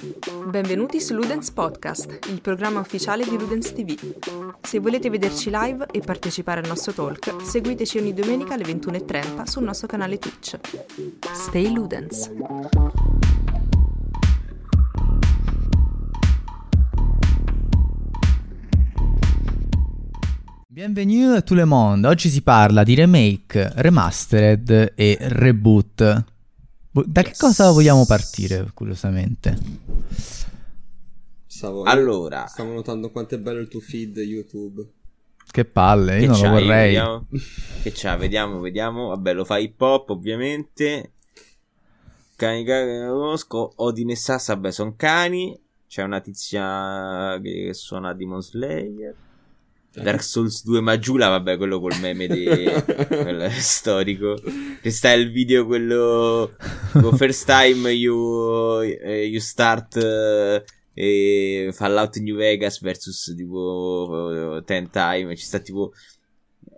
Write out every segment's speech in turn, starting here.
Benvenuti su Ludens Podcast, il programma ufficiale di Ludens TV. Se volete vederci live e partecipare al nostro talk, seguiteci ogni domenica alle 21.30 sul nostro canale Twitch. Stay Ludens! Bienvenue tout le monde. Oggi si parla di remake, remastered e reboot. Da che cosa vogliamo partire, curiosamente? Stavo, Allora. Stavo notando quanto è bello il tuo feed YouTube. Che palle, io Che non lo vorrei. Vediamo. Che c'ha? Vediamo, vediamo. Vabbè, lo fa hip hop, ovviamente. Cani che non conosco. Odin e Sassa, vabbè, sono cani. C'è una tizia che, che suona Demon Slayer. Dark Souls 2 Maggiula, vabbè, quello col meme di quello è storico. Ci sta il video quello first time you eh, you start eh, eh, Fallout New Vegas versus tipo 10 time, ci sta tipo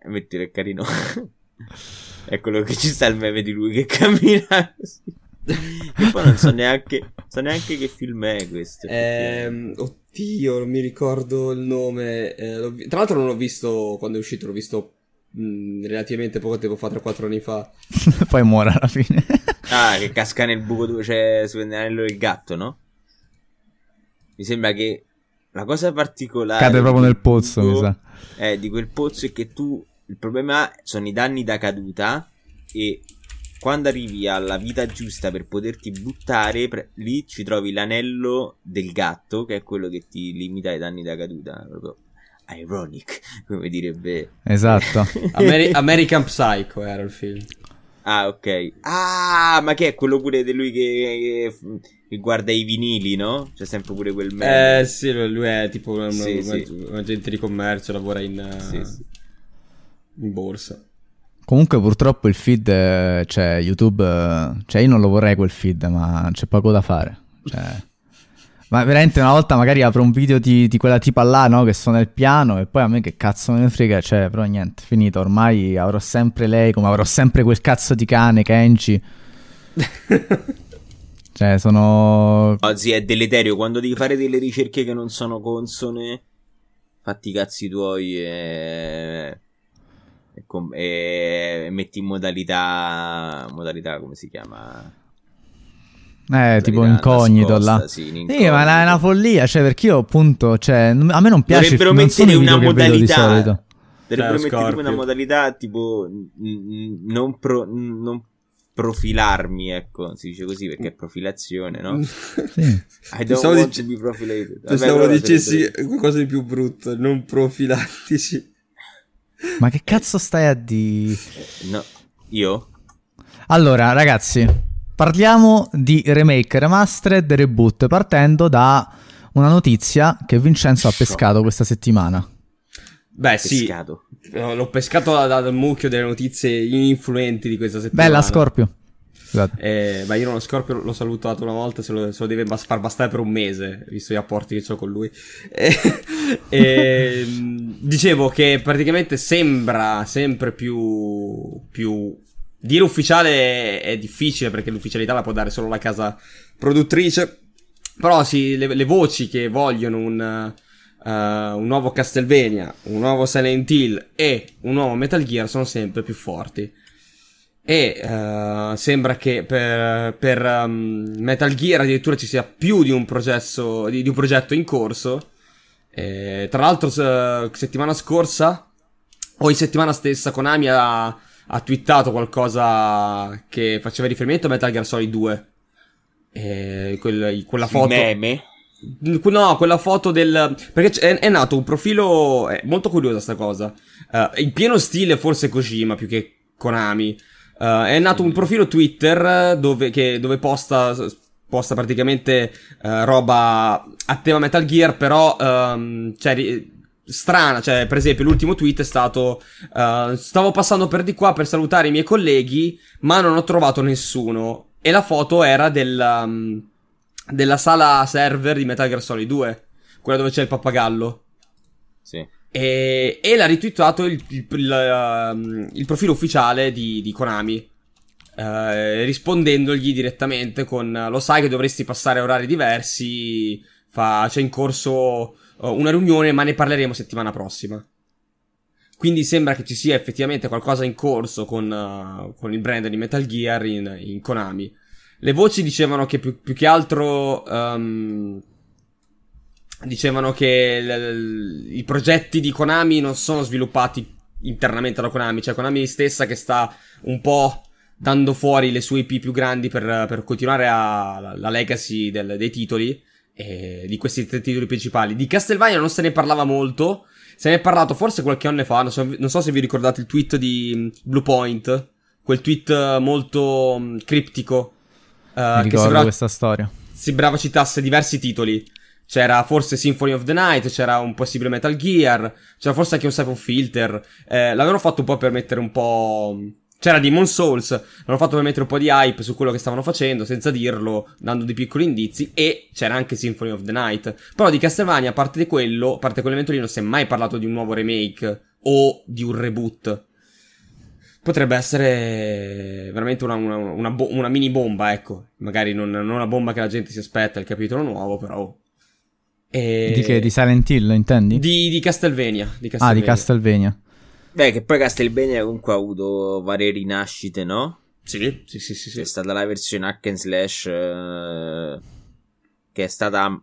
metti che carino. è quello che ci sta il meme di lui che cammina così. E poi non so neanche, so neanche che film è questo. Ehm, oddio, non mi ricordo il nome. eh, vi- Tra l'altro non l'ho visto quando è uscito, l'ho visto mh, relativamente poco tempo fa, 3-4 anni fa. Poi muore alla fine. Ah, che casca nel buco dove c'è l'anello del gatto, no? Mi sembra che la cosa particolare Cade proprio nel pozzo, mi sa. Eh, di quel pozzo è che tu il problema sono i danni da caduta e quando arrivi alla vita giusta per poterti buttare, pre- lì ci trovi l'anello del gatto, che è quello che ti limita i danni da caduta. Proprio ironic, come direbbe. Esatto. Ameri- American Psycho era il film. Ah, ok. Ah, ma che è quello pure di lui che, che- che guarda i vinili, no? C'è sempre pure quel meme. Eh sì, lui è tipo un, Sì, un- sì. un agente di commercio, lavora in, Sì, sì. in borsa. Comunque purtroppo il feed, eh, cioè YouTube, eh, cioè io non lo vorrei quel feed, ma c'è poco da fare. Cioè, ma veramente una volta magari apro un video di, di quella tipa là, no, che suona il piano e poi a me che cazzo me ne frega, cioè, però niente, finito, ormai avrò sempre lei, come avrò sempre quel cazzo di cane, Kenji. Cioè, sono... Oggi è deleterio quando devi fare delle ricerche che non sono consone. Fatti i cazzi tuoi e. e, com- e metti in modalità. Modalità come si chiama? Eh, tipo incognito nascosta, là. Sì, in Sì, incognito. ma è una follia, cioè, perché io appunto, cioè, a me non piace, Dovrebbero mettere una modalità. solito. Dovrebbero Cioè, mettere una modalità tipo. n- n- non, pro- non profilarmi, ecco, si dice così perché è profilazione, no? Sì. I don't want dice- to be profilated. Pensavo dicessi qualcosa di più brutto, non profilattici. Ma che cazzo stai a di... No, io? Allora, ragazzi, parliamo di remake, remastered e reboot, partendo da una notizia che Vincenzo ha pescato questa settimana. Beh sì, Pescato. eh, l'ho pescato da- dal mucchio delle notizie influenti di questa settimana. Bella Scorpio. Scusate. Eh, beh, io non lo Scorpio l'ho salutato una volta, se lo, se lo deve bas- far bastare per un mese, visto gli apporti che ho con lui. E, e, mh, dicevo che praticamente sembra sempre più, più... Dire ufficiale è, difficile perché l'ufficialità la può dare solo la casa produttrice. Però sì, le, le voci che vogliono un, eh, un nuovo Castlevania, un nuovo Silent Hill e un nuovo Metal Gear sono sempre più forti. E eh, sembra che per, per, um, Metal Gear addirittura ci sia più di un, processo, di, di un progetto in corso. Eh, tra l'altro, s- settimana scorsa, o in settimana stessa, Konami ha, ha twittato qualcosa che faceva riferimento a Metal Gear Solid 2. Eh, quel- quella Il foto. meme? No, quella foto del. Perché è, è nato un profilo. È molto curiosa sta cosa. Eh, in pieno stile, forse Kojima più che Konami. Eh, è nato un profilo Twitter dove, che- dove posta, posta praticamente eh, roba a tema Metal Gear, però. ehm, cioè, ri- strana. Cioè, per esempio, l'ultimo tweet è stato. eh, stavo passando per di qua per salutare i miei colleghi, ma non ho trovato nessuno. E la foto era del. um, della sala server di Metal Gear Solid 2, quella dove c'è il pappagallo. E, e l'ha ritweetato il, il- il, um, il profilo ufficiale di, di Konami. eh, rispondendogli direttamente con lo sai che dovresti passare a orari diversi, fa, c'è in corso uh, una riunione ma ne parleremo settimana prossima. Quindi sembra che ci sia effettivamente qualcosa in corso con, uh, con il brand di Metal Gear in, in Konami. Le voci dicevano che più, più che altro um, dicevano che l- l- i progetti di Konami non sono sviluppati internamente da Konami, cioè Konami stessa che sta un po' dando fuori le sue IP più grandi per, per continuare a, la, la legacy del, dei titoli, eh, di questi tre titoli principali. Di Castlevania non se ne parlava molto, se ne è parlato forse qualche anno fa, non so, non so se vi ricordate il tweet di mm, Bluepoint, quel tweet molto um, criptico. Uh, Mi ricordo sembrava, questa storia. Sembrava citasse diversi titoli. C'era forse Symphony of the Night, c'era un possibile Metal Gear, c'era forse anche un Siphon Filter. Eh, l'avevano fatto un po' per mettere un po' C'era Demon Souls, l'hanno fatto per mettere un po' di hype su quello che stavano facendo, senza dirlo, dando dei piccoli indizi, e c'era anche Symphony of the Night. Però di Castlevania, a parte di quello, a parte quell'evento lì, non si è mai parlato di un nuovo remake o di un reboot. Potrebbe essere veramente una, una, una, bo- una mini bomba, ecco. Magari non, non, una bomba che la gente si aspetta, il capitolo nuovo, però... E... Di che? Di Silent Hill, intendi? Di, di Castlevania, di Castlevania. Ah, di Castlevania. Beh, che poi Castlevania comunque ha avuto varie rinascite, no? Sì, sì, sì, sì. C'è stata la versione hack and slash eh, che è stata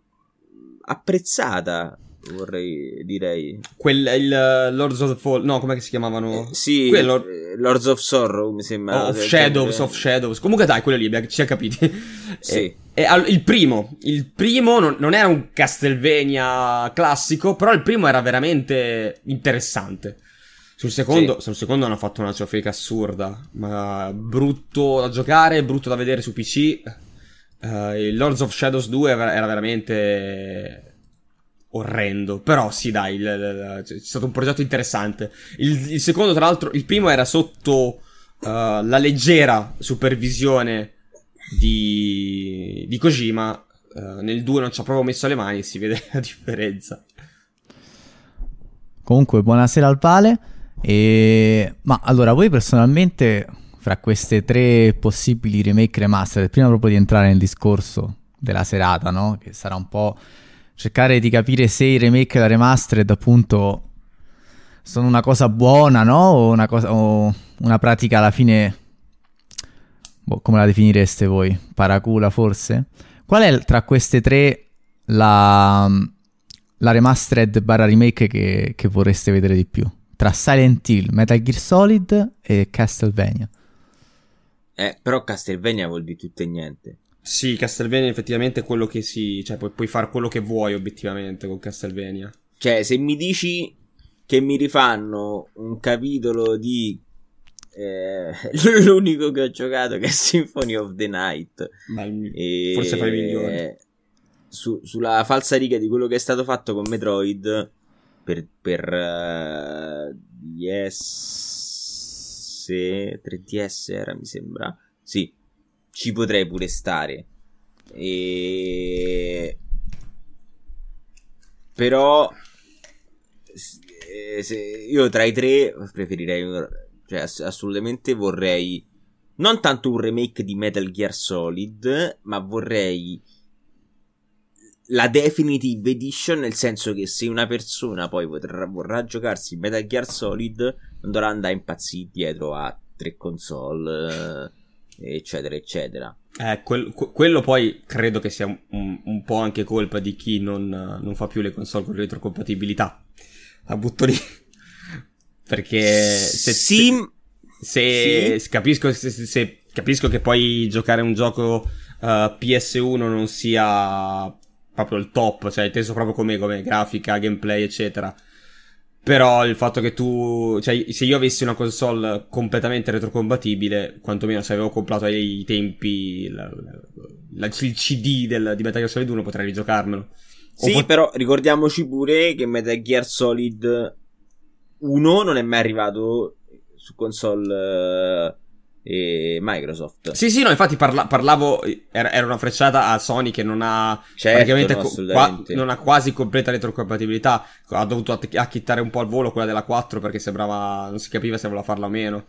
apprezzata, vorrei direi. Quel il uh, Lords of Fall, no, come si chiamavano? Eh, sì, Quello... Lords of Sorrow, mi sembra. Oh, of Shadows, of Shadows. Comunque dai, quello lì, ci ha capiti. Sì. E, e al, il primo, il primo non, non era un Castlevania classico, però il primo era veramente interessante. Sul secondo, sì. sul secondo hanno fatto una ciofeca assurda, ma brutto da giocare, brutto da vedere su PC. Uh, eh, il Lords of Shadows 2 era veramente orrendo. Però sì, dai, il, il, c'è stato un progetto interessante. Il, il, secondo, tra l'altro, il primo era sotto uh, la leggera supervisione di, di Kojima. Uh, nel 2 non ci ha proprio messo le mani e si vede la differenza. Comunque, buonasera al Vale. E... Ma allora, voi personalmente, fra queste tre possibili remake remastered, prima proprio di entrare nel discorso della serata, no? Che sarà un po' cercare di capire se i remake e la remastered, appunto, sono una cosa buona, no? O una, cosa, o una pratica alla fine... Boh, come la definireste voi? Paracula, forse? Qual è tra queste tre la, la remastered barra remake che, che vorreste vedere di più? tra Silent Hill, Metal Gear Solid e Castlevania. Eh, però Castlevania vuol dire tutto e niente. Sì, Castlevania effettivamente è quello che si... Cioè, puoi, puoi fare quello che vuoi obiettivamente con Castlevania. Cioè, se mi dici che mi rifanno un capitolo di... Eh, l'unico che ho giocato che è Symphony of the Night. Il... e... Forse fai migliore. Su, sulla falsa riga di quello che è stato fatto con Metroid per, per uh, DS 3DS era mi sembra sì ci potrei pure stare e però se, io tra i tre preferirei cioè ass- assolutamente vorrei non tanto un remake di Metal Gear Solid ma vorrei la Definitive Edition, nel senso che se una persona poi potrà, vorrà giocarsi Metal Gear Solid, non dovrà andare impazziti dietro a tre console, eh, eccetera, eccetera. Eh, quel, quello poi credo che sia un, un, un, po' anche colpa di chi non, non fa più le console con retrocompatibilità. La butto lì. Perché se, sì, se, se capisco, se, se, capisco che poi giocare un gioco uh, eh, PS1 non sia proprio il top, cioè inteso proprio come, come grafica, gameplay, eccetera. Però il fatto che tu, cioè, se io avessi una console completamente retrocompatibile, quantomeno se avevo comprato ai tempi la, la, il CD del, di Metal Gear Solid 1, potrei rigiocarmelo. Sì, pot- però ricordiamoci pure che Metal Gear Solid 1 non è mai arrivato su console. Uh e Microsoft. Sì, sì, no, infatti parla- parlavo, era, era, una frecciata a Sony che non ha certo, praticamente no, co- qua- non ha quasi completa retrocompatibilità, ha dovuto att- acchittare un po' al volo quella della 4 perché sembrava, non si capiva se voleva farla o meno.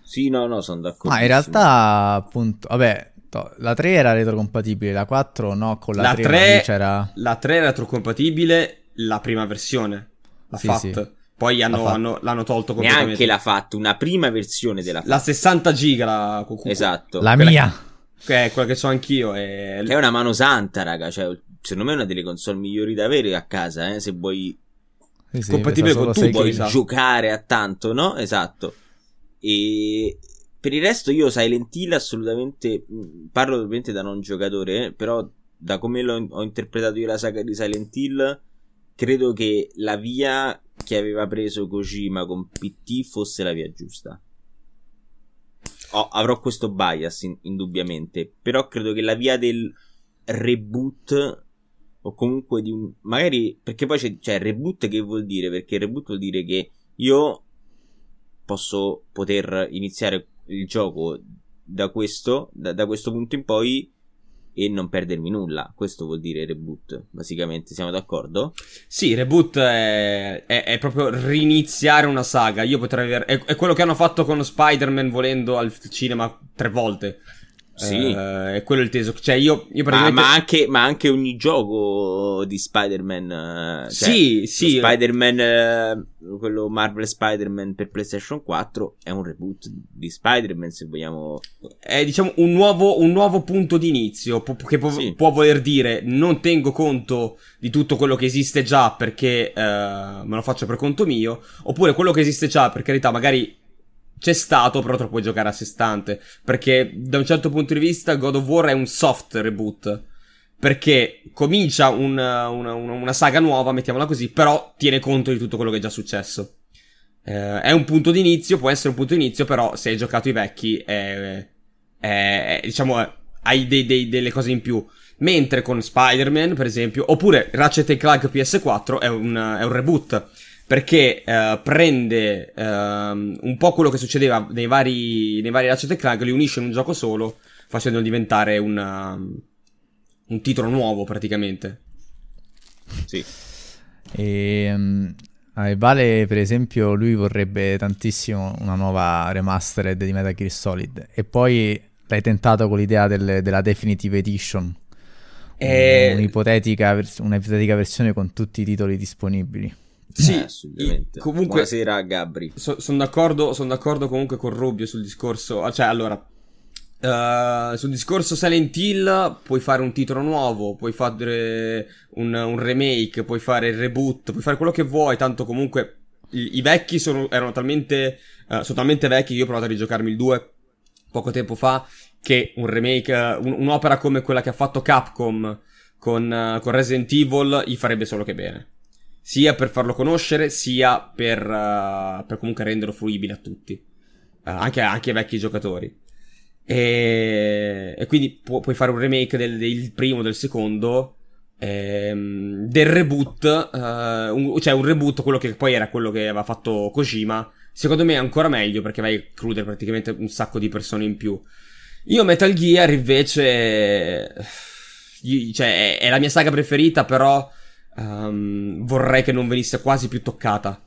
Sì, no, no, sono d'accordo. Ma in realtà, appunto, vabbè, to- la 3 era retrocompatibile, la 4 no, con la, La 3, 3 c'era... La 3 è retrocompatibile, la prima versione. La Sì, FAT. sì. Poi hanno- La FAT. hanno- l'hanno tolto completamente. Neanche l'ha fatto, una prima versione della La 60 giga, la cu- cu- Esatto. La quella- mia! Che è quella che so anch'io. È... È una mano santa, raga. Cioè, secondo me è una delle console migliori da avere a casa, eh, se vuoi, Sì, sì, Compatibile pesa con chili. sa. giocare a tanto, no? Esatto. E per il resto io Silent Hill assolutamente mh, parlo ovviamente da non giocatore, eh, però da come l'ho, ho interpretato io la saga di Silent Hill, credo che la via che aveva preso Kojima con PT fosse la via giusta. Ho- avrò questo bias in- indubbiamente, però credo che la via del reboot o comunque di un magari perché poi c'è, il reboot che vuol dire perché reboot vuol dire che io posso poter iniziare il gioco da questo da, da questo punto in poi e non perdermi nulla questo vuol dire reboot basicamente siamo d'accordo Sì, reboot è, è- è proprio riniziare una saga. Io potrei aver... È, è quello che hanno fatto con Spider-Man volendo al cinema tre volte. Sì. Eh, è quello il teso. Cioè, io, io ma, praticamente. ma anche, ma anche ogni gioco di Spider-Man eh, cioè, Sì, sì. Spider-Man eh, quello Marvel Spider-Man per PlayStation 4 è un reboot di Spider-Man se vogliamo È diciamo un nuovo, un nuovo punto di inizio. che può, Sì. può voler dire non tengo conto di tutto quello che esiste già perché eh, me lo faccio per conto mio. Oppure quello che esiste già, per carità, magari. C'è stato, però puoi giocare a sé stante. Perché da un certo punto di vista God of War è un soft reboot. Perché comincia un- una, una- una saga nuova, mettiamola così, però tiene conto di tutto quello che è già successo. Eh, è un punto di inizio, può essere un punto di inizio, però se hai giocato i vecchi, è, è- è- diciamo, hai dei- dei- delle cose in più. Mentre con Spider-Man, per esempio, oppure Ratchet Clank PS4 è un, è un reboot. Perché eh, prende ehm, un po' quello che succedeva nei vari, nei vari Ratchet Clank, li unisce in un gioco solo, facendolo diventare una- un titolo nuovo praticamente. sì E, mm, ah, e Vale, per esempio, lui vorrebbe tantissimo una nuova remastered di Metal Gear Solid. E poi l'hai tentato con l'idea del- della Definitive Edition. E- Un'ipotetica, vers- un'ipotetica versione con tutti i titoli disponibili. Sì, Eh, assolutamente comunque buonasera Gabri sono d'accordo, son d'accordo comunque con Rubio sul discorso. ah, Cioè, allora. eh, sul discorso Silent Hill puoi fare un titolo nuovo, puoi fare un, un remake, puoi fare il reboot, puoi fare quello che vuoi. Tanto comunque i, i vecchi sono, erano talmente, eh, sono talmente vecchi io ho provato a rigiocarmi il 2 poco tempo fa. Che un remake, eh, un- un'opera come quella che ha fatto Capcom con, con Resident Evil gli farebbe solo che bene sia per farlo conoscere, sia per, eh, per comunque renderlo fruibile a tutti, Eh, anche, anche ai vecchi giocatori. E, e quindi pu- puoi fare un remake del, del primo, del secondo, ehm, del reboot, eh, un- cioè un reboot, quello che poi era quello che aveva fatto Kojima. Secondo me è ancora meglio perché vai a includere praticamente un sacco di persone in più. Io Metal Gear invece, cioè è, è la mia saga preferita, però ehm, vorrei che non venisse quasi più toccata.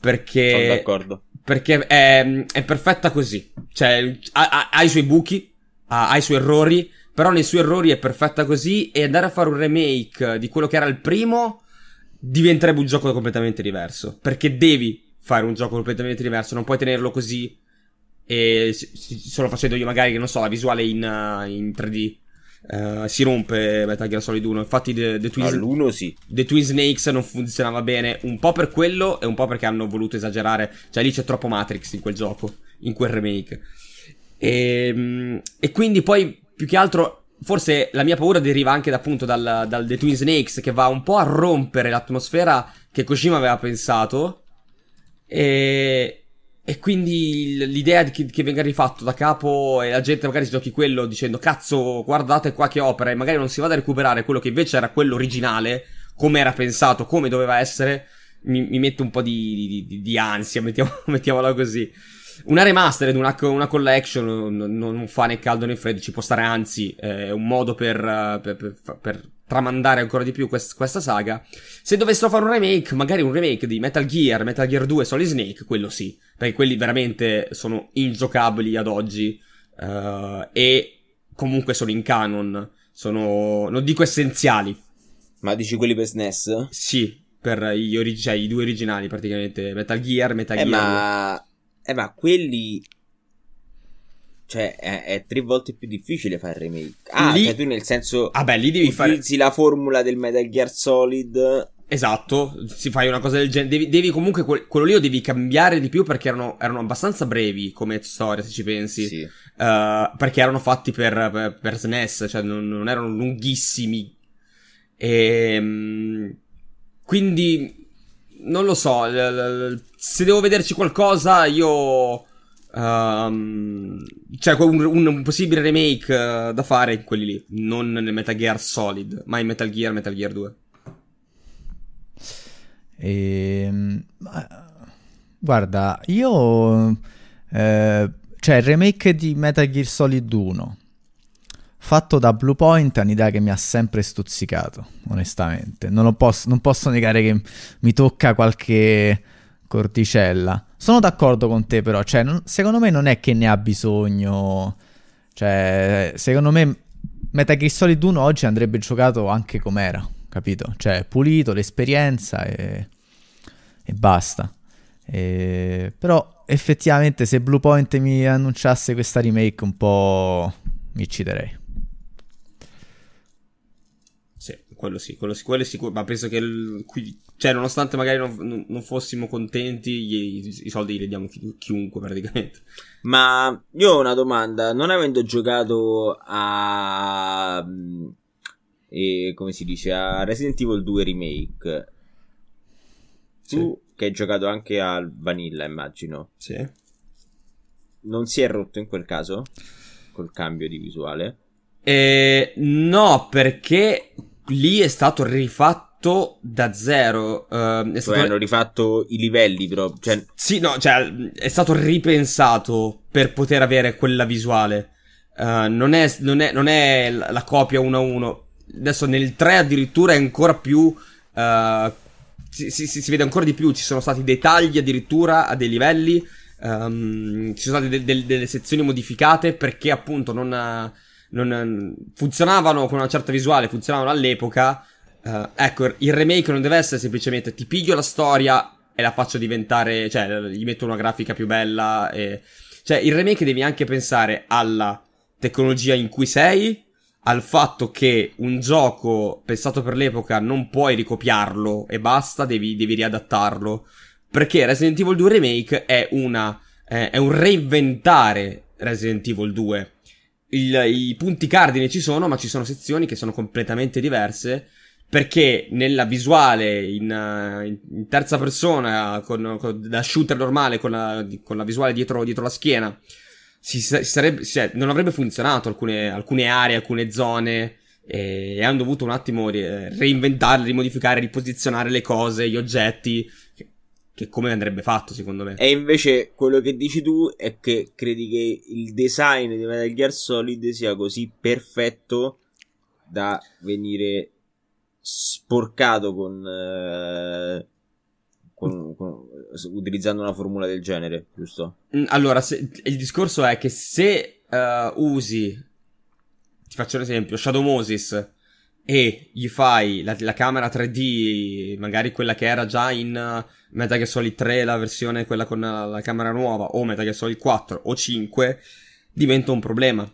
Perché sono d'accordo perché è, è perfetta così. Cioè, ha, ha- ha i suoi buchi, ha, ha i suoi errori, però nei suoi errori è perfetta così. E andare a fare un remake di quello che era il primo diventerebbe un gioco completamente diverso. Perché devi fare un gioco completamente diverso, non puoi tenerlo così. E solo facendo io magari, che non so, la visuale in, in 3D. Eh, si rompe Metal Gear Solid 1. Infatti, The, The Twin, all'uno sì The Twin Snakes non funzionava bene un po' per quello e un po' perché hanno voluto esagerare. Cioè, lì c'è troppo Matrix in quel gioco, in quel remake. E, e quindi poi, più che altro, forse la mia paura deriva anche appunto dal, dal The Twin Snakes che va un po' a rompere l'atmosfera che Kojima aveva pensato. E, e quindi l'idea che, venga rifatto da capo e la gente magari si giochi quello dicendo cazzo guardate qua che opera e magari non si vada a recuperare quello che invece era quello originale, come era pensato, come doveva essere, mi, mi mette un po' di, di- di- ansia, mettiamo- mettiamola così. Una remastered, una, una collection non, non- fa né caldo né freddo, ci può stare anzi, è un modo per, eh, per- per per tramandare ancora di più quest- questa saga. Se dovessero fare un remake, magari un remake di Metal Gear, Metal Gear 2 Solid Snake, quello sì, perché quelli veramente sono ingiocabili ad oggi uh, e comunque sono in canon, sono, non dico essenziali. Ma dici quelli per SNES? Sì, per gli origi- cioè, i due originali praticamente, Metal Gear, Metal eh, Gear. Ma... Eh, ma quelli cioè, è, è, tre volte più difficile fare il remake. Ah, lì... cioè tu nel senso. Ah, beh, lì devi fare. La formula del Metal Gear Solid. Esatto, si fai una cosa del genere. Devi, devi comunque. quello lì lo devi cambiare di più perché erano, erano abbastanza brevi come storia, se ci pensi. Sì. Uh, perché erano fatti per, per, per SNES, cioè non, non, erano lunghissimi. E. Um, quindi. Non lo so. Se devo vederci qualcosa, io Um, cioè, un, un, possibile remake uh, da fare in quelli lì, non nel Metal Gear Solid, ma in Metal Gear, Metal Gear 2. E, ehm, guarda, io. Eh, cioè, il remake di Metal Gear Solid 1 fatto da Bluepoint è un'idea che mi ha sempre stuzzicato, onestamente. Non, posso, non posso negare che mi tocca qualche cordicella. Sono d'accordo con te, però, cioè, non, secondo me non è che ne ha bisogno. Cioè, secondo me Metal Solid 1 oggi andrebbe giocato anche com'era, capito? Cioè, pulito, l'esperienza e, e basta. E... Però, effettivamente, se Bluepoint mi annunciasse questa remake, un po' mi ucciderei. Sì, quello sì, quello sì, quello è sicuro, ma penso che il, qui cioè, nonostante magari non, non fossimo contenti, gli, i soldi li diamo chi, chiunque praticamente. Ma io ho una domanda, non avendo giocato a... E, come si dice? A Resident Evil 2 Remake. Sì. Tu che hai giocato anche al Vanilla, immagino. Sì. Non si è rotto in quel caso? Col cambio di visuale? Eh, no, perché lì è stato rifatto da zero. Uh, è stato... Cioè, hanno rifatto i livelli, però. Cioè... Sì, no, cioè, è stato ripensato per poter avere quella visuale. Uh, non, è, non, è, non, è, la copia 1 a 1. Adesso nel 3 addirittura è ancora più. Uh, si, si, si, vede ancora di più. Ci sono stati dei tagli addirittura a dei livelli. Um, ci sono state de- de- delle sezioni modificate perché appunto non, non funzionavano con una certa visuale, funzionavano all'epoca. Uh, ecco, il remake non deve essere semplicemente ti piglio la storia e la faccio diventare, cioè, gli metto una grafica più bella e... Cioè, il remake devi anche pensare alla tecnologia in cui sei, al fatto che un gioco pensato per l'epoca non puoi ricopiarlo e basta, devi, devi riadattarlo. Perché Resident Evil 2 Remake è una... Eh, è un reinventare Resident Evil 2. Il, I punti cardine ci sono, ma ci sono sezioni che sono completamente diverse perché nella visuale in, in terza persona, con, con, da shooter normale, con la, con la visuale dietro, dietro, la schiena, si, si sarebbe, cioè, non avrebbe funzionato alcune, alcune aree, alcune zone, e, e hanno dovuto un attimo reinventarle, rimodificare, riposizionare le cose, gli oggetti, che, come andrebbe fatto secondo me. E invece quello che dici tu è che credi che il design di Metal Gear Solid sia così perfetto da venire sporcato con, eh, con, con, utilizzando una formula del genere, giusto? Mm, allora, se, il discorso è che se uh, usi, ti faccio un esempio, Shadow Moses e gli fai la, la, camera 3D, magari quella che era già in uh, Metal Gear Solid 3, la versione quella con la, la camera nuova, o Metal Gear Solid 4 o 5, diventa un problema.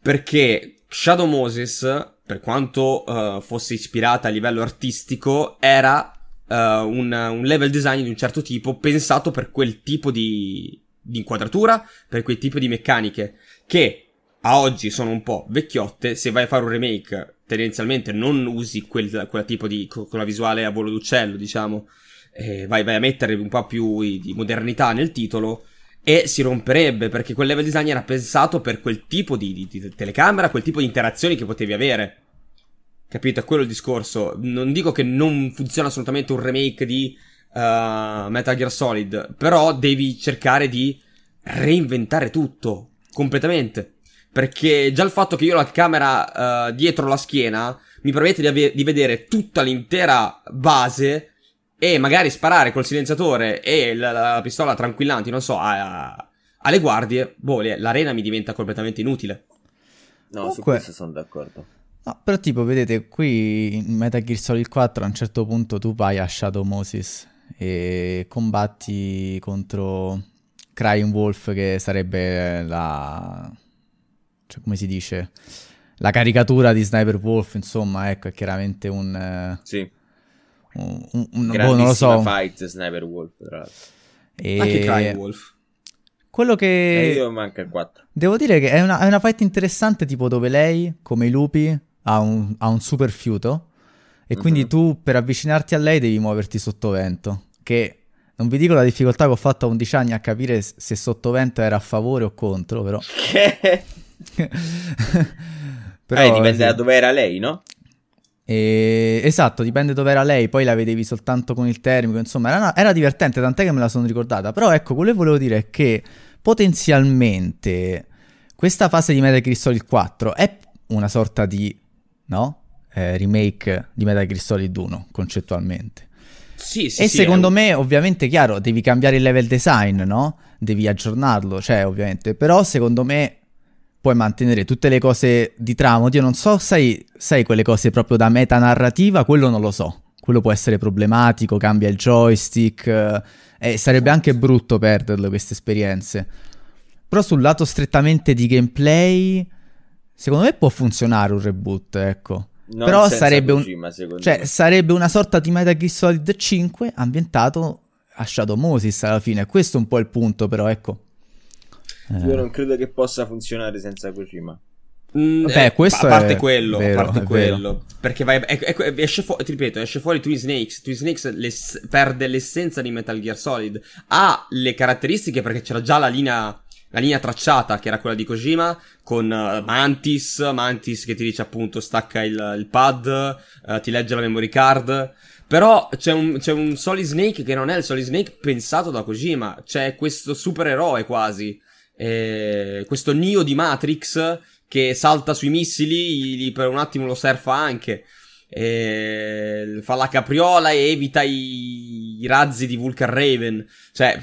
Perché Shadow Moses per quanto uh, fosse ispirata a livello artistico, era uh, un, un, level design di un certo tipo pensato per quel tipo di, di inquadratura, per quel tipo di meccaniche, che a oggi sono un po' vecchiotte, se vai a fare un remake tendenzialmente non usi quel, quel tipo di, con la visuale a volo d'uccello, diciamo, eh, vai, vai, a mettere un po' più di modernità nel titolo, e si romperebbe perché quel level design era pensato per quel tipo di, di, di, telecamera, quel tipo di interazioni che potevi avere. Capito? È quello il discorso. Non dico che non funziona assolutamente un remake di uh, Metal Gear Solid, però devi cercare di reinventare tutto completamente. Perché già il fatto che io ho la camera uh, dietro la schiena mi permette di, ave- di vedere tutta l'intera base e magari sparare col silenziatore e la, la pistola tranquillanti, non so, a, a, alle guardie, boh, l'arena mi diventa completamente inutile. No, Comunque... su questo sono d'accordo. No, però tipo, vedete, qui in Metal Gear Solid 4 a un certo punto tu vai a Shadow Moses e combatti contro Crying Wolf che sarebbe la... cioè come si dice? La caricatura di Sniper Wolf, insomma, ecco, è chiaramente un... Sì un, un, un boh, non lo so. fight Sniper Wolf, tra l'altro. E... Anche Cry Wolf. Quello che... Eh, io manca 4. Devo dire che è una, è una, fight interessante, tipo dove lei, come i lupi, ha un, ha un super fiuto. E quindi mm-hmm. tu per avvicinarti a lei devi muoverti sotto vento. Che non vi dico la difficoltà che ho fatto a 11 anni a capire se sottovento era a favore o contro, però. però eh, dipende sì. da dove era lei, no? E, esatto, dipende dove era lei, poi la vedevi soltanto con il termico, insomma era, una, era divertente, tant'è che me la sono ricordata. Però ecco, quello che volevo dire è che potenzialmente questa fase di Metal Gear Solid 4 è una sorta di, no? Eh, remake di Metal Gear Solid 1, concettualmente. Sì, sì, e sì, secondo un... me, ovviamente, chiaro, devi cambiare il level design, no? Devi aggiornarlo, cioè, ovviamente. Però, secondo me, puoi mantenere tutte le cose di trama. Io non so, sai, sai quelle cose proprio da meta narrativa, quello non lo so. Quello può essere problematico, cambia il joystick, eh, e sarebbe anche brutto perderlo queste esperienze. Però sul lato strettamente di gameplay, secondo me può funzionare un reboot, ecco. Non Però sarebbe, Kojima, un, cioè, sarebbe una sorta di Metal Gear Solid 5 ambientato a Shadow Moses alla fine. Questo è un po' il punto, però, ecco. Io non credo che possa funzionare senza Kojima. Mm, Beh, eh, questo a parte quello, vero, a parte quello perché vai, è, è, esce fuori, ti ripeto, esce fuori Twin Snakes. Twin Snakes l'ess- perde l'essenza di Metal Gear Solid. Ha le caratteristiche perché c'era già la linea, la linea tracciata che era quella di Kojima con uh, Mantis, Mantis che ti dice appunto stacca il, il pad, uh, ti legge la memory card. Però c'è un, c'è un Solid Snake che non è il Solid Snake pensato da Kojima. C'è questo supereroe quasi eh, questo Neo di Matrix che salta sui missili, gli, per un attimo lo surfa anche. Eh, fa la capriola e evita i, i razzi di Vulcan Raven. Cioè,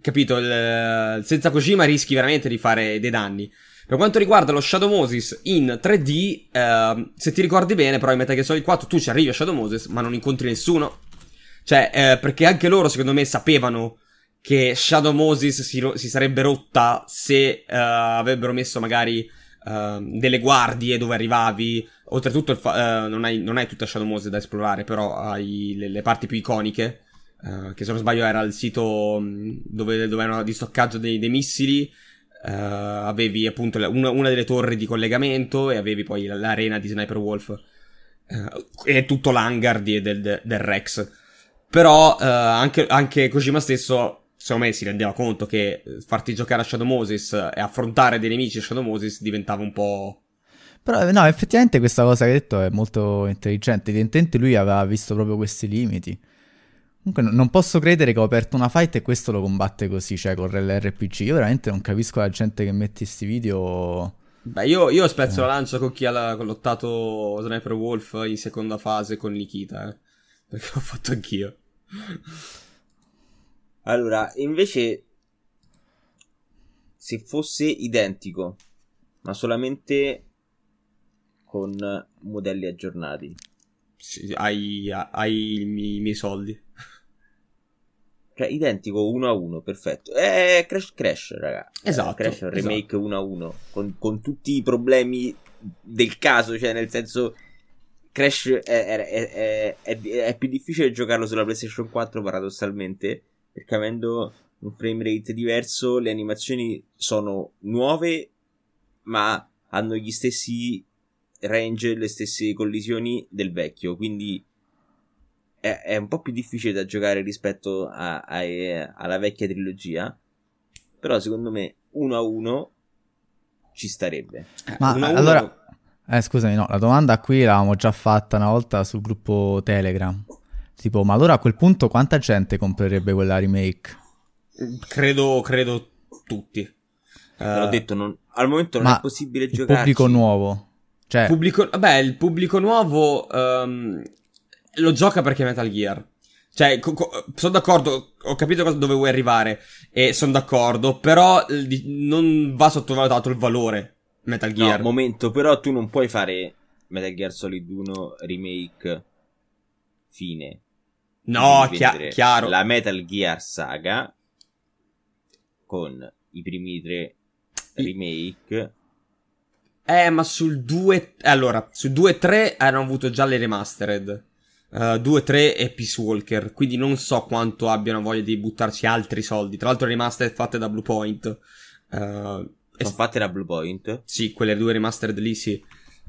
capito? Il, senza Kojima rischi veramente di fare dei danni. Per quanto riguarda lo Shadow Moses in 3D, eh, se ti ricordi bene, però in Metal Gear Solid 4 tu ci arrivi a Shadow Moses, ma non incontri nessuno. Cioè, eh, perché anche loro, secondo me, sapevano che Shadow Moses si, ro- si sarebbe rotta se uh, avrebbero messo magari uh, delle guardie dove arrivavi. Oltretutto fa- uh, non, hai, non, hai, tutta Shadow Moses da esplorare, però hai le, le parti più iconiche. che se non sbaglio era il sito mm, dove, dove era di stoccaggio dei, dei missili. avevi appunto una, una, delle torri di collegamento e avevi poi l'arena di Sniper Wolf. e tutto l'hangar di, del, del, Rex. Però anche, anche Kojima stesso secondo me si rendeva conto che eh, farti giocare a Shadow Moses e affrontare dei nemici a Shadow Moses diventava un po'... Però eh, no, effettivamente questa cosa che hai detto è molto intelligente. Evidentemente lui aveva visto proprio questi limiti. Comunque non posso credere che ho aperto una fight e questo lo combatte così, cioè con l'RPG. Io veramente non capisco la gente che mette questi video... Beh, io, io spezzo eh. la lancia con chi ha lottato Sniper Wolf in seconda fase con Nikita, eh. Perché l'ho fatto anch'io. Allora, invece, se fosse identico, ma solamente con modelli aggiornati. Sì, hai, hai i, miei, i miei soldi. Cioè, identico uno a uno, perfetto. È Crash Crash, raga. Esatto. Crash un remake esatto. uno a uno, con, con, tutti i problemi del caso, cioè nel senso... Crash è, è, è, è più difficile giocarlo sulla PlayStation 4 paradossalmente perché avendo un frame rate diverso le animazioni sono nuove ma hanno gli stessi range, le stesse collisioni del vecchio, quindi è, è un po' più difficile da giocare rispetto a, a, alla vecchia trilogia, però secondo me uno a uno ci starebbe. Ma uno allora, uno... Eh, scusami, no, la domanda qui l'avevamo già fatta una volta sul gruppo Telegram. Tipo, ma allora a quel punto quanta gente comprerebbe quella remake? Credo, credo tutti. Uh, L'ho detto, non, al momento non è possibile giocare. pubblico nuovo. Cioè, Pubblico, vabbè, il pubblico nuovo ehm, lo gioca perché è Metal Gear. Cioè, co- co- sono d'accordo, ho capito cosa- dove vuoi arrivare e sono d'accordo, però eh, di- non va sottovalutato il valore Metal No, Gear. momento, però tu non puoi fare Metal Gear Solid 1 remake fine. No, chia- chiaro. La Metal Gear saga con i primi tre remake. Eh, ma sul 2... Allora, sul 2 e 3 hanno avuto già le remastered. Uh, 2, 3 e Peace Walker. Quindi non so quanto abbiano voglia di buttarci altri soldi. Tra l'altro, remastered fatte da Bluepoint. Uh, e- Sono fatte da Blue Point. sì, quelle due remastered lì, sì.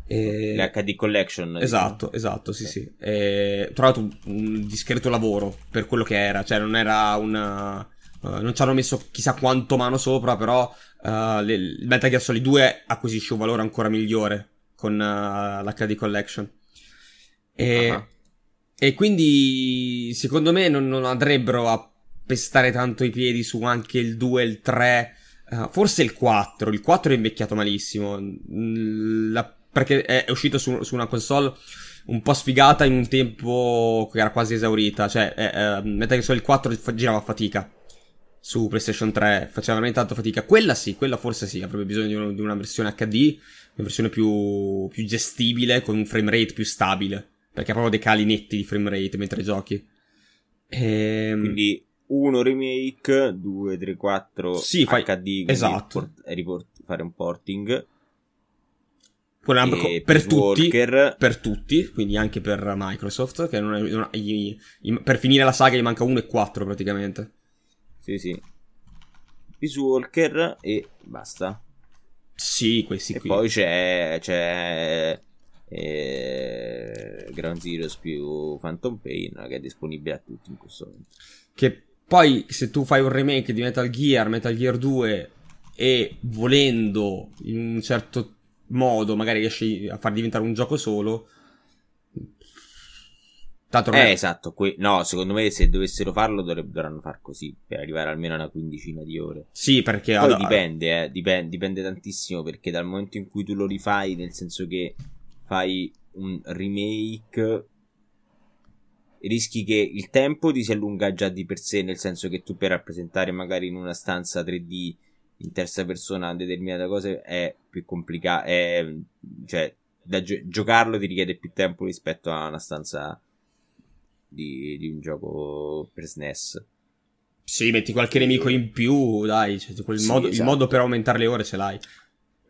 E- Le HD Collection. Esatto, esatto, sì, sì. E, tra l'altro, un, discreto lavoro per quello che era. Cioè, non era una. uh, non ci hanno messo chissà quanto mano sopra, però uh, le- il Metal Gear Solid 2 acquisisce un valore ancora migliore con uh, l'HD Collection. E, Ah. e quindi, secondo me, non, non andrebbero a pestare tanto i piedi su anche il 2 e il 3. uh, forse il 4. Il 4 è invecchiato malissimo. La- perché è uscito su, su una console un po' sfigata in un tempo che era quasi esaurita. Cioè, eh, eh, Metal Gear Solid 4 fa- girava a fatica su PlayStation 3, faceva veramente tanto fatica. Quella sì, quella forse sì, avrebbe bisogno di, uno- di una versione HD, una versione più, più gestibile, con un frame rate più stabile. Perché ha proprio dei cali netti di frame rate mentre giochi. Ehm, Quindi uno remake, 2, 3, 4 Sì, fai- HD. esatto. port- report- fare un porting. È per Peace tutti. Per tutti, quindi anche per Microsoft, che non è, non ha- gli- gli- per finire la saga gli manca 1 e 4 praticamente. Sì, sì. Peace Walker e basta. Sì, questi e qui. poi c'è, c'è eh, Ground Zeroes più Phantom Pain che è disponibile a tutti in questo momento. Che poi se tu fai un remake di Metal Gear, Metal Gear 2 e volendo in un certo modo magari riesci a far diventare un gioco solo. Tanto Eh, è- esatto. que- no, secondo me se dovessero farlo dovrebbero far così per arrivare almeno a una quindicina di ore. Sì, perché Poi allora- dipende, eh, dipende, dipende tantissimo perché dal momento in cui tu lo rifai, nel senso che fai un remake, rischi che il tempo ti si allunga già di per sé, nel senso che tu per rappresentare magari in una stanza 3D in terza persona determinate cose è più complicato, è, cioè da gio- giocarlo ti richiede più tempo rispetto a una stanza di, di un gioco per SNES. Sì, metti qualche nemico in più, dai, cioè, quel Sì, modo, il esatto. modo per aumentare le ore ce l'hai.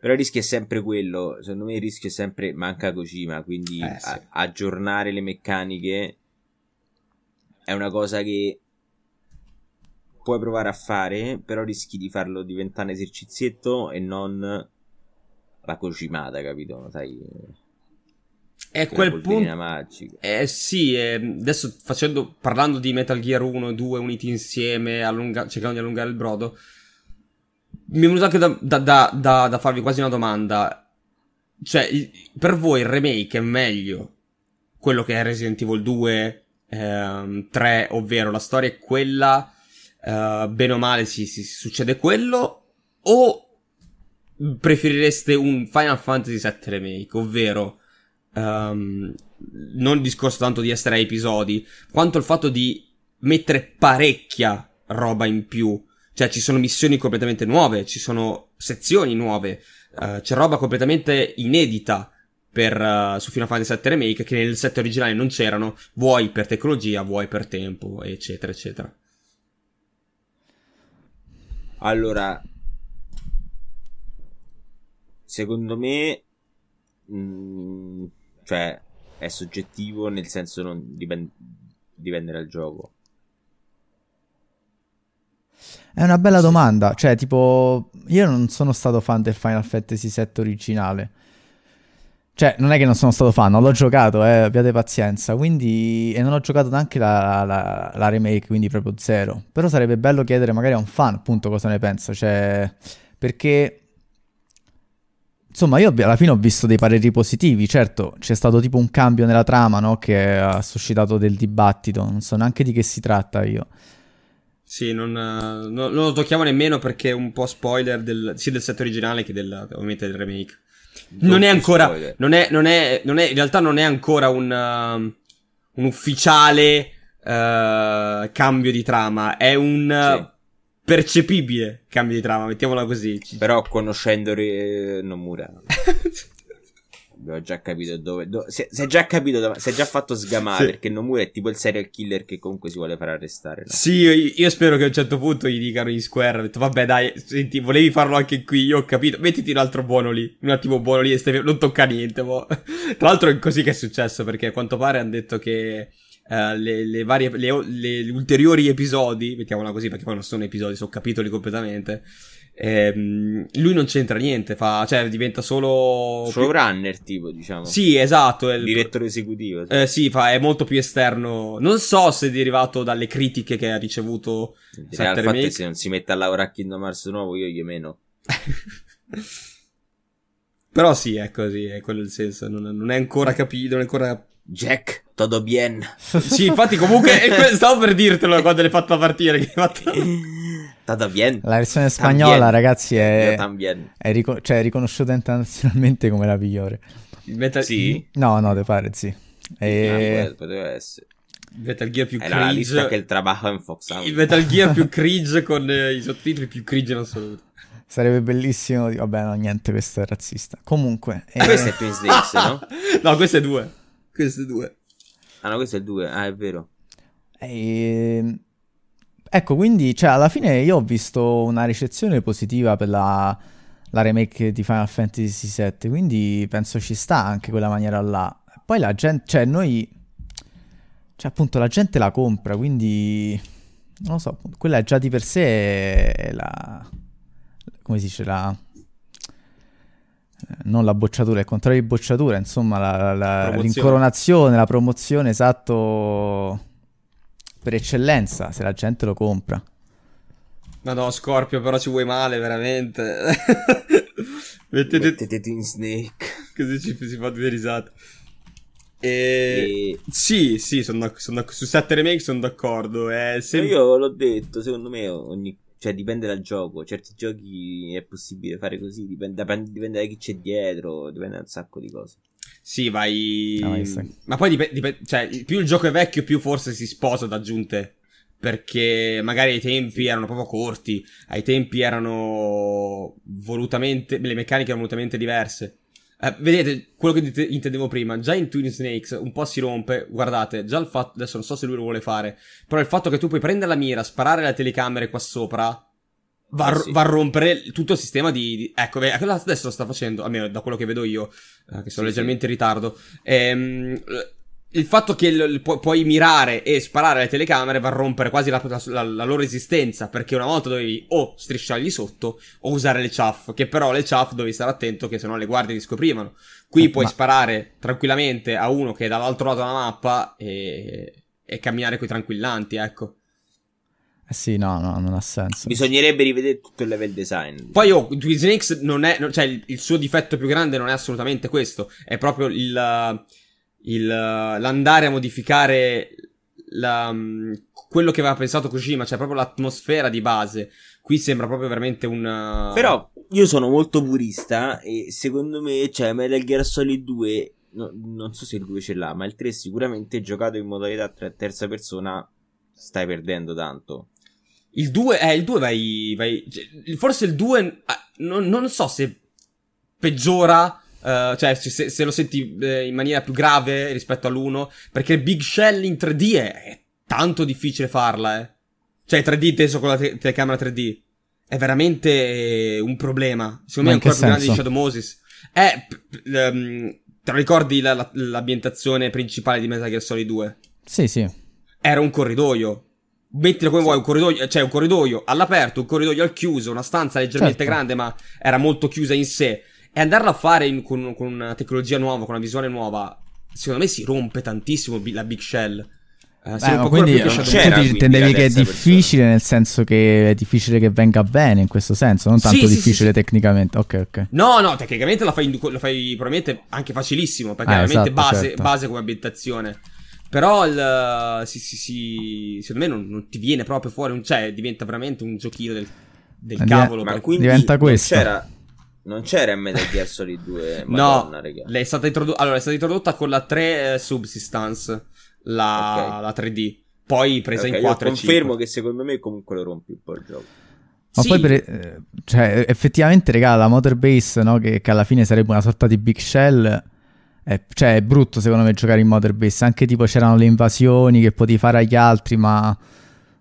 Però il rischio è sempre quello. Secondo me il rischio è sempre manca Kojima. Quindi Eh, sì. a- aggiornare le meccaniche è una cosa che puoi provare a fare. Però rischi di farlo diventare un esercizietto e non la Kojimata, capito? Sai, a la quel punto. magica. Eh sì, eh, adesso facendo, parlando di Metal Gear 1 e 2 uniti insieme, allunga- cercando di allungare il brodo, mi è venuto anche da, da- da- da- farvi quasi una domanda. Cioè, per voi il remake è meglio quello che è Resident Evil 2, ehm, 3, ovvero la storia è quella, eh, bene o male si, si- succede quello, o preferireste un Final Fantasy VII Remake, ovvero ehm, non il discorso tanto di essere a episodi, quanto il fatto di mettere parecchia roba in più. Cioè, ci sono missioni completamente nuove, ci sono sezioni nuove, eh, c'è roba completamente inedita per, eh, su Final Fantasy VII Remake che nel set originale non c'erano, vuoi per tecnologia, vuoi per tempo, eccetera, eccetera. Allora, secondo me, mm, cioè, è soggettivo nel senso non dipende, dipende dal gioco. È una bella domanda, cioè tipo io non sono stato fan del Final Fantasy VII originale. Cioè, non è che non sono stato fan, non l'ho giocato, eh, abbiate pazienza. Quindi, e non ho giocato neanche la, la- la remake, quindi proprio zero. Però sarebbe bello chiedere magari a un fan, appunto, cosa ne pensa. Cioè, perché, insomma, io alla fine ho visto dei pareri positivi. Certo, c'è stato tipo un cambio nella trama, no? Che ha suscitato del dibattito. Non so neanche di che si tratta io. Sì, non, eh, no- non lo tocchiamo nemmeno perché è un po' spoiler del, sia del set originale che del, ovviamente del remake. Non è ancora, non è, non è, non è, in realtà non è ancora un, uh, un ufficiale uh, cambio di trama, è un sì. percepibile cambio di trama, mettiamola così. Però conoscendo Re... Nomura. Abbiamo già capito dove. dove si, è già capito, dove, si è già fatto sgamare. Sì. Perché Nomura è tipo il serial killer che comunque si vuole far arrestare. No? Sì, io, io, spero che a un certo punto gli dicano in square. Detto, Vabbè, dai, senti, volevi farlo anche qui. Io ho capito. Mettiti un altro buono lì. Un attimo buono lì e stai, non tocca niente. Mo. Tra l'altro è così che è successo. Perché a quanto pare hanno detto che. Uh, le, le, varie le, le, ulteriori episodi, mettiamola così perché poi non sono episodi, sono capitoli completamente. Ehm, lui non c'entra niente, fa, cioè diventa solo. Showrunner, tipo, diciamo. Sì, esatto. È il direttore esecutivo. Sì. Eh, sì, fa, è molto più esterno. Non so se è derivato dalle critiche che ha ricevuto. Direi al fatto che se non si mette a lavorare a Kingdom Hearts nuovo, io gli meno. Però sì, è così, è quello il senso. Non, non è ancora capito, non è ancora. Jack, todo bien. sì, infatti, comunque, stavo per dirtelo quando l'hai fatta partire. Che Bien. La versione spagnola, también. ragazzi, è, è, rico- cioè, è, riconosciuta internazionalmente come la migliore. Metal... Sì? No, no, te pare, sì. E... Ah, poteva essere. Metal Gear più Era cringe. la lista che il trabajo in Fox Il Metal Gear più cringe con eh, i sottotitoli più cringe in assoluto. Sarebbe bellissimo. Vabbè, no, niente, questo è razzista. Comunque. Eh... Questo è Twin Snakes, no? no, questo è due. Questo è due. Ah, no, questo è due. Ah, è vero. E... Ecco, quindi, cioè, alla fine io ho visto una ricezione positiva per la, la remake di Final Fantasy VII, quindi penso ci sta anche quella maniera là. Poi la gente, cioè, noi, cioè, appunto, la gente la compra, quindi, non lo so, quella già di per sé è la, come si dice, la, non la bocciatura, il contrario di bocciatura, insomma, la, la, l'incoronazione, la promozione, esatto per eccellenza se la gente lo compra. No, no, Scorpio, però ci vuoi male, veramente. Mettete... Mettete in Snake. Così ci si fa due risate. E... e... Sì, sì, sono d'ac- son d'ac- su 7 remake sono d'accordo. È sem- io l'ho detto, secondo me ogni... cioè, dipende dal gioco. Certi giochi è possibile fare così, dipende, dipende da chi c'è dietro, dipende da un sacco di cose. Sì, vai. No, ma poi dipende. Dip- cioè, più il gioco è vecchio, più forse si sposa ad aggiunte. Perché magari ai tempi erano proprio corti. Ai tempi erano volutamente. Le meccaniche erano volutamente diverse. Eh, vedete quello che dite- intendevo prima. Già in Twin Snakes un po' si rompe. Guardate, già il fatto. Adesso non so se lui lo vuole fare. Però il fatto che tu puoi prendere la mira, sparare le telecamere qua sopra va, a, sì. va a rompere tutto il sistema di, di ecco adesso lo sta facendo almeno da quello che vedo io eh, che sono sì, leggermente in ritardo. Ehm, il fatto che l- pu- puoi mirare e sparare alle telecamere va a rompere quasi la, la, la, loro esistenza perché una volta dovevi o strisciargli sotto o usare le chaff che però le chaff dovevi stare attento che se no le guardie ti scoprivano. Qui eh, puoi ma... sparare tranquillamente a uno che è dall'altro lato della mappa e, e camminare coi tranquillanti ecco eh sì, no, no, non ha senso. Bisognerebbe rivedere tutto il level design. Poi, oh, Twin Snakes non è, cioè, il, il, suo difetto più grande non è assolutamente questo. È proprio il, il l'andare a modificare la, quello che aveva pensato Kojima, cioè proprio l'atmosfera di base. Qui sembra proprio veramente un. Però, io sono molto purista e secondo me, cioè, Metal Gear Solid 2, no, non so se il 2 ce l'ha, ma il 3 sicuramente giocato in modalità terza persona stai perdendo tanto. Il 2, eh, il 2 vai, vai, cioè, forse il 2, ah, non, non, so se peggiora, uh, cioè se, se, lo senti eh, in maniera più grave rispetto all'1, perché Big Shell in 3D è, è tanto difficile farla, eh. Cioè 3D inteso con la te- telecamera 3D. È veramente un problema. Secondo me è ancora più grande di Shadow Moses. È, um, te lo ricordi la, la, l'ambientazione principale di Metal Gear Solid 2? Sì, sì. Era un corridoio mettilo come sì. vuoi, un corridoio, cioè un corridoio all'aperto, un corridoio al chiuso, una stanza leggermente certo. grande ma era molto chiusa in sé. E andarla a fare in, con, con, una tecnologia nuova, con una visuale nuova, secondo me si rompe tantissimo la Big Shell. Uh, Beh, quindi tu intendevi che è difficile nel senso che è difficile che venga bene in questo senso, non tanto sì, difficile sì, tecnicamente. Ok, ok. No, no, tecnicamente la fai, la fai probabilmente anche facilissimo perché ah, è veramente esatto, base, certo. base come ambientazione. Però il, sì, sì, sì, secondo me non, non, ti viene proprio fuori, cioè diventa veramente un giochino del, del cavolo. Ma quindi diventa questo. Non c'era, Non c'era in Metal Gear Solid 2. no, Madonna, lei è stata introdotta. Allora, è stata introdotta con la 3 eh, Subsistance, la, Ok. la 3D. Poi presa Ok, in io 4 e confermo 5. che secondo me comunque lo rompi un po' il gioco. Ma Sì. poi, per, eh, cioè, effettivamente, regà, la Motor Base, no, che, che alla fine sarebbe una sorta di Big Shell, è, cioè, è brutto secondo me giocare in Motor Base. Anche tipo c'erano le invasioni che potevi fare agli altri, ma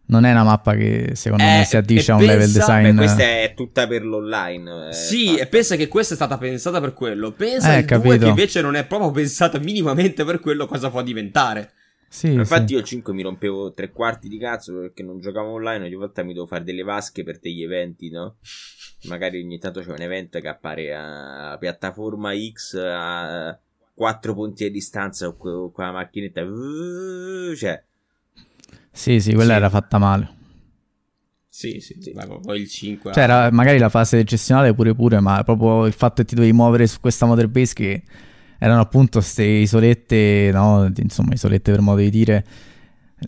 non è una mappa che secondo Eh, me si addice a un level pensa- design. Beh, questa è tutta per l'online. eh, Sì, fatta. e pensa che questa è stata pensata per quello. Pensa Eh, il 2 capito. che invece non è proprio pensata minimamente per quello, cosa può diventare. Sì, Infatti sì. io il 5 mi rompevo tre quarti di cazzo perché non giocavo online, ogni volta mi devo fare delle vasche per degli eventi, no? Magari ogni tanto c'è un evento che appare a piattaforma X a 4 punti di distanza con que- quella macchinetta. Cioè, Sì, sì, quella Sì. era fatta male. Sì, sì, sì. ma poi il 5. Cioè, era magari la fase gestionale pure pure, ma proprio il fatto che ti dovevi muovere su questa Motor Base che erano appunto queste isolette, no, insomma, isolette per modo di dire,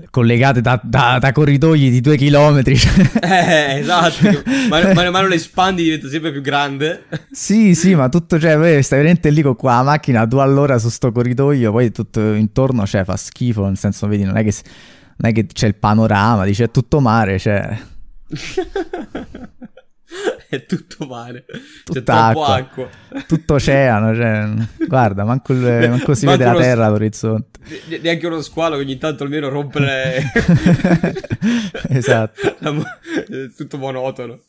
collegate da, da- da corridoi di due chilometri. cioè. Eh, esatto. man, man mano le espandi diventa sempre più grande. Sì, sì, ma tutto, cioè, stai veramente lì con qua la macchina a due all'ora su sto corridoio, poi tutto intorno, cioè, fa schifo, nel senso, vedi, non è che, non è che c'è il panorama, dice, è tutto mare, cioè, è tutto male. C'è Tutta troppo acqua. acqua. tutto oceano, cioè, guarda, manco, il- manco si Manco vede la terra all'orizzonte. Ne- Neanche uno squalo che ogni tanto almeno rompe le... Esatto. La è tutto monotono.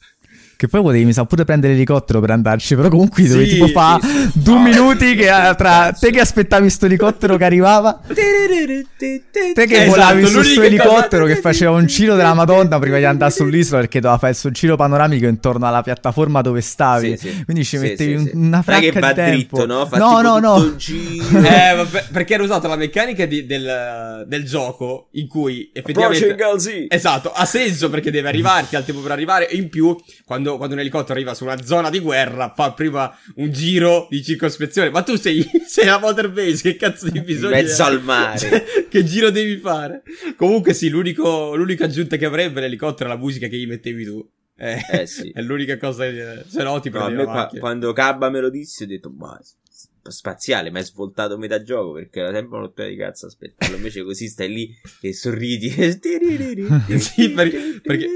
Che poi potevi, mi sa, pure prendere l'elicottero per andarci, però comunque Sì, dovevi tipo fa sì, sì. due No. minuti che eh, tra te che aspettavi sto elicottero che arrivava, te che Esatto, volavi su sto elicottero che faceva un giro della Madonna prima di andare sull'isola perché doveva fare il suo giro panoramico intorno alla piattaforma dove stavi. Sì, sì. Quindi ci mettevi sì, sì. un- una fracca che di va tempo. dritto, no? Fa no, tipo no, no. Eh, vabbè, perché hanno usato la meccanica di- del, del gioco in cui effettivamente... Approaching. Esatto, ha senso perché deve arrivarti al tempo per arrivare. E in più, quando, quando un elicottero arriva su una zona di guerra, fa prima un giro di circospezione. Ma tu sei, sei a Motor Base, che cazzo di bisogno mezzo è? al mare. Cioè, che giro devi fare? Comunque, sì, l'unico, l'unica aggiunta che avrebbe l'elicottero è la musica che gli mettevi tu. Eh, Eh, sì. È l'unica cosa. che- Se no, ti No, prendi me la qua- quando Cabba me lo disse ho detto, ma spaziale, ma è svoltato metà gioco perché era sempre una rottura di cazzo aspettarlo. Invece così stai lì e sorridi. Sì, perché- perché-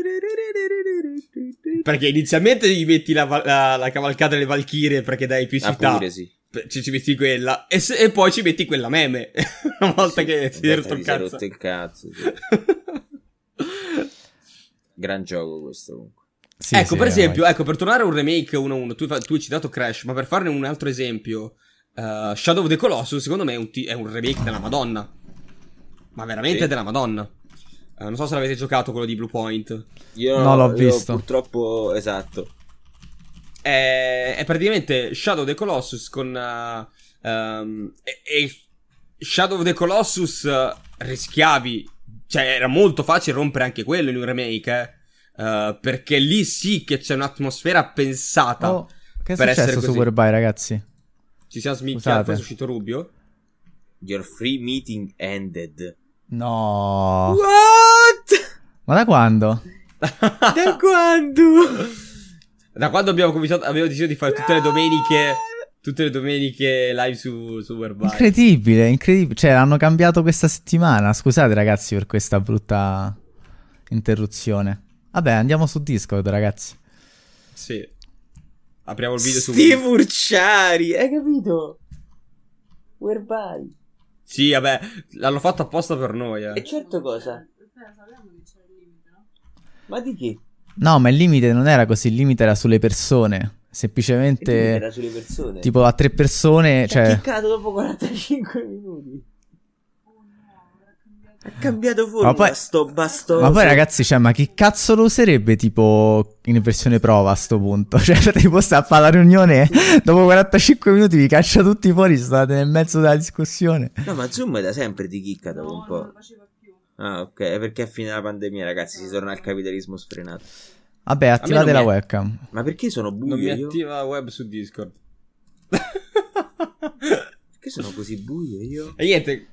Perché inizialmente gli metti la, la- la cavalcata delle Valchirie perché dai più Ah, città. pure sì. Ci, ci metti quella. E, se- e poi ci metti quella meme. Una volta Sì, che ti hai rotto il cazzo. rotto il cazzo, sì. Gran gioco questo comunque. Sì, ecco, sì, per eh, esempio, vai. ecco, per tornare a un remake 1-1, tu, tu hai citato Crash, ma per farne un altro esempio, eh, Shadow of the Colossus, secondo me è un, ti- è un remake della Madonna. Ma veramente Sì. della Madonna. Eh, non so se l'avete giocato quello di Blue Point. Io No, l'ho io visto. Purtroppo, esatto. È, è praticamente Shadow of the Colossus con... eh, ehm, e, e Shadow of the Colossus rischiavi... Cioè, era molto facile rompere anche quello in un remake, eh. Eh, perché lì sì che c'è un'atmosfera pensata. Oh, che è per essere successo su. Whereby, ragazzi? Ci siamo poi è uscito Rubio. Your free meeting ended. No. What? Ma da quando? Da quando? Da quando abbiamo cominciato, abbiamo deciso di fare tutte le domeniche, tutte le domeniche live su, su Whereby. Incredibile, incredibile. Cioè, l'hanno cambiato questa settimana. Scusate, ragazzi, per questa brutta interruzione. Vabbè, andiamo su Discord, ragazzi. Sì. Apriamo il video su Steve Urciari, hai capito? Whereby? Sì, vabbè, l'hanno fatto apposta per noi, eh. E certo cosa? Ma di che? No, ma il limite non era così. Il limite era sulle persone. Era Semplicemente, sulle persone. tipo, a tre persone. Cioè... Cioè, chiccato dopo 45 minuti. Ha cambiato forma Ma poi- sto bastoso. Ma poi ragazzi, cioè, ma chi cazzo lo userebbe tipo in versione prova a sto punto? Cioè, tipo sta a fare la riunione, dopo 45 minuti vi caccia tutti fuori, state nel mezzo della discussione. No, ma Zoom da sempre ti chicca dopo un No, po'. non lo faceva più. Ah, ok, è perché a fine della pandemia, ragazzi, si torna al capitalismo sfrenato. Vabbè, attivate non la mi è- webcam. Ma perché sono Non buio mi io? attiva web su Discord. Perché sono così buio io? E niente,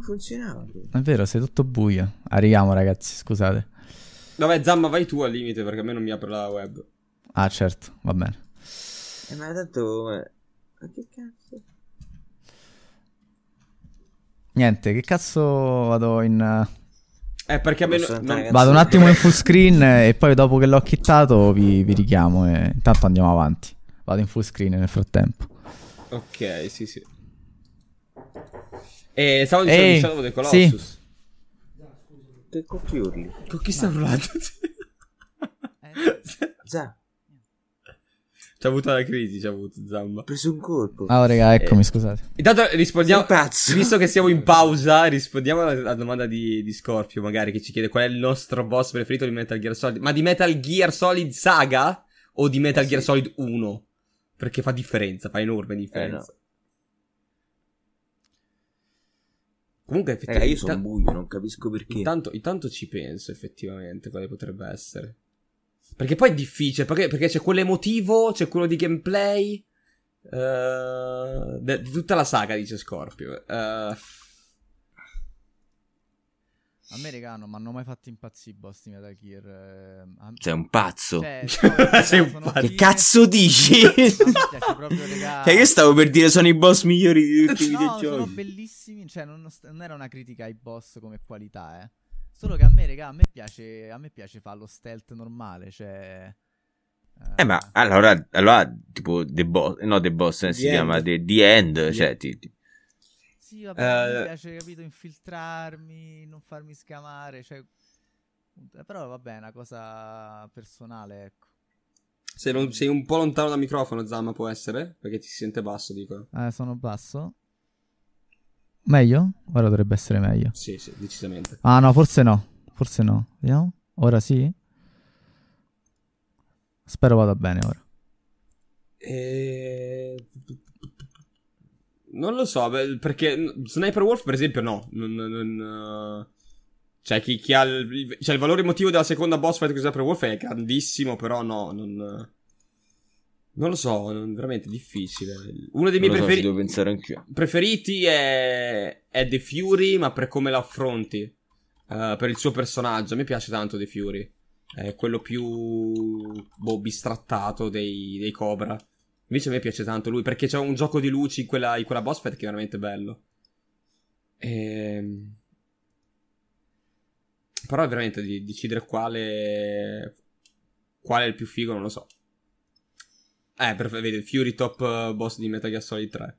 funzionava. È vero, sei tutto buio. Arriviamo, ragazzi, scusate. Vabbè, Zamma, vai tu al limite perché a me non mi apre la web. Ah, certo, va bene. Eh, ma tanto... eh, Ma che cazzo? Niente, che cazzo vado in... eh, Eh, perché a me non- non- Vado un attimo in full screen e poi dopo che l'ho chittato vi, vi richiamo e intanto andiamo avanti. Vado in full screen nel frattempo. Ok, sì, sì. E stavo dicendo Ehi, di Shadow of the Colossus. Che cocchi urli? Con chi sta urlando? Già, C'ha avuto la crisi, c'ha avuto Zamba. ho preso un colpo. Ah, oh, raga, eccomi, scusate. Intanto rispondiamo. Sei pazzo. Visto che siamo in pausa, rispondiamo alla, alla domanda di, di Scorpio, magari, che ci chiede qual è il nostro boss preferito di Metal Gear Solid. Ma di Metal Gear Solid Saga o di Metal Eh, Gear sì. Solid 1? Perché fa differenza, fa enorme differenza. Comunque, Raga, effettivamente. io sono buio, non capisco perché. Intanto, intanto ci penso effettivamente quale potrebbe essere. Perché poi è difficile, perché, perché c'è quello emotivo, c'è quello di gameplay. eh, de- di tutta la saga, dice Scorpio. Eh, A me, raga, non mi hanno mai fatto impazzire i boss di Metal Gear. eh, a- Sei un pazzo. Cioè, Sei un sono pazzo. Che cazzo dici? Ma mi piace proprio, raga. Cioè, io stavo per dire sono i boss migliori di tutti i No, sono videogiochi. bellissimi. Cioè, non, non era una critica ai boss come qualità, eh. Solo che a me, raga, a me piace, a me piace fare lo stealth normale. Cioè. Eh, ma allora, allora tipo The Boss, no, The Boss eh, si The chiama End. The, The End, cioè, ti- ti- Sì, vabbè, Eh, piace, capito, infiltrarmi, non farmi scamare. Cioè. eh, Però, vabbè, è una cosa personale, ecco. sei, non- sei un po' lontano dal microfono, Zamma, può essere? Perché ti si sente basso, dicono. Eh, sono basso. Meglio? Ora dovrebbe essere meglio. Sì, sì, decisamente. Ah, no, forse no. Forse no. Vediamo. Ora sì? Spero vada bene ora. E... Non lo so, beh, perché Sniper Wolf, per esempio, no. Non, non, eh, Cioè, chi, chi ha il, cioè, il valore emotivo della seconda boss fight con Sniper Wolf è grandissimo, però no, non... Non lo so, non- veramente difficile. Uno dei miei so, preferi- preferiti è, è The Fury, ma per come lo affronti. eh, per il suo personaggio. Me piace tanto The Fury. È quello più boh, bistrattato dei, dei Cobra. Invece a me piace tanto lui perché c'è un gioco di luci in quella, in quella boss fight che è veramente bello. Ehm... Però è veramente di decidere quale. Quale è il più figo, non lo so. Eh, per, vedi, Fury top eh, boss di Metal Gear Solid 3.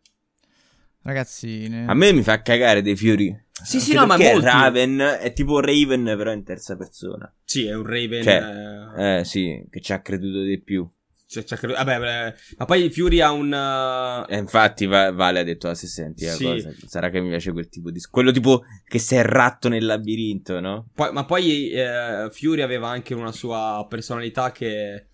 Ragazzi, ne- A me mi fa cagare dei fiori. Sì, sì, no, ma perché molti. Raven è tipo Raven, però in terza persona. Sì, è un Raven. Cioè, eh, Eh, sì, che ci ha creduto di più. Cioè, cioè, credo- vabbè, beh, ma poi Fury ha un. E infatti Va- Vale ha detto la stessa identica Sì. cosa. Sarà che mi piace quel tipo di... Quello tipo che sei il ratto nel labirinto, no? poi- ma poi eh, Fury aveva anche una sua personalità che eh,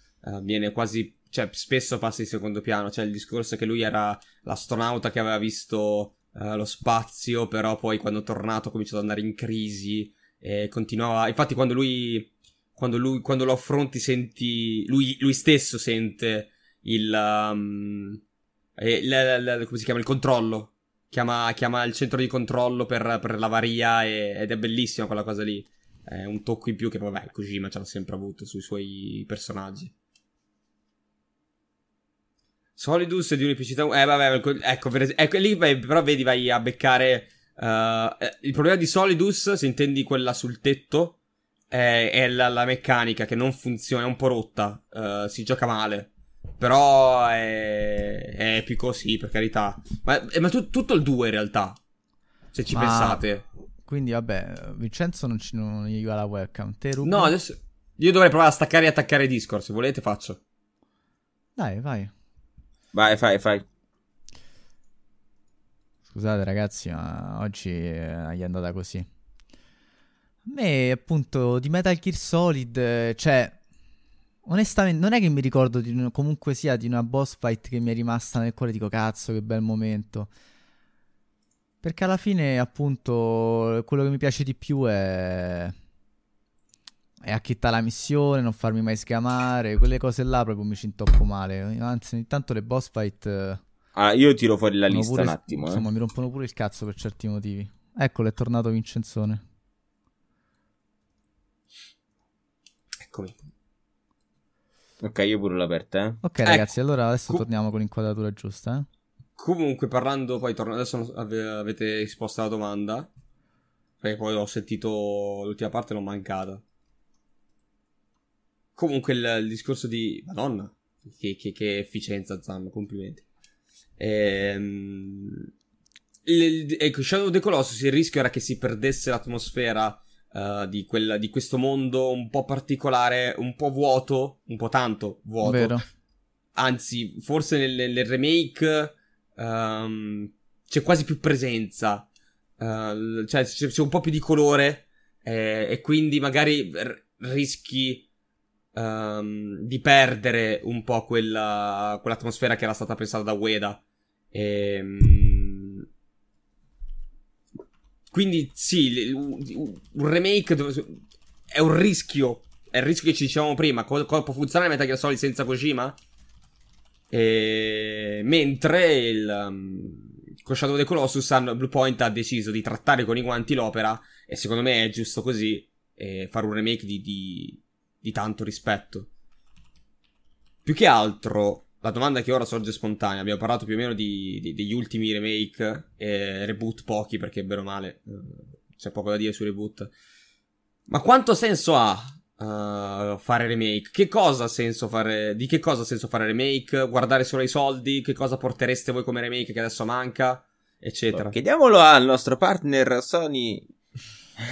viene quasi. Cioè, spesso passa in secondo piano. Cioè, il discorso è che lui era l'astronauta che aveva visto eh, lo spazio, però poi quando è tornato ha cominciato ad andare in crisi. E continuava. Infatti, quando lui. Quando, lui, quando lo affronti, senti. Lui, lui stesso sente il. um, eh, la- la- come si chiama? Il controllo. Chiama, chiama il centro di controllo per, per l'avaria e- ed è bellissima quella cosa lì. È un tocco in più che, vabbè, Kojima ce l'ha sempre avuto sui suoi personaggi. Solidus è di un'epicità. Eh, vabbè, ecco, per ecco, lì però vedi, vai a beccare. eh, il problema di Solidus, se intendi quella sul tetto, è, è la, la meccanica che non funziona, è un po' rotta. eh, si gioca male. Però è, è epico, sì, per carità. Ma, eh, ma tu- tutto il 2 in realtà. Se ci Ma- pensate. Quindi, vabbè, Vincenzo non, ci, non gli va la webcam. Te, Ruben? No, adesso. Io dovrei provare a staccare e attaccare Discord. Se volete, faccio. Dai, vai. Vai, fai, fai. Scusate ragazzi, ma oggi eh, è andata così. A me, appunto, di Metal Gear Solid, eh, cioè, onestamente, non è che mi ricordo di un- comunque sia di una boss fight che mi è rimasta nel cuore, dico cazzo, che bel momento. Perché alla fine, appunto, quello che mi piace di più è... È acchittare la missione, non farmi mai sgamare, quelle cose là proprio mi ci intoppo male. Anzi, ogni tanto le boss fight... eh, Ah, io tiro fuori la lista pure- un attimo. eh. Insomma, mi rompono pure il cazzo per certi motivi. Eccolo, è tornato Vincenzone. Eccomi. Ok, io pure l'ho aperta, eh. Ok, ragazzi, allora adesso torniamo con l'inquadratura giusta, eh. Comunque, parlando, poi torno, adesso ave- avete risposto alla domanda. Perché poi ho sentito l'ultima parte, non mancata. Comunque, il, il discorso di. Madonna, che, che, che efficienza, Zam, complimenti. Ehm. Il, ecco, Shadow of the Colossus, il rischio era che si perdesse l'atmosfera uh, di, quella, di questo mondo un po' particolare, un po' vuoto, un po' tanto vuoto. Vero. Anzi, forse nel, nel remake um, c'è quasi più presenza, uh, cioè c'è, c'è, un po' più di colore eh, e quindi magari r- rischi um, di perdere un po' quella, quell'atmosfera che era stata pensata da Ueda. E, um, quindi sì, un remake è un rischio. È il rischio che ci dicevamo prima. Può funzionare Metal Gear Solid senza Kojima? E... Mentre il um, con Shadow of the Colossus hanno, Bluepoint ha deciso di trattare con i guanti l'opera e secondo me è giusto così e fare un remake di, di, di tanto rispetto. Più che altro, la domanda che ora sorge spontanea, abbiamo parlato più o meno di, di, degli ultimi remake, e reboot pochi perché bene o male eh, c'è poco da dire su reboot. Ma quanto senso ha uh, fare remake? Che cosa ha senso fare, di che cosa ha senso fare remake? Guardare solo i soldi? Che cosa portereste voi come remake che adesso manca? Eccetera. Chiediamolo al nostro partner Sony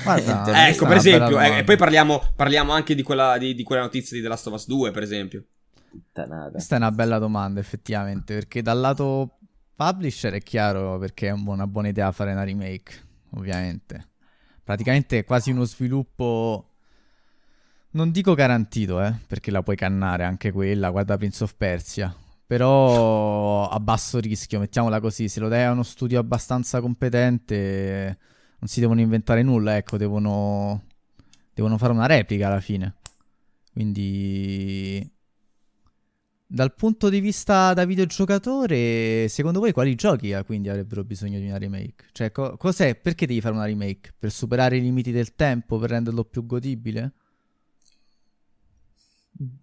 Guarda, ecco, per esempio, eh, e poi parliamo, parliamo anche di quella, di, di quella notizia di The Last of Us 2, per esempio. Puttanata. Questa è una bella domanda, effettivamente, perché dal lato publisher è chiaro perché è una buona idea fare una remake, ovviamente. Praticamente è quasi uno sviluppo non dico garantito, eh, perché la puoi cannare anche quella, guarda Prince of Persia. Però a basso rischio, mettiamola così, se lo dai a uno studio abbastanza competente, non si devono inventare nulla, ecco, devono, devono fare una replica alla fine. Quindi dal punto di vista da videogiocatore, secondo voi quali giochi ah, quindi avrebbero bisogno di una remake? Cioè, co- cos'è? Perché devi fare una remake? Per superare i limiti del tempo, per renderlo più godibile?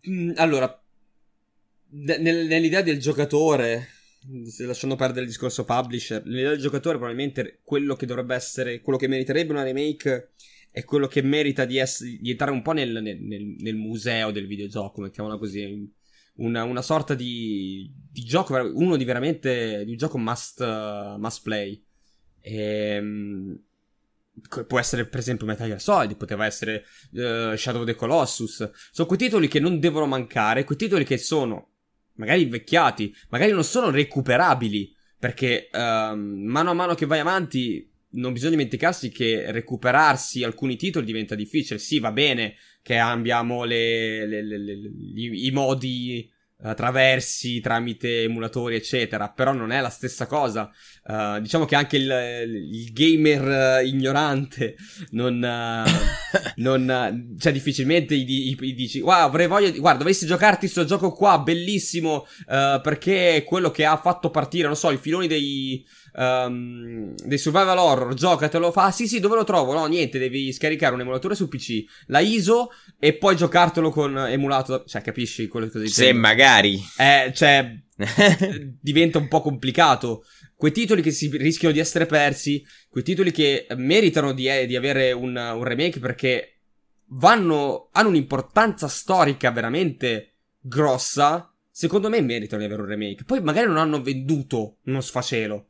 Mm, allora, nel, nell'idea del giocatore, lasciando perdere il discorso publisher, nell'idea del giocatore probabilmente quello che dovrebbe essere, quello che meriterebbe una remake è quello che merita di, essere, di entrare un po' nel, nel, nel, museo del videogioco, mettiamola così, una, una sorta di, di, gioco, uno di veramente, di un gioco must, uh, must play. E, ehm, può essere per esempio Metal Gear Solid, poteva essere uh, Shadow of the Colossus. Sono quei titoli che non devono mancare, quei titoli che sono magari invecchiati, magari non sono recuperabili, perché uh, mano a mano che vai avanti non bisogna dimenticarsi che recuperarsi alcuni titoli diventa difficile. Sì, va bene che abbiamo le, le, le, i, modi attraversi tramite emulatori, eccetera. Però non è la stessa cosa. Uh, diciamo che anche il, il gamer uh, ignorante non, uh, non cioè, difficilmente gli, gli, gli dici, wow, avrei voglia di, guarda, dovessi giocarti questo gioco qua, bellissimo, perché è quello che ha fatto partire, non so, i filoni dei, um, dei survival horror, giocatelo, fa, sì sì, dove lo trovo? No, niente, devi scaricare un emulatore su PC, la ISO e poi giocartelo con emulato, cioè capisci quello che dici? Se magari. Eh, cioè, diventa un po' complicato. Quei titoli che si rischiano di essere persi, quei titoli che meritano di, eh, di avere un, un remake perché vanno, hanno un'importanza storica veramente grossa, secondo me meritano di avere un remake. Poi magari non hanno venduto uno sfacelo.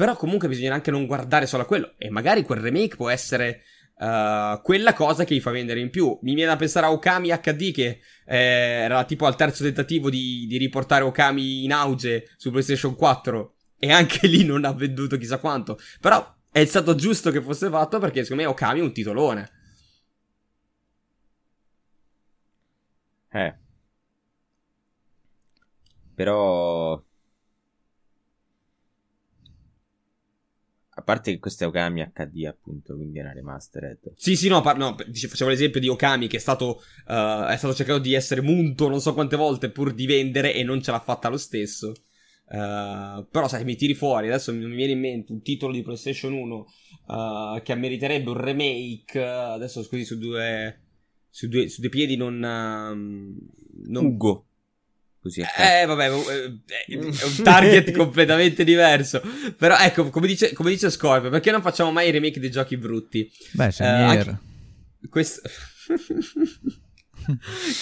Però comunque bisogna anche non guardare solo a quello. E magari quel remake può essere uh, quella cosa che gli fa vendere in più. Mi viene da pensare a Okami HD che eh, era tipo al terzo tentativo di, di riportare Okami in auge su PlayStation 4. E anche lì non ha venduto chissà quanto. Però è stato giusto che fosse fatto perché secondo me Okami è un titolone. Eh. Però parte che questo è Okami HD, appunto, quindi è una remastered. Sì, sì, no, par- no facevo l'esempio di Okami che è stato, uh, è stato cercato di essere munto non so quante volte pur di vendere e non ce l'ha fatta lo stesso. Uh, però sai, mi tiri fuori, adesso mi viene in mente un titolo di PlayStation 1 uh, che meriterebbe un remake, adesso così su due, su due, su due piedi non, um, non... Ugo. Così eh, vabbè, è un target completamente diverso. Però ecco, come dice, come dice Scorpio, perché non facciamo mai i remake dei giochi brutti? Beh, c'è uh, anche... Questo...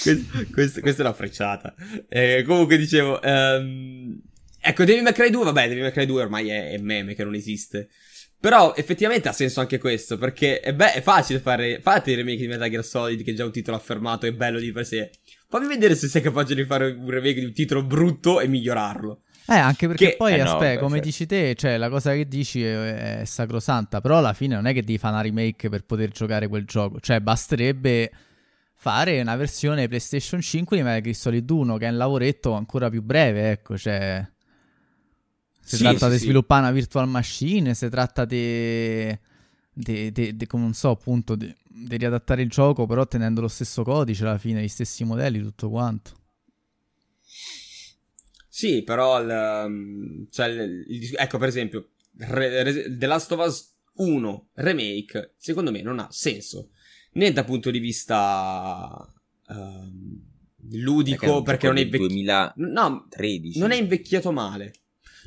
questo, questo, questa è una frecciata. Eh, comunque dicevo, um, ecco, Devil May Cry 2, vabbè, Devil May Cry 2 ormai è, è, meme che non esiste. Però effettivamente ha senso anche questo, perché è, be- è facile fare, fate i remake di Metal Gear Solid, che è già un titolo affermato e bello di per sé. Fammi vedere se sei capace di fare un remake di un titolo brutto e migliorarlo. Eh, anche perché che... poi, eh aspetta, no, come dici te, cioè, la cosa che dici è, è, sacrosanta, però alla fine non è che devi fare una remake per poter giocare quel gioco, cioè basterebbe fare una versione PlayStation 5 di Metal Gear Solid 1, che è un lavoretto ancora più breve, ecco, cioè... Si sì, tratta sì, di sì. sviluppare una virtual machine, si tratta di, di, di, di come non so, appunto, di, di, riadattare il gioco, però tenendo lo stesso codice alla fine, gli stessi modelli, tutto quanto. Sì, però, il, um, cioè, il, il, ecco, per esempio, Re, Re, The Last of Us 1 Remake, secondo me non ha senso, né dal punto di vista... Um, ludico perché, perché non è invecchiato no, non è invecchiato male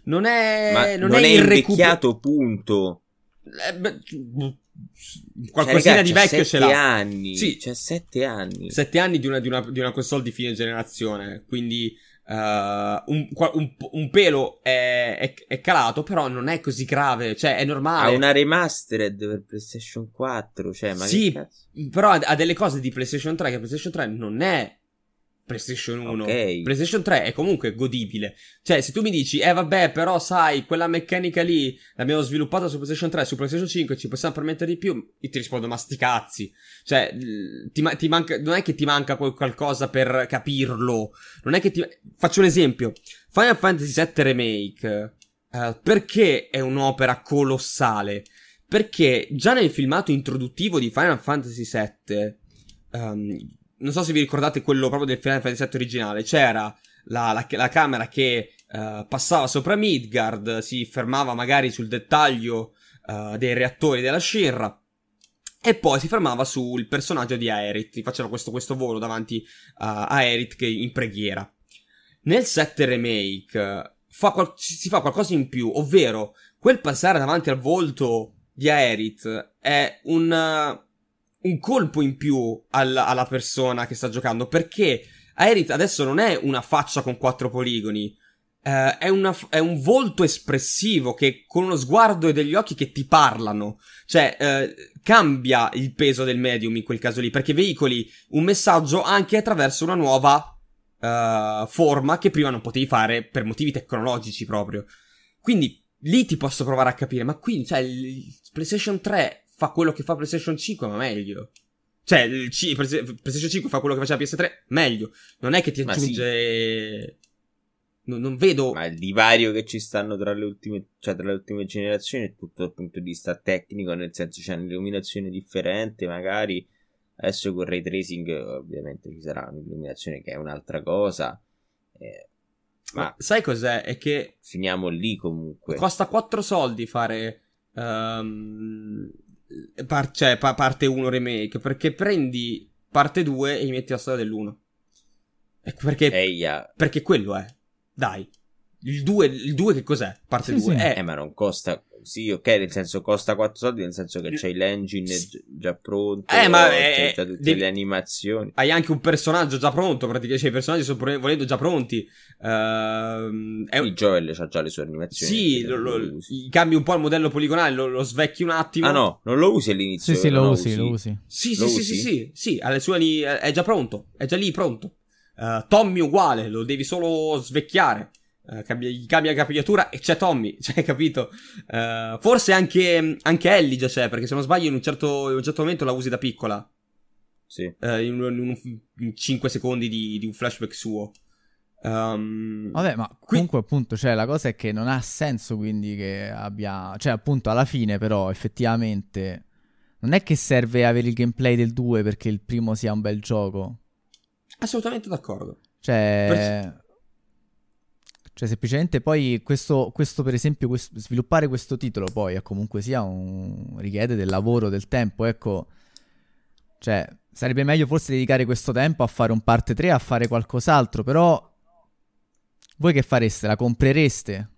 non è, Ma non, non è, è invecchiato, recuper- punto. Eh, beh, qualcosina cioè, di vecchio ce l'ha. anni. Sì. C'è sette anni. Sette anni di una, di, una, di una console di fine generazione. Quindi uh, un, un, un, pelo è, è, è, calato, però non è così grave. Cioè, è normale. Ha una remastered per PlayStation 4. Cioè, ma sì, però ha, ha delle cose di PlayStation 3 che PlayStation 3 non è PlayStation 1. Okay. PlayStation 3 è comunque godibile. Cioè, se tu mi dici, eh vabbè, però sai, quella meccanica lì l'abbiamo sviluppata su PlayStation 3, su PlayStation 5 ci possiamo permettere di più, io ti rispondo, ma sti cazzi. Cioè, ti, ti manca, non è che ti manca qualcosa per capirlo. Non è che ti... Faccio un esempio. Final Fantasy VII Remake, uh, perché è un'opera colossale? Perché già nel filmato introduttivo di Final Fantasy VII, um, non so se vi ricordate quello proprio del Final Fantasy VII originale, c'era la, la, la camera che uh, passava sopra Midgard, si fermava magari sul dettaglio uh, dei reattori della Shinra, e poi si fermava sul personaggio di Aerith, faceva questo, questo volo davanti a Aerith che in preghiera. Nel 7 remake fa qual- si fa qualcosa in più, ovvero quel passare davanti al volto di Aerith è un un colpo in più alla, alla persona che sta giocando. Perché Aerith adesso non è una faccia con quattro poligoni. Uh, è, una, è, un volto espressivo che con uno sguardo e degli occhi che ti parlano. Cioè, uh, cambia il peso del medium in quel caso lì, perché veicoli un messaggio anche attraverso una nuova uh, forma che prima non potevi fare per motivi tecnologici proprio. Quindi lì ti posso provare a capire, ma qui, cioè, il PlayStation 3 fa quello che fa PlayStation 5, ma meglio. Cioè, il C- PlayStation 5 fa quello che faceva PS3, meglio. Non è che ti aggiunge... Sì. Non, vedo... Ma il divario che ci stanno tra le ultime, cioè tra le ultime generazioni è tutto dal punto di vista tecnico, nel senso c'è un'illuminazione differente, magari... Adesso con ray tracing ovviamente ci sarà un'illuminazione che è un'altra cosa. Eh, ma, ma, sai cos'è? È che... Finiamo lì comunque. Costa 4 soldi fare... Um, par- cioè, pa- parte 1 remake, perché prendi parte 2 e gli metti la storia dell'1. Ecco perché, Eia. perché quello è. Dai. Il 2, il 2 che cos'è? Parte 2. Sì, sì. Eh. eh, ma non costa sì, ok, nel senso costa 4 soldi, nel senso che c'hai l'engine già pronto, eh, ma c'è già tutte devi... le animazioni. Hai anche un personaggio già pronto, praticamente, cioè i personaggi sono volendo già pronti. Uh, è un... Joel ha già le sue animazioni. Sì, lo, lo, cambi un po' il modello poligonale, lo, lo, svecchi un attimo. Ah no, non lo usi all'inizio. Sì, sì, lo usi, lo usi. Sì, sì, sì, sì, sì, sì, alle sue è già pronto, è già lì pronto. Uh, Tommy uguale, lo devi solo svecchiare. Uh, cambia, gli cambia capigliatura e c'è Tommy, cioè, capito? Uh, forse anche, anche Ellie già c'è, perché se non sbaglio in un certo, in un certo momento la usi da piccola. Sì. Uh, in, in, in 5 secondi di, di, un flashback suo. Um, Vabbè, ma comunque qui... appunto, cioè, la cosa è che non ha senso quindi che abbia... Cioè, appunto, alla fine però, effettivamente... Non è che serve avere il gameplay del 2 perché il primo sia un bel gioco. Assolutamente d'accordo. Cioè... Per... Cioè, semplicemente poi questo, questo per esempio, questo, sviluppare questo titolo poi è comunque sia un, richiede del lavoro, del tempo, ecco. Cioè, sarebbe meglio forse dedicare questo tempo a fare un parte 3, a fare qualcos'altro, però voi che fareste? La comprereste?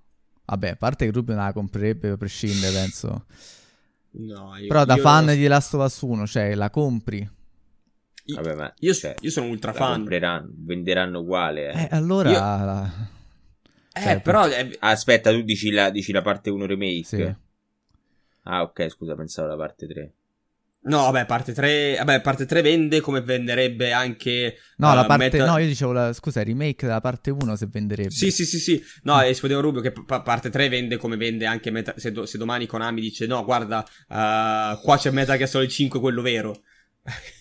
Vabbè, a parte che Rubio non la comprerebbe a prescindere, penso. No, io, Però da io- fan di The Last of Us 1, cioè, la compri? io- Vabbè, ma io, cioè, io sono ultra la fan. compreranno, venderanno uguale. eh. Eh, allora... Io- la- Eh, cioè, però eh, Aspetta, tu dici la, dici la parte 1 remake? Sì. Ah, ok, scusa, pensavo alla parte 3. No, vabbè, parte 3, vabbè, parte 3 vende come venderebbe anche No, eh, la parte... Meta- No, io dicevo, la... scusa, remake della parte 1 se venderebbe. Sì, sì, sì, sì. No, escludevo Rubio che pa- parte 3 vende come vende anche Meta- se, do- se domani Konami dice "No, guarda, eh, qua c'è Metal Gear Solid 5 quello vero".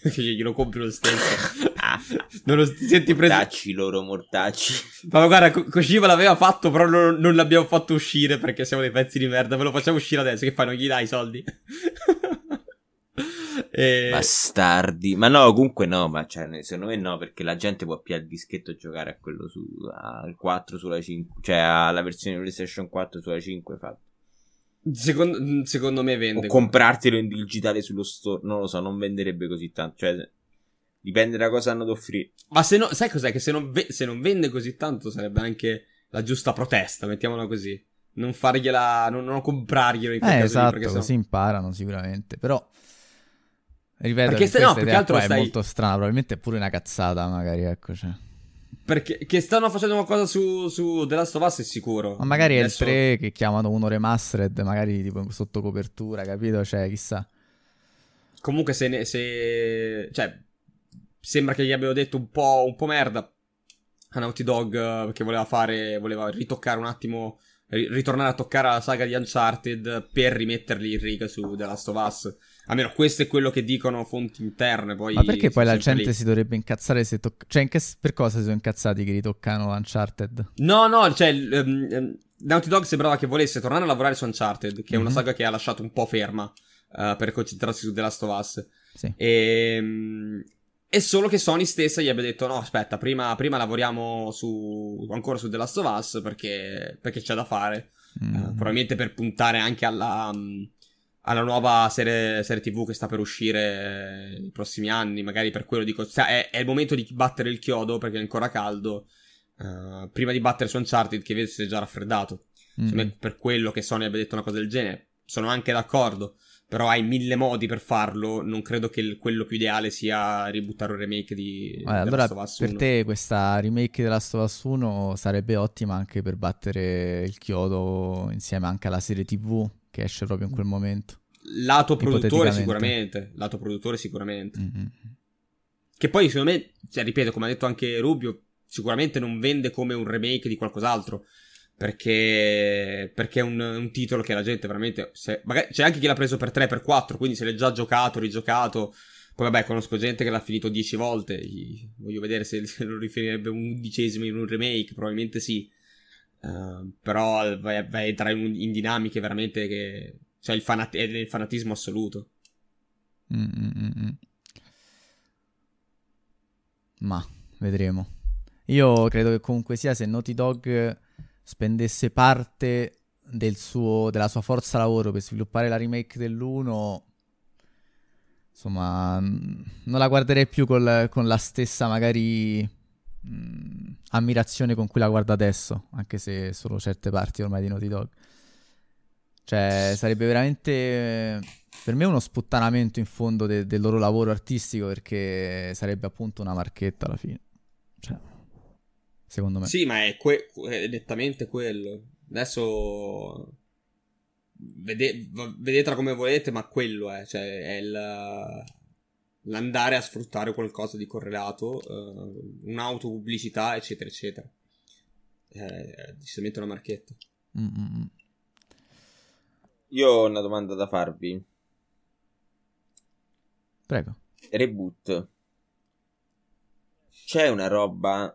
Che glielo compri lo stesso. non lo ti senti preso. Mortacci loro, mortacci. Ma guarda, Ko- Kojima l'aveva fatto, però non, non l'abbiamo fatto uscire perché siamo dei pezzi di merda. Ve lo facciamo uscire adesso. Che fai? Non gli dai i soldi? e... Bastardi. Ma no, comunque no, ma cioè, secondo me no, perché la gente può più al dischetto giocare a quello su al 4 sulla 5, cioè alla versione PlayStation 4 sulla 5 fatto. Secondo, secondo me vende. O comprartelo in digitale sullo store, non lo so, non venderebbe così tanto, cioè dipende da cosa hanno da offrire. Ma se no, sai cos'è? Che se non, ve- se non vende così tanto sarebbe anche la giusta protesta, mettiamola così. Non fargliela, non, non comprarglielo in quel Eh, caso lì, esatto, perché sennò- così imparano sicuramente, però... Ripeto, Perché se no, più che altro stai- è molto strana, probabilmente è pure una cazzata magari, ecco, cioè. Perché che stanno facendo qualcosa su, su The Last of Us è sicuro. Ma magari Adesso- è il 3 che chiamano uno remastered, magari tipo sotto copertura, capito? Cioè, chissà. Comunque se, ne- se cioè sembra che gli abbiano detto un po', un po' merda a Naughty Dog eh, che voleva fare, voleva ritoccare un attimo, ri- ritornare a toccare la saga di Uncharted per rimetterli in riga su The Last of Us. Almeno questo è quello che dicono fonti interne. Poi Ma perché poi la gente lì. si dovrebbe incazzare se tocca... Cioè, in che... per cosa si sono incazzati che ritoccano Uncharted? No, no, cioè ehm, ehm, Naughty Dog sembrava che volesse tornare a lavorare su Uncharted, che è una Mhm. saga che ha lasciato un po' ferma eh, per concentrarsi su The Last of Us. Sì. E, è solo che Sony stessa gli abbia detto: No, aspetta, prima, prima lavoriamo su, ancora su The Last of Us perché, perché c'è da fare. Mm. Eh, probabilmente per puntare anche alla, mm, alla nuova serie, serie TV che sta per uscire nei prossimi anni. Magari per quello dico: sa- è, è il momento di battere il chiodo perché è ancora caldo. eh, prima di battere su Uncharted, che vedi si è già raffreddato. Mm. Per quello che Sony abbia detto una cosa del genere. Sono anche d'accordo. Però hai mille modi per farlo. Non credo che il- quello più ideale sia ributtare un remake di The allora Last of Us per 1. te questa remake della Last of Us 1 sarebbe ottima anche per battere il chiodo insieme anche alla serie TV che esce proprio in quel momento. Lato produttore sicuramente. Lato produttore sicuramente. Mm. Che poi secondo me, cioè, ripeto, come ha detto anche Rubio, sicuramente non vende come un remake di qualcos'altro. Perché, perché è un, un titolo che la gente veramente. se- magari, c'è anche chi l'ha preso per 3, per 4, quindi se l'è già giocato, rigiocato. Poi vabbè, conosco gente che l'ha finito 10 volte. gli- Voglio vedere se, se lo rifinirebbe un undicesimo in un remake. Probabilmente sì. Uh, però vai, vai a entrare in, in dinamiche veramente che. Cioè, il, fanat- il fanatismo assoluto. Mm, mm, mm, mm. Ma vedremo. Io credo che comunque sia se Naughty Dog spendesse parte del suo, della sua forza lavoro per sviluppare la remake dell'1, insomma, mm, non la guarderei più col- con la stessa magari mm, ammirazione con cui la guardo adesso, anche se solo certe parti ormai di Naughty Dog. Cioè, sarebbe veramente per me uno sputtanamento in fondo de- del loro lavoro artistico perché sarebbe appunto una marchetta alla fine. Cioè, secondo me. Sì, ma è, que- è nettamente quello. Adesso vede- vedetela come volete, ma quello è, cioè è il- l'andare a sfruttare qualcosa di correlato, eh, un'autopubblicità, eccetera, eccetera. È decisamente una marchetta. Mm, mm, mm. Io ho una domanda da farvi. Prego. Reboot. C'è una roba.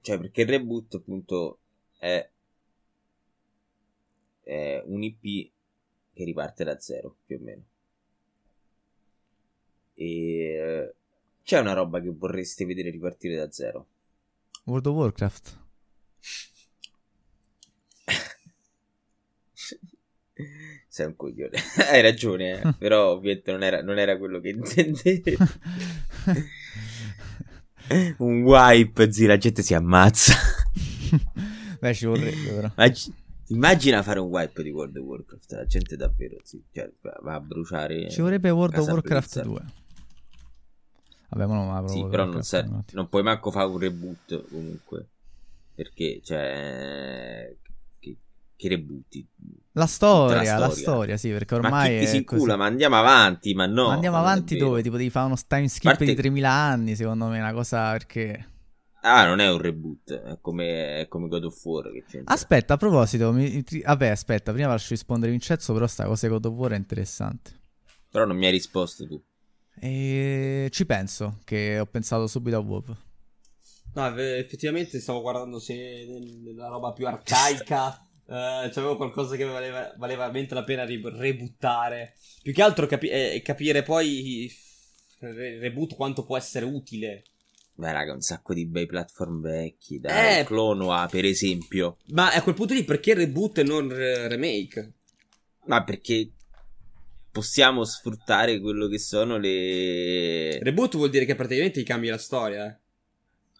Cioè, perché il reboot, appunto, è. è un IP che riparte da zero, più o meno. E. eh, C'è una roba che vorreste vedere ripartire da zero. World of Warcraft. Sei un coglione. Hai ragione, eh. però ovviamente non era, non era quello che intendevi. un wipe, zi, la gente si ammazza. Beh, ci vorrebbe però. Immagina, immagina fare un wipe di World of Warcraft, la gente davvero sì, cioè, va a bruciare. Ci vorrebbe World of Warcraft Blizzard. 2. Vabbè, ma non apro Sì, World però non, attimo. non puoi manco fare un reboot comunque. Perché, cioè, che, che rebutti? La storia, la la storia. storia, sì, perché ma ormai chi ti si incula? Ma andiamo avanti, ma no. Ma andiamo avanti dove? Tipo devi fare uno time skip Parte- di 3000 anni, secondo me, una cosa perché... Ah, non è un reboot, è come, è come God of War. Aspetta, a proposito, mi- vabbè, aspetta, prima lascio rispondere Vincenzo, però sta cosa di God of War è interessante. Però non mi hai risposto tu. E ci penso, che ho pensato subito a WoW. No, eh, effettivamente stavo guardando se nella roba più arcaica eh, c'avevo qualcosa che valeva, valeva veramente la pena ri- rebuttare. Più che altro capi- eh, capire poi il reboot quanto può essere utile. Beh, raga, un sacco di bei platform vecchi. Dai, Eh. Clonoa, per esempio. Ma a quel punto lì perché reboot e non re- remake? Ma perché possiamo sfruttare quello che sono le. Reboot vuol dire che praticamente gli cambi la storia. eh.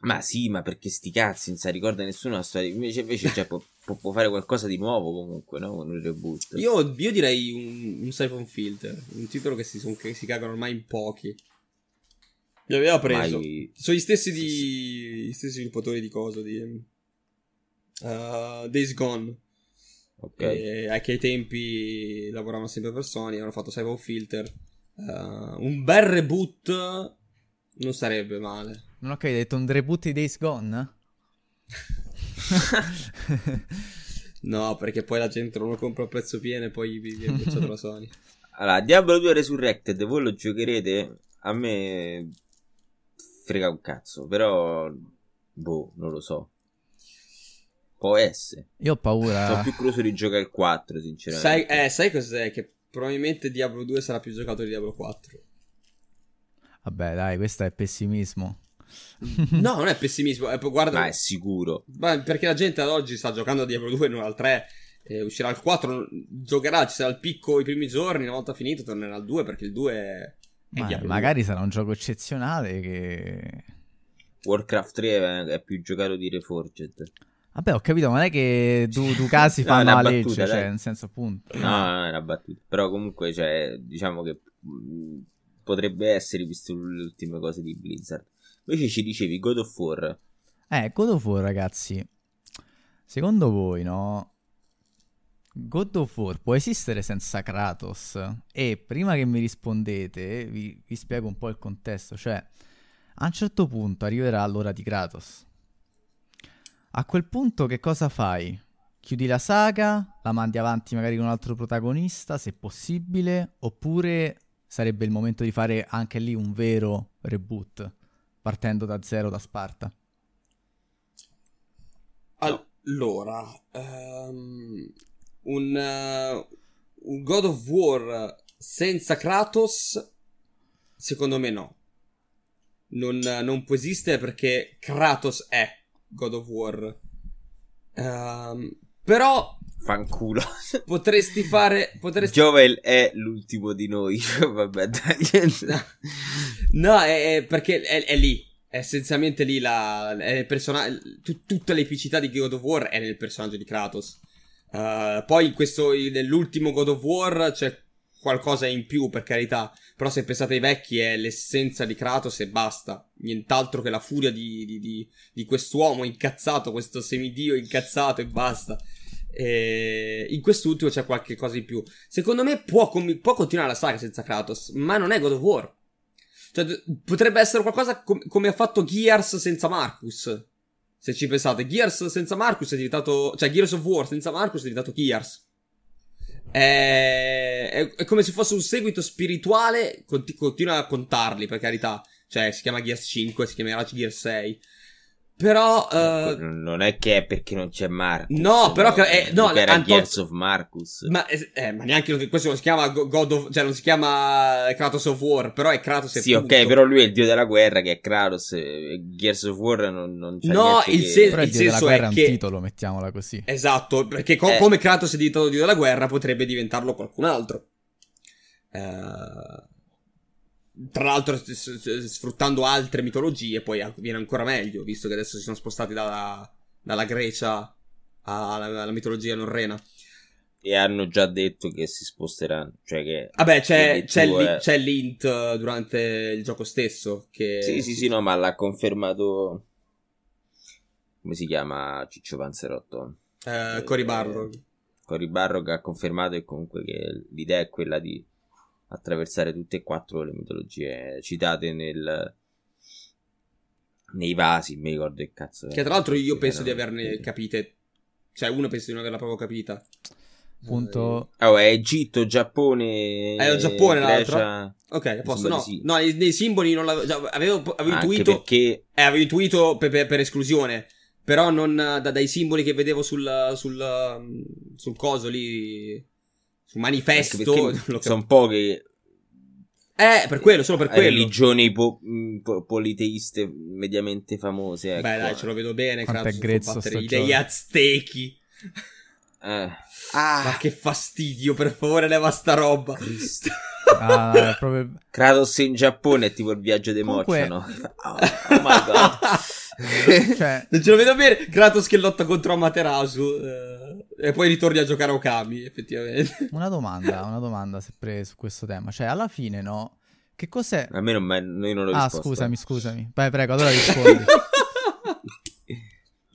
Ma sì, ma perché sti cazzi non si ricorda nessuno la storia. Invece, invece cioè, può, può- può fare qualcosa di nuovo comunque, no? Con il reboot. Io, io direi un, un Siphon Filter, un titolo che si, son- che si cagano ormai in pochi. Mi aveva preso. Mai- Sono gli stessi di. gli stessi sviluppatori di cosa? Di. uh, Days Gone. Ok. E, che ai tempi lavoravano sempre per Sony. Hanno fatto Siphon Filter. Uh, un bel reboot non sarebbe male. Non ho capito, hai detto un reboot di Days Gone? No, perché poi la gente non lo compra a prezzo pieno e poi vi viene bocciato la Sony. Allora, Diablo 2 Resurrected, voi lo giocherete? A me frega un cazzo, però boh, non lo so. Può essere. Io ho paura. Sono più curioso di giocare il 4, sinceramente. sai, eh, sai cos'è? Che probabilmente Diablo 2 sarà più giocato di Diablo 4. Vabbè, dai, questo è pessimismo. No, non è pessimismo. eh, guarda, Ma è sicuro. ma perché la gente ad oggi sta giocando a Diablo 2 e non al 3. eh, uscirà il 4, giocherà, ci sarà il picco i primi giorni. Una volta finito, tornerà al 2 perché il 2 è. è Ma- Diablo magari sarà un gioco eccezionale che... Warcraft 3 è, è più giocato di Reforged. Vabbè, ho capito, ma non è che du- Ducati No, fanno è una la battuta, legge, cioè, dai. nel senso appunto. No, no, è una battuta. Però comunque, cioè, diciamo che mh, potrebbe essere visto le ultime cose di Blizzard. Invece ci dicevi God of War. Eh, God of War, ragazzi. Secondo voi, no? God of War può esistere senza Kratos? E prima che mi rispondete, vi, vi spiego un po' il contesto. Cioè, a un certo punto arriverà l'ora di Kratos. A quel punto, che cosa fai? Chiudi la saga, la mandi avanti magari con un altro protagonista, se possibile, oppure sarebbe il momento di fare anche lì un vero reboot, partendo da zero da Sparta. Allora, ehm, un, eh, un God of War senza Kratos, secondo me no. Non, non può esistere perché Kratos è God of War. Ehm, però Fanculo. potresti fare. Potresti... Joel è l'ultimo di noi. Vabbè, dai. No, è, è perché è, è lì. È essenzialmente lì la, persona- tu- tutta l'epicità di God of War è nel personaggio di Kratos. Uh, poi in questo, nell'ultimo God of War c'è qualcosa in più, per carità. Però se pensate ai vecchi è l'essenza di Kratos e basta. Nient'altro che la furia di, di, di, di quest'uomo incazzato, questo semidio incazzato e basta. E in quest'ultimo c'è qualche cosa in più. Secondo me può, com- può continuare la saga senza Kratos, ma non è God of War. Cioè, potrebbe essere qualcosa com- come ha fatto Gears senza Marcus. Se ci pensate, Gears senza Marcus è diventato. Cioè, Gears of War senza Marcus è diventato Gears. È, è, è come se fosse un seguito spirituale. Conti- continua a contarli, per carità. Cioè, si chiama Gears 5, si chiamerà Gears 6. Però uh, non è che è perché non c'è Marcus. No, però che- eh, no, era Anton- Gears of Marcus. ma, eh, ma neanche questo non si chiama Go- God of cioè non si chiama Kratos of War, però è Kratos e Sì, punto. ok, però lui è il dio della guerra che è Kratos. e Gears of War non, non c'è No, il che- sen- Però il il dio della senso è guerra è un che- titolo, mettiamola così. Esatto, perché co- Eh. come Kratos è diventato dio della guerra, potrebbe diventarlo qualcun altro. Eh, tra l'altro, sfruttando altre mitologie, poi viene ancora meglio, visto che adesso si sono spostati dalla, dalla Grecia alla, alla mitologia norrena. E hanno già detto che si sposteranno. Cioè che. Vabbè, c'è, c'è, tu, lì- eh, c'è l'int eh, durante il gioco stesso. Che Sì, sì, sì, no, ma l'ha confermato. Come si chiama Ciccio Panzerotto? eh, Cory Barlog. Cory Barrog ha confermato che comunque che l'idea è quella di attraversare tutte e quattro le mitologie citate nel nei vasi, mi ricordo che cazzo Che tra l'altro io penso di averne capite. Cioè, uno penso di non averla proprio capita. Punto. Oh, è Egitto, Giappone, È il Giappone l'altro? Grecia, Ok, a posto. sembra No, sì. no nei, nei simboli non l'avevo. Avevo, avevo intuito. perché Eh, avevo intuito per, per- per esclusione. Però non eh, da- dai simboli che vedevo sul, sul, sul coso lì. Sul manifesto. sono poche Eh, per quello, solo per quello. religioni po- mh, po- politeiste mediamente famose. Ecco. Beh, dai, ce lo vedo bene. Quanto è grezzo combattere sto i dei gioco. aztechi. Eh. Ma che fastidio, per favore, leva sta roba. Cristo. Ah, proprio... Kratos in Giappone è tipo il viaggio dei Comunque- Moccia, no? Oh, oh my god. cioè, Non ce lo vedo bene. Kratos che lotta contro Amaterasu. eh, e poi ritorni a giocare a Okami, effettivamente. una domanda, una domanda sempre su questo tema. Cioè, alla fine, no? Che cos'è... A me non, me- io non l'ho Ah, risposto. scusami, scusami. Vai, prego, allora rispondi.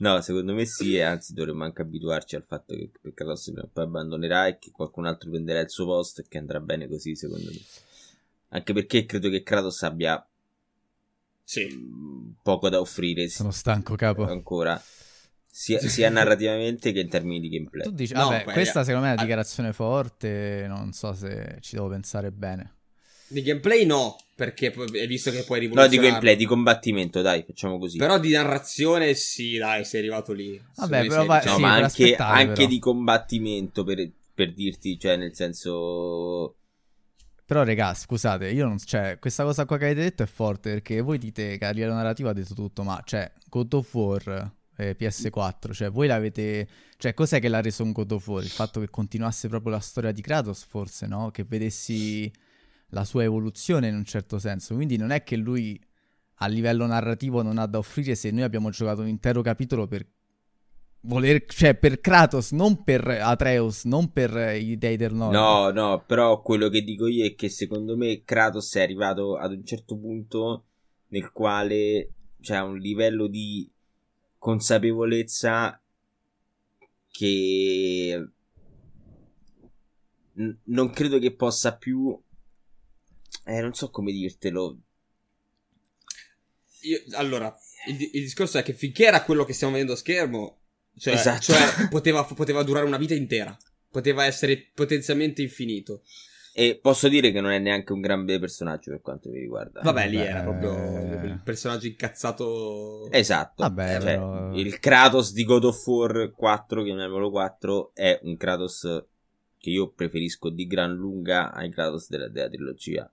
No, secondo me sì, e anzi dovremmo anche abituarci al fatto che, che Kratos prima o poi abbandonerà e che qualcun altro prenderà il suo posto e che andrà bene così, secondo me. Anche perché credo che Kratos abbia Sì. mh, poco da offrire Sono stanco, capo. ancora, sia, sia narrativamente che in termini di gameplay. Tu dici, No, vabbè, beh, questa secondo me è una dichiarazione forte, non so se ci devo pensare bene. Di gameplay no, perché hai visto che puoi No, di rivoluzionare. gameplay, di combattimento, dai, facciamo così. Però di narrazione sì, dai, sei arrivato lì. Vabbè, però vai- No, sì, ma anche, anche però. di combattimento per, per dirti, cioè, nel senso. Però, regà, scusate, io non... Cioè, questa cosa qua che avete detto è forte, perché voi dite che a livello narrativo ha detto tutto, ma, cioè, God of War, eh, PS4, cioè, voi l'avete... Cioè, cos'è che l'ha reso un God of War? Il fatto che continuasse proprio la storia di Kratos, forse, no? Che vedessi la sua evoluzione in un certo senso. Quindi non è che lui a livello narrativo non ha da offrire se noi abbiamo giocato un intero capitolo per voler, cioè per Kratos, non per Atreus, non per i dei del nord. No, no, però quello che dico io è che secondo me Kratos è arrivato ad un certo punto nel quale c'è un livello di consapevolezza che n- non credo che possa più eh, non so come dirtelo Io- allora, il, il discorso è che finché era quello che stiamo vedendo a schermo, cioè, Esatto. cioè, poteva, poteva durare una vita intera. Poteva essere potenzialmente infinito. e posso dire che non è neanche un gran bel personaggio per quanto mi riguarda Vabbè, lì Beh, era proprio il personaggio incazzato. Esatto. Vabbè, Cioè, però- Il Kratos di God of War 4, chiamiamolo 4, è un Kratos che io preferisco di gran lunga ai Kratos della, della trilogia.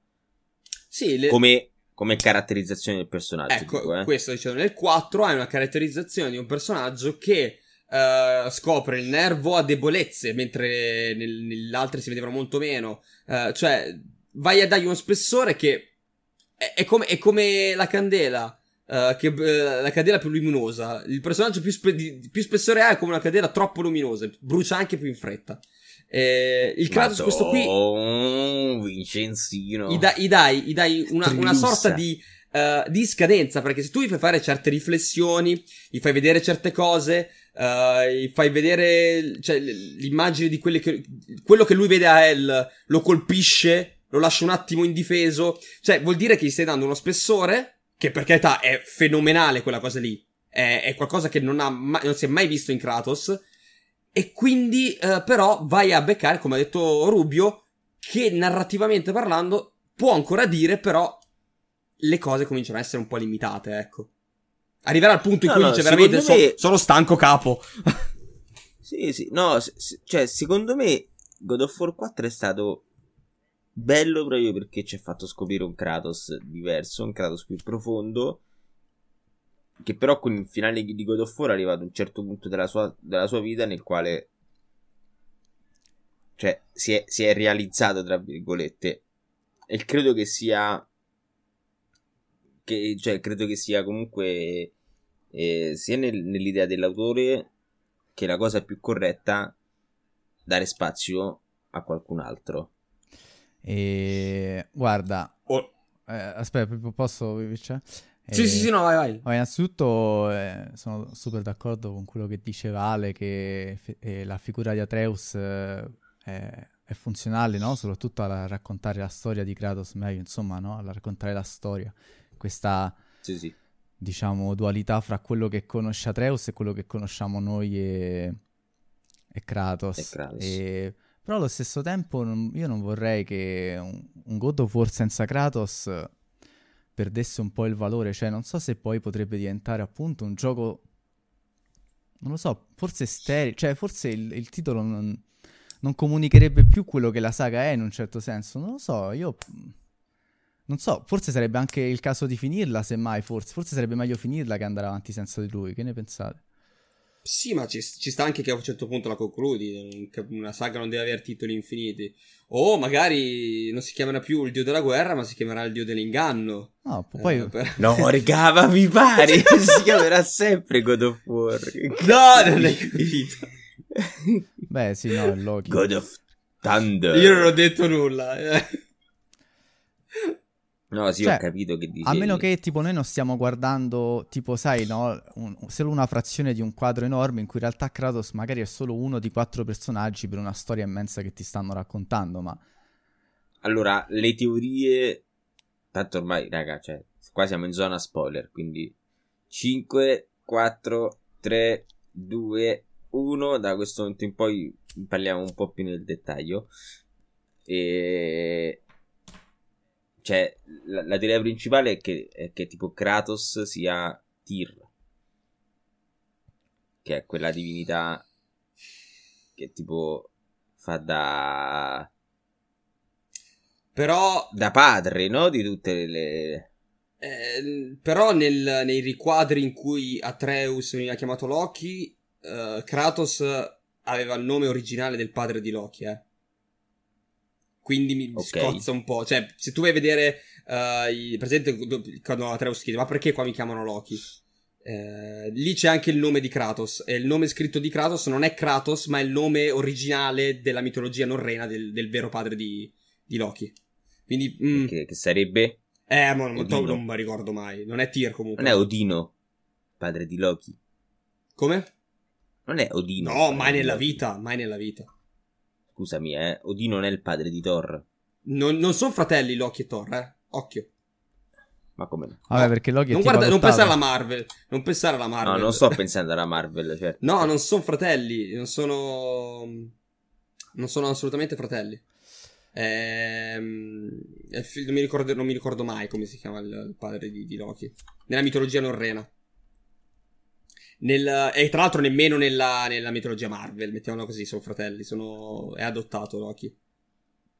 Sì, le- Come, come caratterizzazione del personaggio. Ecco, dico, eh. questo dicendo nel 4 hai una caratterizzazione di un personaggio che eh, scopre il nervo a debolezze, mentre nel- nell'altro si vedevano molto meno. Eh, cioè, vai a dargli uno spessore che è, è come, è come la candela. eh, che, la candela più luminosa. Il personaggio più, spe- più spessore ha è come una candela troppo luminosa. Brucia anche più in fretta. Eh, il Kratos, questo qui. Madonna, Vincenzino. gli, da- gli dai, gli dai una, una sorta di, eh, di scadenza, perché se tu gli fai fare certe riflessioni, gli fai vedere certe cose, eh, gli fai vedere cioè, l'immagine di quelle che, quello che lui vede a El, lo colpisce, lo lascia un attimo indifeso, cioè vuol dire che gli stai dando uno spessore, che per carità è fenomenale quella cosa lì, è, è qualcosa che non, ha mai- non si è mai visto in Kratos, e quindi eh, però vai a beccare, come ha detto Rubio, che narrativamente parlando può ancora dire, però le cose cominciano a essere un po' limitate, ecco. Arriverà al punto in No, cui no, dice veramente me- "So- sono stanco capo. Sì, sì, no, s- s- cioè, secondo me God of War 4 è stato bello proprio perché ci ha fatto scoprire un Kratos diverso, un Kratos più profondo, che però con il finale di God of War è arrivato a un certo punto della sua, della sua vita nel quale cioè, si è, si è realizzato, tra virgolette, e credo che sia che, cioè, credo che sia comunque eh, sia nel- nell'idea dell'autore che la cosa più corretta dare spazio a qualcun altro. E guarda, Oh. eh, aspetta, posso cioè? Sì, sì, sì, no, vai, vai. Vabbè, innanzitutto eh, sono super d'accordo con quello che diceva Ale, che fe- eh, la figura di Atreus eh, è, è funzionale, no? Soprattutto a raccontare la storia di Kratos meglio, insomma, no? A raccontare la storia. Questa, Sì, sì. diciamo, dualità fra quello che conosce Atreus e quello che conosciamo noi e, e Kratos. E Kratos. E- però allo stesso tempo non- io non vorrei che un, un God of War senza Kratos perdesse un po' il valore, cioè non so se poi potrebbe diventare appunto un gioco, non lo so, forse sterile, cioè forse il, il titolo non, non comunicherebbe più quello che la saga è in un certo senso, non lo so, io non so, forse sarebbe anche il caso di finirla, semmai, forse, forse sarebbe meglio finirla che andare avanti senza di lui, che ne pensate? Sì, ma ci, ci sta anche che a un certo punto la concludi. Una saga non deve avere titoli infiniti. O magari non si chiamerà più il dio della guerra, ma si chiamerà il dio dell'inganno. No, poi... Eh, per- No, regà, ma mi pare si chiamerà sempre God of War. No, non hai capito. Beh, sì, no, è Loki. God of Thunder. Io non ho detto nulla. No, sì, Cioè, ho capito che dici. A meno che tipo noi non stiamo guardando, tipo sai, no, un- solo una frazione di un quadro enorme in cui in realtà Kratos magari è solo uno di quattro personaggi per una storia immensa che ti stanno raccontando, ma Allora, le teorie... Tanto ormai, raga, cioè, qua siamo in zona spoiler, quindi 5, 4, 3, 2, 1. Da questo momento in poi parliamo un po' più nel dettaglio. E... Cioè, la, la teoria principale è che, è che tipo Kratos sia Tyr. Che è quella divinità che tipo fa da Però, da padre, no? Di tutte le. eh, però nel- nei riquadri in cui Atreus veniva chiamato Loki, eh, Kratos aveva il nome originale del padre di Loki, eh. Quindi mi Ok. scozza un po'. Cioè, se tu vai a vedere, eh, i- presente quando Atreus chiede, ma perché qua mi chiamano Loki? Eh, lì c'è anche il nome di Kratos. E il nome scritto di Kratos non è Kratos, ma è il nome originale della mitologia norrena del, del vero padre di, di Loki. Quindi, mm, Che, che sarebbe. eh, ma non, non mi ricordo mai. Non è Tyr comunque. Non è Odino, padre di Loki. Come? Non è Odino. No, mai nella vita, mai nella vita. Scusami, eh. Odino non è il padre di Thor. Non, non sono fratelli Loki e Thor, eh. Occhio. Ma come no? vabbè, perché Loki Non, guarda, non pensare alla Marvel. Non pensare alla Marvel. No, non sto pensando alla Marvel, certo. No, non sono fratelli. Non sono. Non sono assolutamente fratelli. Ehm, non, mi ricordo, non mi ricordo mai come si chiama il, il padre di, di Loki. Nella mitologia norrena. Nel, e tra l'altro nemmeno nella, nella mitologia Marvel, mettiamola così, sono fratelli. Sono, è adottato Loki.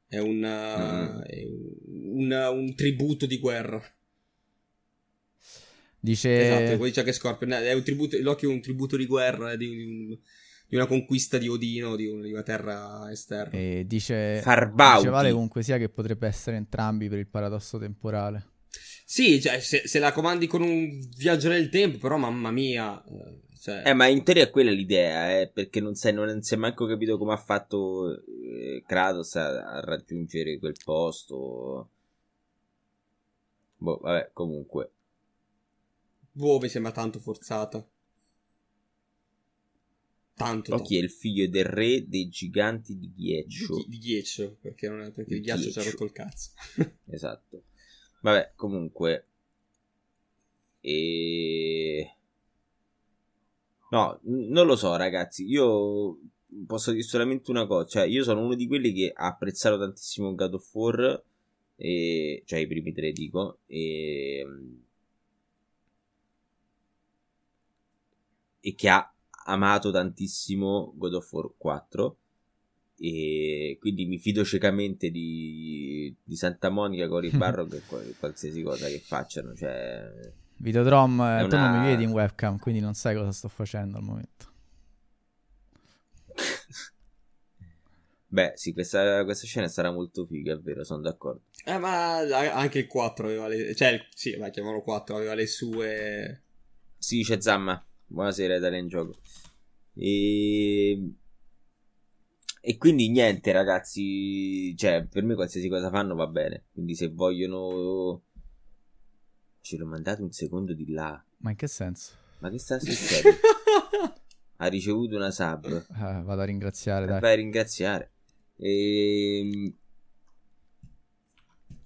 È un, Mm. è un, un- un tributo di guerra. Dice... Esatto, come dice anche Scorpion. È un tributo, Loki è un tributo di guerra, di, un- di una conquista di Odino, di, un- di una terra esterna. E dice... Farbauti. Dice Vale comunque sia che potrebbe essere entrambi per il paradosso temporale. Sì, cioè, se, se la comandi con un viaggio nel tempo, però mamma mia. eh, Cioè, Eh, ma in teoria è quella l'idea, eh, perché non, sai, non si è manco capito come ha fatto eh, Kratos a, a raggiungere quel posto. Boh, vabbè, comunque. boh, mi sembra tanto forzata. Tanto. Loki è il figlio del re dei giganti di ghiaccio. Di, di ghiaccio, perché, non è, perché il ghiaccio ci ha rotto il cazzo. Esatto. Vabbè, comunque. E... No, non lo so, ragazzi. Io posso dire solamente una cosa. Cioè, io sono uno di quelli che ha apprezzato tantissimo God of War. E... Cioè, i primi tre, dico. E... e che ha amato tantissimo God of War 4 e quindi mi fido ciecamente di, di Santa Monica, Cory Barrock e qualsiasi cosa che facciano. Cioè, Videodrom, eh, una... tu non mi vedi in webcam, quindi non sai cosa sto facendo al momento. Beh, sì, questa, questa, scena sarà molto figa, è vero, sono d'accordo. Eh, ma anche il 4 aveva le... Cioè, sì, vai, chiamiamolo 4, aveva le sue... Sì, c'è Zamma. Buonasera, Italia in gioco. E... E quindi niente, ragazzi. Cioè, per me qualsiasi cosa fanno va bene. Quindi se vogliono. Ce l'ho mandato un secondo di là. Ma in che senso? Ma che sta succedendo? ha ricevuto una sub. Eh, vado a ringraziare, dai. Vai a ringraziare. E... Ehm,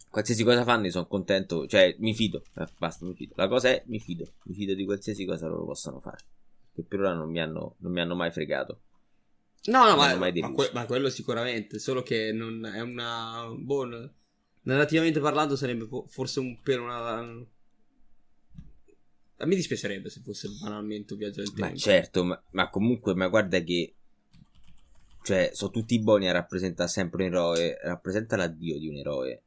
qualsiasi cosa fanno, sono contento. Cioè, mi fido. Eh, basta, mi fido. La cosa è, mi fido. Mi fido di qualsiasi cosa loro possano fare. Che per ora non mi hanno, non mi hanno mai fregato. No, no, ma, ma, que- ma, quello sicuramente. Solo che non è una. Boh, narrativamente parlando, sarebbe forse un pelo una. A me dispiacerebbe se fosse banalmente un viaggio del tempo. Ma certo, ma, ma comunque, ma guarda che. Cioè, sono tutti buoni a rappresentare sempre un eroe. Rappresenta l'addio di un eroe.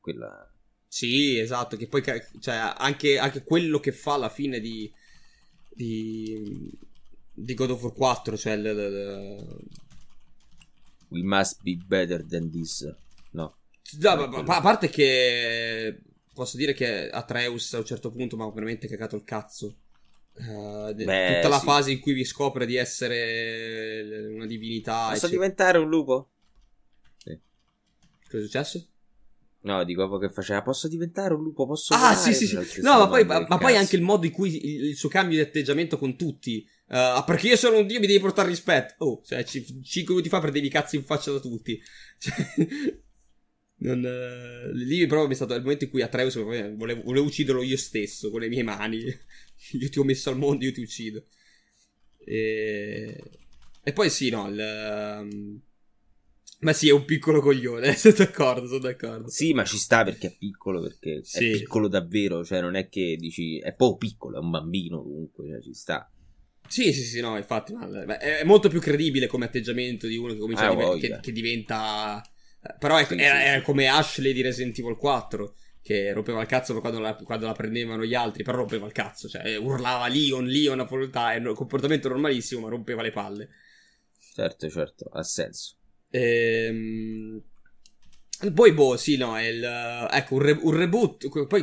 Quella. Sì, esatto. Che poi, cioè, anche, anche quello che fa alla fine di. di di God of War 4, cioè... Le, le, le... We must be better than this. No. no ma, a parte che posso dire che Atreus a un certo punto mi ha veramente cagato il cazzo. Uh, Beh, tutta la sì. fase in cui vi scopre di essere una divinità. Posso diventare un lupo? Sì. Cosa è successo? No, dico che faceva. Posso diventare un lupo? Posso. Ah, sì, sì, sì. No, ma poi, ma, ma poi anche il modo in cui il, il, suo cambio di atteggiamento con tutti. Uh, perché io sono un dio, mi devi portare rispetto. Oh, cioè, 5 minuti fa prendevi cazzo in faccia da tutti. Cioè, non, uh, lì proprio è stato il momento in cui Atreus volevo, volevo ucciderlo io stesso con le mie mani. io ti ho messo al mondo, io ti uccido. E, e poi sì, no, il, um... Ma sì, è un piccolo coglione, sono d'accordo, sono d'accordo. Sì, ma ci sta perché è piccolo, perché sì. è piccolo davvero, cioè non è che dici, è poco piccolo, è un bambino comunque, cioè ci sta. Sì, sì, sì, no, infatti è molto più credibile come atteggiamento di uno che comincia ah, a div- che, che, diventa... Però è, sì, era, sì, era, come Ashley di Resident Evil 4, che rompeva il cazzo quando la, quando la prendevano gli altri, però rompeva il cazzo, cioè urlava Leon, Leon a volontà, è un comportamento normalissimo, ma rompeva le palle. Certo, certo, ha senso. Ehm... Poi, boh, sì, no, è il, ecco, un, re- un, reboot. Poi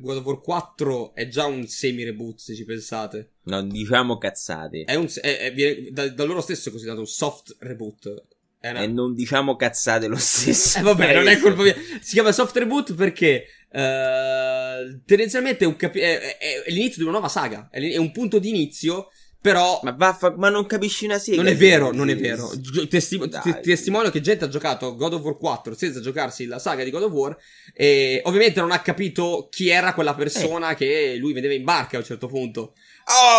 God of War 4 è già un semi-reboot, se ci pensate. Non diciamo cazzate. È un, è, è, viene, da, da, loro stesso è considerato un soft reboot. Una... E non diciamo cazzate lo stesso. Eh, vabbè, non è colpa mia. Si chiama soft reboot perché uh, tendenzialmente è, un capi- è, l'inizio di una nuova saga. È, un punto di inizio però. Ma, vaffa, ma non capisci una sega. Non è vero, non è vero. Testimo- t- testimoniano che gente ha giocato God of War 4 senza giocarsi la saga di God of War. E ovviamente non ha capito chi era quella persona eh. che lui vedeva in barca a un certo punto.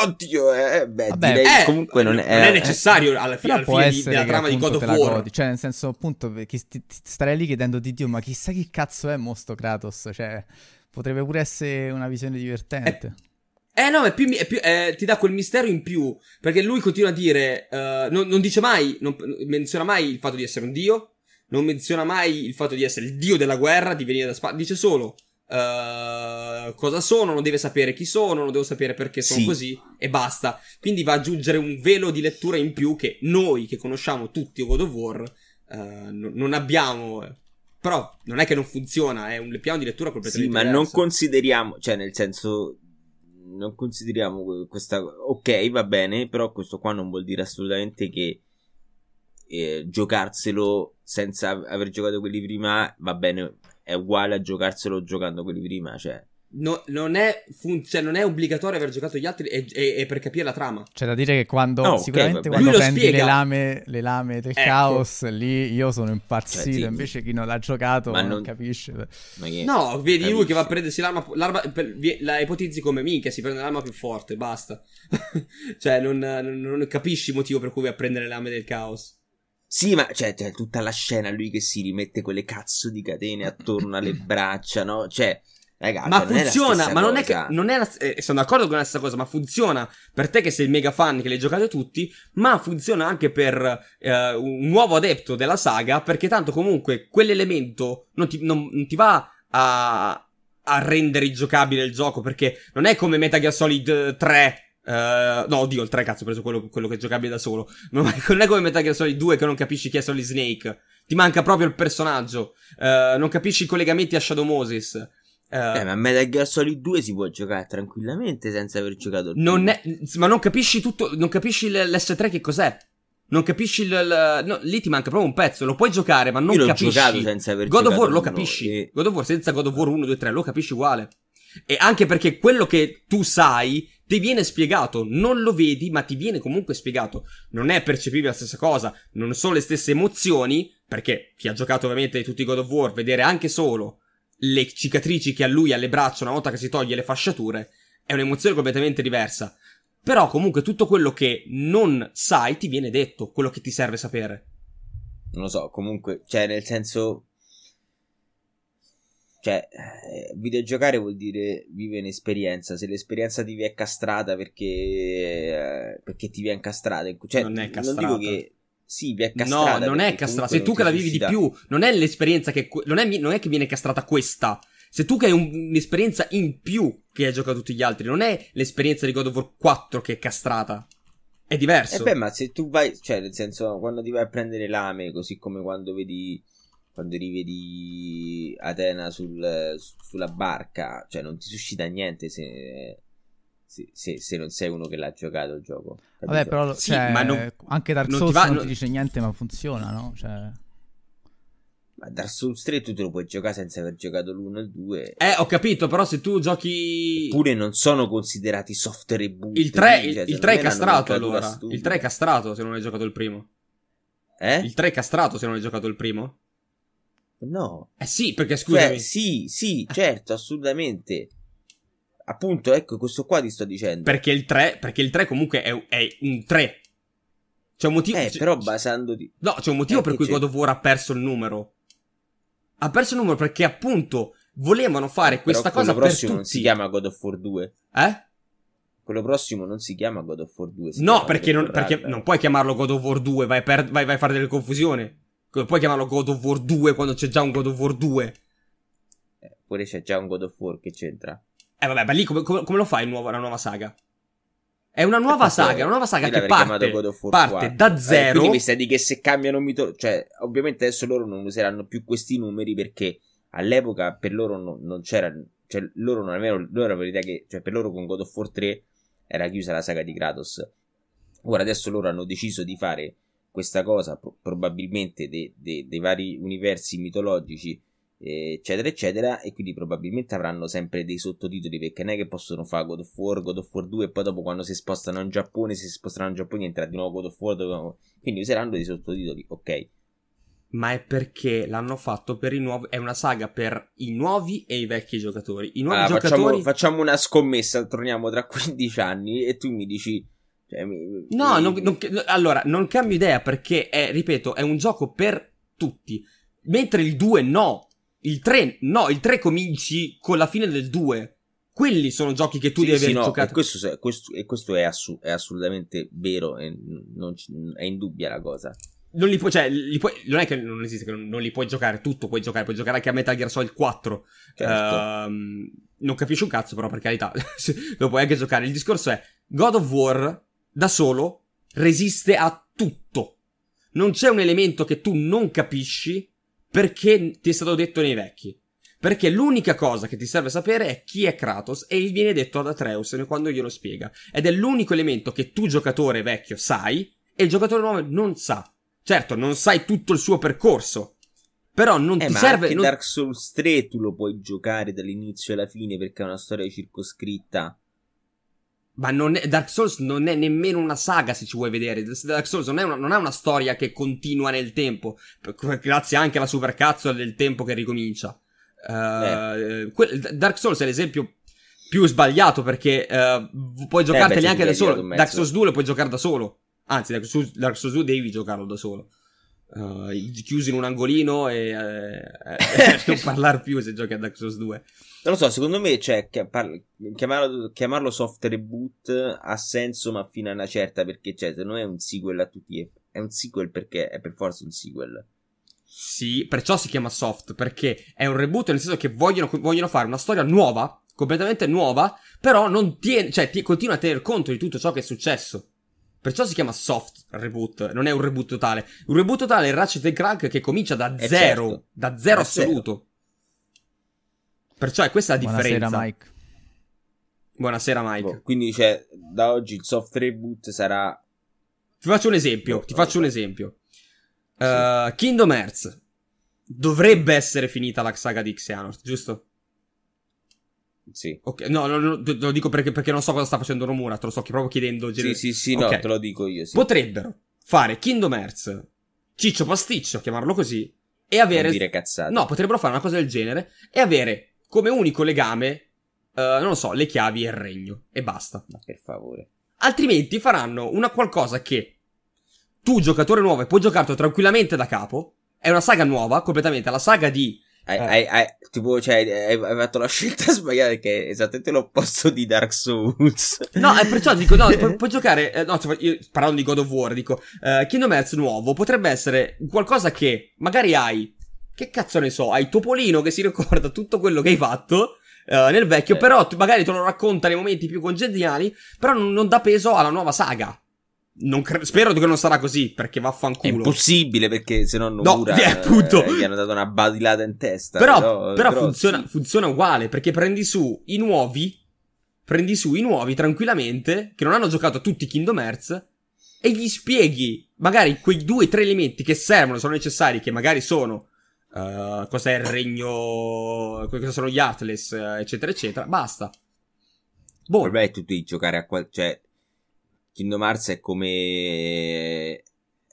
Oddio, eh, beh, Vabbè, direi eh, comunque non è, non è necessario alla, fi- alla fine di, della trama di God of War. Godi. Cioè, nel senso, appunto, chi, ti, ti starei lì chiedendo di Dio, ma chissà chi cazzo è Mosto Kratos. Cioè, potrebbe pure essere una visione divertente. Eh, eh no, è più, è più, eh, ti dà quel mistero in più. Perché lui continua a dire. Uh, non, non, dice mai. Non menziona mai il fatto di essere un dio. Non menziona mai il fatto di essere il dio della guerra, di venire da Spagna. Dice solo. Uh, cosa sono, non deve sapere chi sono, non devo sapere perché sono sì. così e basta. Quindi va ad aggiungere un velo di lettura in più che noi che conosciamo tutti God of War uh, n- non abbiamo. Però non è che non funziona, è un piano di lettura completamente sì, diverso. ma non consideriamo, cioè nel senso non consideriamo questa ok va bene però questo qua non vuol dire assolutamente che eh, giocarselo senza aver giocato quelli prima va bene è uguale a giocarselo giocando quelli prima cioè No, non, è fun- cioè, non è obbligatorio aver giocato gli altri e, e, e, per capire la trama. C'è da dire che quando oh, sicuramente okay, quando prendi le lame, le lame, del ecco. caos, lì io sono impazzito. Cioè, sì. Invece chi non l'ha giocato Ma non, non capisce. No, vedi capisce. lui che va a prendersi l'arma. l'arma per, la ipotizzi come minchia, si prende l'arma più forte, basta. cioè, non, non, non, capisci il motivo per cui va a prendere le lame del caos. Sì, ma cioè, cioè, tutta la scena, lui che si rimette quelle cazzo di catene attorno alle braccia, no? Cioè Raga, ma cioè, non funziona, stessa ma non è che non è la, eh, sono d'accordo con la stessa cosa, ma funziona per te che sei il mega fan che li hai giocati tutti, ma funziona anche per eh, un nuovo adepto della saga, perché tanto comunque quell'elemento non ti, non- non ti va a, a rendere giocabile il gioco, perché non è come Metal Gear Solid 3. eh, no, oddio, il 3 cazzo, ho preso quello, quello che è giocabile da solo. Ma non è come Metal Gear Solid 2 che non capisci chi è Solid Snake. Ti manca proprio il personaggio. eh, non capisci i collegamenti a Shadow Moses. Eh, Eh, ma Metal Gear Solid 2 si può giocare tranquillamente senza aver giocato il non è, ma non capisci tutto, non capisci l- l'S3 che cos'è. Non capisci il, il- no, lì ti manca proprio un pezzo, lo puoi giocare, ma non Io capisci. giocato senza aver God of War lo capisci. e- God of War senza God of War 1, 2, 3 lo capisci uguale. E anche perché quello che tu sai ti viene spiegato, non lo vedi, ma ti viene comunque spiegato. Non è percepibile la stessa cosa, non sono le stesse emozioni, perché chi ha giocato ovviamente tutti i God of War, vedere anche solo le cicatrici che ha lui alle braccia una volta che si toglie le fasciature, è un'emozione completamente diversa. Però comunque tutto quello che non sai ti viene detto, quello che ti serve sapere. Non lo so, comunque, cioè, nel senso. Cioè, eh, videogiocare vuol dire vivere un'esperienza. Se l'esperienza ti viene castrata perché. eh, perché ti viene castrata. Cioè, Non è Non castrata. dico che. Sì, vi è castrata. no, non è castrata. Se tu che la vivi di suscita- più, non è l'esperienza che. non, è, non è che viene castrata questa. Se tu che hai un- un'esperienza in più che hai giocato tutti gli altri, non è l'esperienza di God of War 4 che è castrata. È diverso. Eh beh, ma se tu vai, cioè, nel senso, quando ti vai a prendere lame, così come quando vedi, quando rivedi Atena sul, sulla barca, cioè, non ti suscita niente se, se, se- se non sei uno che l'ha giocato il gioco. capito? Vabbè, però Sì, cioè, ma non- anche Dark non ti Souls va- non non- ti dice niente, ma funziona, no? Cioè, Ma Dark Souls 3 tu te lo puoi giocare senza aver giocato l'1 e il 2. Eh, ho capito, però se tu giochi. Eppure non sono considerati soft reboot. Il 3, quindi, il, cioè, il secondo 3 è castrato allora. Il 3 è castrato se non hai giocato il primo. Eh? Il 3 è castrato se non hai giocato il primo? No. Eh sì, perché Cioè, scusami. sì, sì, certo, assolutamente. Appunto, ecco, questo qua ti sto dicendo. Perché il 3, perché il 3 comunque è, è un 3. C'è un motivo. Eh, c'è- però basandoti... No, c'è un motivo Eh, per cui c'è? God of War ha perso il numero. Ha perso il numero perché appunto volevano fare questa Eh, Però cosa quello per prossimo tutti. non si chiama God of War 2. Eh? Quello prossimo non si chiama God of War 2. si No, perché, non, perché non puoi chiamarlo God of War 2, vai, per- vai, vai a fare delle confusioni. Puoi chiamarlo God of War 2 quando c'è già un God of War 2? Eh, Pure c'è già un God of War che c'entra. Eh vabbè, ma lì come, come- come lo fai nuovo- la nuova saga? È una nuova Eh, saga, è una nuova saga che parte, parte 4. da Eh, zero. quindi mi stai di che se cambiano mito... Cioè, ovviamente adesso loro non useranno più questi numeri perché all'epoca per loro non, non c'era... Cioè, loro non avevano... Loro avevano l'idea che... Cioè, per loro con God of War 3 era chiusa la saga di Kratos. Ora adesso loro hanno deciso di fare questa cosa, pro- probabilmente de- de- dei vari universi mitologici, eh, eccetera, eccetera, e quindi probabilmente avranno sempre dei sottotitoli perché non è che possono fare God of War, God of War 2 e poi dopo quando si spostano in Giappone, si spostano in Giappone entra di nuovo God of War, dove- quindi useranno dei sottotitoli, ok. Ma è perché l'hanno fatto per i nuovi. È una saga per i nuovi e i vecchi giocatori. I nuovi Allora, giocatori. facciamo, facciamo una scommessa, torniamo tra 15 anni e tu mi dici... cioè, mi- No, mi- non, non- allora, non cambio idea perché è, ripeto, è un gioco per tutti. Mentre il 2 no. Il 3 no, il 3 cominci con la fine del 2. Quelli sono giochi che tu Sì, devi sì, aver no, giocato. E questo, questo- e questo è, assu- è assolutamente vero, e non ci- è indubbia la cosa. Non li puoi, cioè, puoi, non è che non esiste, che non, non li puoi giocare tutto, puoi giocare, puoi giocare anche a Metal Gear Solid 4. Certo. Ehm, non capisci un cazzo, però, per carità. Lo puoi anche giocare. Il discorso è: God of War da solo resiste a tutto. Non c'è un elemento che tu non capisci perché ti è stato detto nei vecchi. Perché l'unica cosa che ti serve sapere è chi è Kratos e gli viene detto ad Atreus quando glielo spiega. Ed è l'unico elemento che tu, giocatore vecchio, sai e il giocatore nuovo non sa. Certo, non sai tutto il suo percorso. Però non Eh, ti ma serve. anche non- Dark Souls 3 tu lo puoi giocare dall'inizio alla fine perché è una storia circoscritta. Ma non è- Dark Souls non è nemmeno una saga, se ci vuoi vedere. Dark Souls non è una, non è una storia che continua nel tempo. Grazie anche alla supercazzola del tempo che ricomincia. Eh, que- Dark Souls è l'esempio più sbagliato perché eh, puoi giocarteli beh, anche da solo. Dark Souls 2 lo puoi giocare da solo. Anzi, Dark Souls, Dark Souls 2 devi giocarlo da solo. uh, chiuso in un angolino e uh, non parlare più se giochi a Dark Souls 2. Non lo so, secondo me cioè, chiamarlo, chiamarlo, soft reboot ha senso, ma fino a una certa, perché cioè, non è un sequel a tutti, è un sequel perché è per forza un sequel. Sì, perciò si chiama soft, perché è un reboot nel senso che vogliono, vogliono fare una storia nuova, completamente nuova, però non tiene, cioè, ti, continua a tener conto di tutto ciò che è successo. Perciò si chiama soft reboot, non è un reboot totale. Un reboot totale è Ratchet Clank che comincia da è zero, certo. da zero è assoluto. Zero. Perciò è questa la differenza. Buonasera Mike. Buonasera Mike. Boh, quindi cioè, da oggi il soft reboot sarà... Ti faccio un esempio, oh, ti faccio un esempio. Sì. Uh, Kingdom Hearts. Dovrebbe essere finita la saga di Xehanort, giusto? Sì. Ok, no, no, no, te lo dico perché, perché, non so cosa sta facendo Romura, te lo sto proprio chiedendo. Sì, sì, sì, okay. no, te lo dico io. Sì. Potrebbero fare Kingdom Hearts, Ciccio Pasticcio, chiamarlo così, e avere... Non dire cazzate. No, potrebbero fare una cosa del genere e avere come unico legame, uh, non lo so, le chiavi e il regno. E basta. Ma per favore. Altrimenti faranno una qualcosa che tu, giocatore nuovo, puoi giocarlo tranquillamente da capo. È una saga nuova, completamente. La saga di hai, eh. hai, hai, tipo, cioè, hai, hai, fatto la scelta sbagliata che è esattamente l'opposto di Dark Souls. No, è perciò dico, no, pu- puoi giocare, eh, no, cioè, io parlando di God of War, dico, uh, Kingdom Hearts nuovo potrebbe essere qualcosa che magari hai che cazzo ne so, hai Topolino che si ricorda tutto quello che hai fatto uh, nel vecchio, eh. però magari te lo racconta nei momenti più congeniali, però non, non dà peso alla nuova saga. Cre- spero che non sarà così, perché vaffanculo. È impossibile, perché se no Nomura no, eh, appunto. Eh, gli hanno dato una badilata in testa. Però, però, però funziona, sì. funziona uguale, perché prendi su i nuovi, prendi su i nuovi tranquillamente, che non hanno giocato tutti Kingdom Hearts, e gli spieghi magari quei due o tre elementi che servono, sono necessari, che magari sono uh, cos'è il regno, cosa sono gli Atlas, eccetera, eccetera. Basta. Boh. Me è tutto di giocare a qual... cioè Kingdom Hearts è come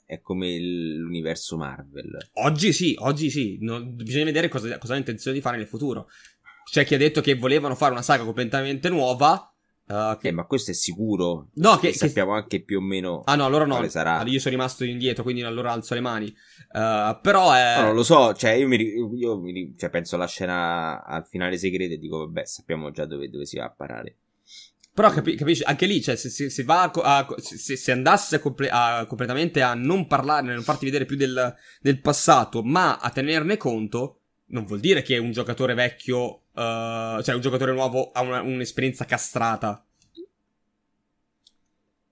è come l'universo Marvel. Oggi sì, oggi sì. Non... bisogna vedere cosa, cosa hanno intenzione di fare nel futuro. C'è chi ha detto che volevano fare una saga completamente nuova. Uh, che... eh, ma questo è sicuro. No, che, che sappiamo anche più o meno. Ah, no, allora no. Sarà. Allora io sono rimasto indietro, quindi allora alzo le mani. Uh, però è. No, non lo so. Cioè, io, mi, io mi, cioè, penso alla scena al finale segreto e dico, vabbè, sappiamo già dove, dove si va a parare. Però capi- capisci, anche lì, cioè, se, se, se va a, a, se, se, andasse comple- a, completamente a non parlare, a non farti vedere più del, del, passato, ma a tenerne conto, non vuol dire che un giocatore vecchio Uh, cioè, un giocatore nuovo ha una, un'esperienza castrata.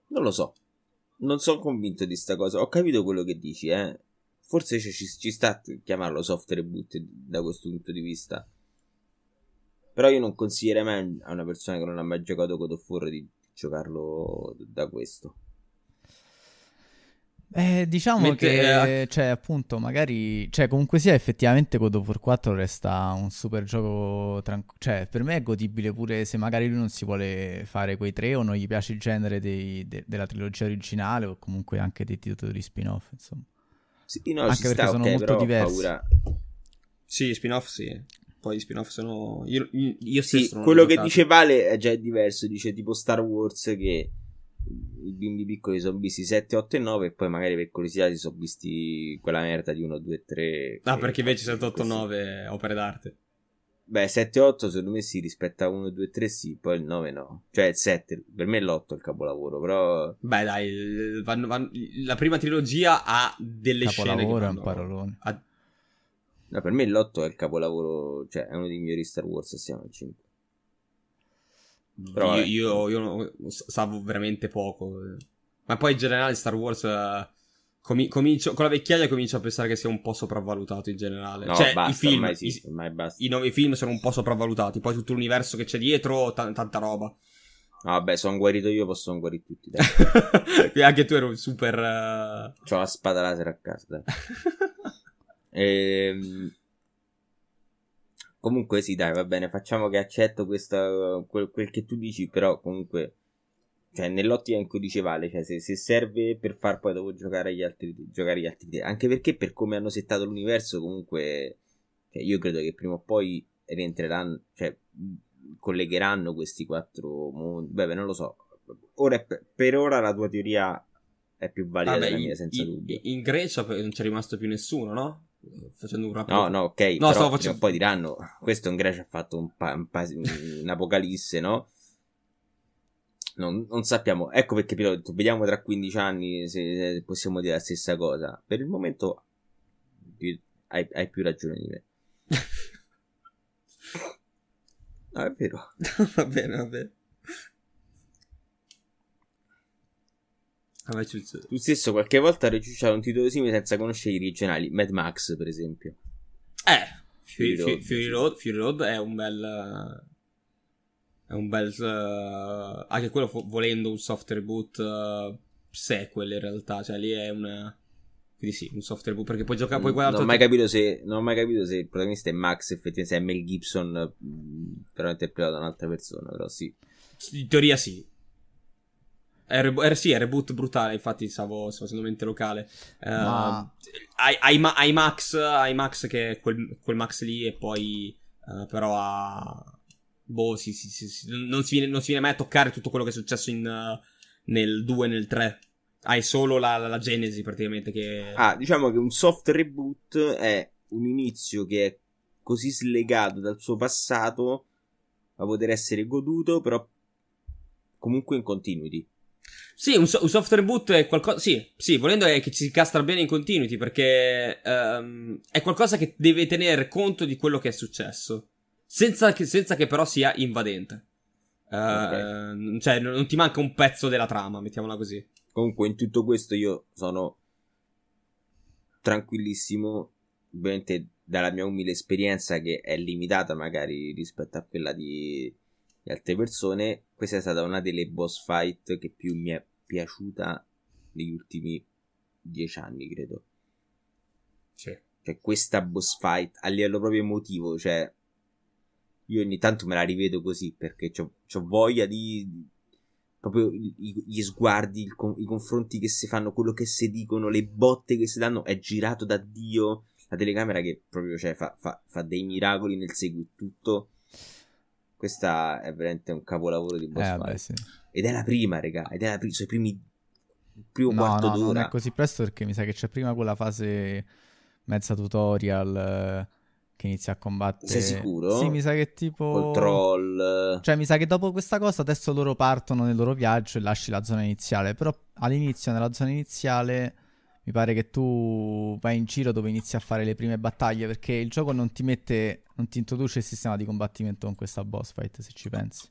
Non lo so. Non sono convinto di sta cosa. Ho capito quello che dici, eh. Forse ci, ci sta a chiamarlo soft reboot da questo punto di vista. Però io non consiglierei mai a una persona che non ha mai giocato God of War di giocarlo da questo. Eh, diciamo Mentre, che, eh, cioè, appunto, magari, cioè, comunque sia, effettivamente God of War 4 resta un super gioco, tranqu- cioè, per me è godibile pure se magari lui non si vuole fare quei tre o non gli piace il genere dei, de- della trilogia originale o comunque anche dei titoli spin-off, insomma. Sì, no, anche perché sta, sono okay, molto diversi. Paura. Sì, spin-off sì. Poi gli spin-off sono... Io, io sì, quello che dice Vale è già diverso, dice tipo Star Wars che i bimbi piccoli sono visti 7, 8 e 9 e poi magari per curiosità si sono visti quella merda di 1, 2, 3. Ah, perché invece 7, 8, 9 opere d'arte. Beh, 7 8 secondo me sì, rispetto a 1, 2, 3 sì, poi il 9 no. Cioè il 7, per me l'8 è il capolavoro, però... Beh dai, vanno, vanno, la prima trilogia ha delle capolavoro scene... Capolavoro è un parolone. Ha... No, per me l'8 è il capolavoro, cioè è uno dei migliori Star Wars assieme al 5. Però, io, io, io savo veramente poco. Ma poi in generale Star Wars... Comi- comincio, con la vecchiaia comincio a pensare che sia un po' sopravvalutato in generale. No, cioè, basta, i film, ormai sì, ormai i, i, nuovi film sono un po' sopravvalutati. Poi tutto l'universo che c'è dietro, t- tanta roba. No, vabbè, sono guarito io, posso guarire tutti. Dai. Anche tu eri un super. Uh... C'ho la spada laser a casa. Dai. ehm. Comunque sì, dai, va bene, facciamo che accetto questa, quel, quel che tu dici, però comunque, cioè, nell'ottica in cui dice Vale, cioè, se, se, serve per far poi dopo giocare gli altri, giocare gli altri, anche perché per come hanno settato l'universo, comunque, cioè, io credo che prima o poi rientreranno, cioè, collegheranno questi quattro mondi, beh, non lo so. Ora, per ora la tua teoria è più valida Vabbè, della mia, senza in- dubbio. in Grecia non c'è rimasto più nessuno, no? Facendo un rap. No, no, ok, No, però facendo- poi diranno, questo in Grecia ha fatto un pa- un pa- un'apocalisse, no? Non, non sappiamo, ecco perché detto, vediamo tra 15 anni se, se possiamo dire la stessa cosa. Per il momento hai, hai più ragione di me. No, è vero. va bene, va bene. Vabbè, ci- Tu stesso qualche volta hai reciucciato un titolo simile senza conoscere i originali, Mad Max per esempio. Eh, Fury, Fury Road. Fury- Road, Fury Road è un bel... È un bel... eh, anche quello fu- volendo un soft reboot eh, sequel in realtà, cioè lì è una... Quindi sì, un soft reboot, perché puoi giocare poi non, quell'altro... ho mai capito se, non ho mai capito se il protagonista è Max, effettivamente se è Mel Gibson, mh, però interpretato da un'altra persona, però sì. In teoria sì. È, re- è- sì, è reboot brutale, infatti stavo, stavo facendo mente locale. Eh, Ma- Max, hai Max che è quel, quel Max lì e poi eh, però ha... Boh, sì, sì, sì, non, si viene, non si viene mai a toccare tutto quello che è successo in, eh, nel 2 e nel 3. Hai solo la, la, la genesi praticamente che... Ah, diciamo che un soft reboot è un inizio che è così slegato dal suo passato da poter essere goduto, però comunque in continuity. Sì, un, so- un soft reboot è qualcosa. Sì, sì, volendo è che ci si castra bene in continuity perché ehm, è qualcosa che deve tenere conto di quello che è successo. Senza che, senza che però sia invadente. Eh, ehm, Cioè, non ti manca un pezzo della trama, mettiamola così. Comunque in tutto questo io sono tranquillissimo, ovviamente dalla mia umile esperienza che è limitata magari rispetto a quella di, di altre persone, questa è stata una delle boss fight che più mi è piaciuta negli ultimi dieci anni, credo. Sì. Cioè questa boss fight a livello proprio emotivo, cioè io ogni tanto me la rivedo così perché ho voglia di, proprio gli sguardi, il i confronti che si fanno, quello che si dicono, le botte che si danno, è girato da Dio, la telecamera che proprio cioè, fa, fa- fa dei miracoli nel seguire tutto. Questa è veramente un capolavoro di boss Eh, vabbè, sì. Ed è la prima, raga, ed è la prima, sono i primi primo No, quarto no, non d'ora. è così presto perché mi sa che c'è prima quella fase mezza tutorial eh, che inizia a combattere. Sei sicuro? Sì, mi sa che tipo... Col troll. Cioè, mi sa che dopo questa cosa adesso loro partono nel loro viaggio e lasci la zona iniziale. Però all'inizio, nella zona iniziale, mi pare che tu vai in giro dove inizi a fare le prime battaglie. Perché il gioco non ti mette, non ti introduce il sistema di combattimento con questa boss fight, se ci pensi.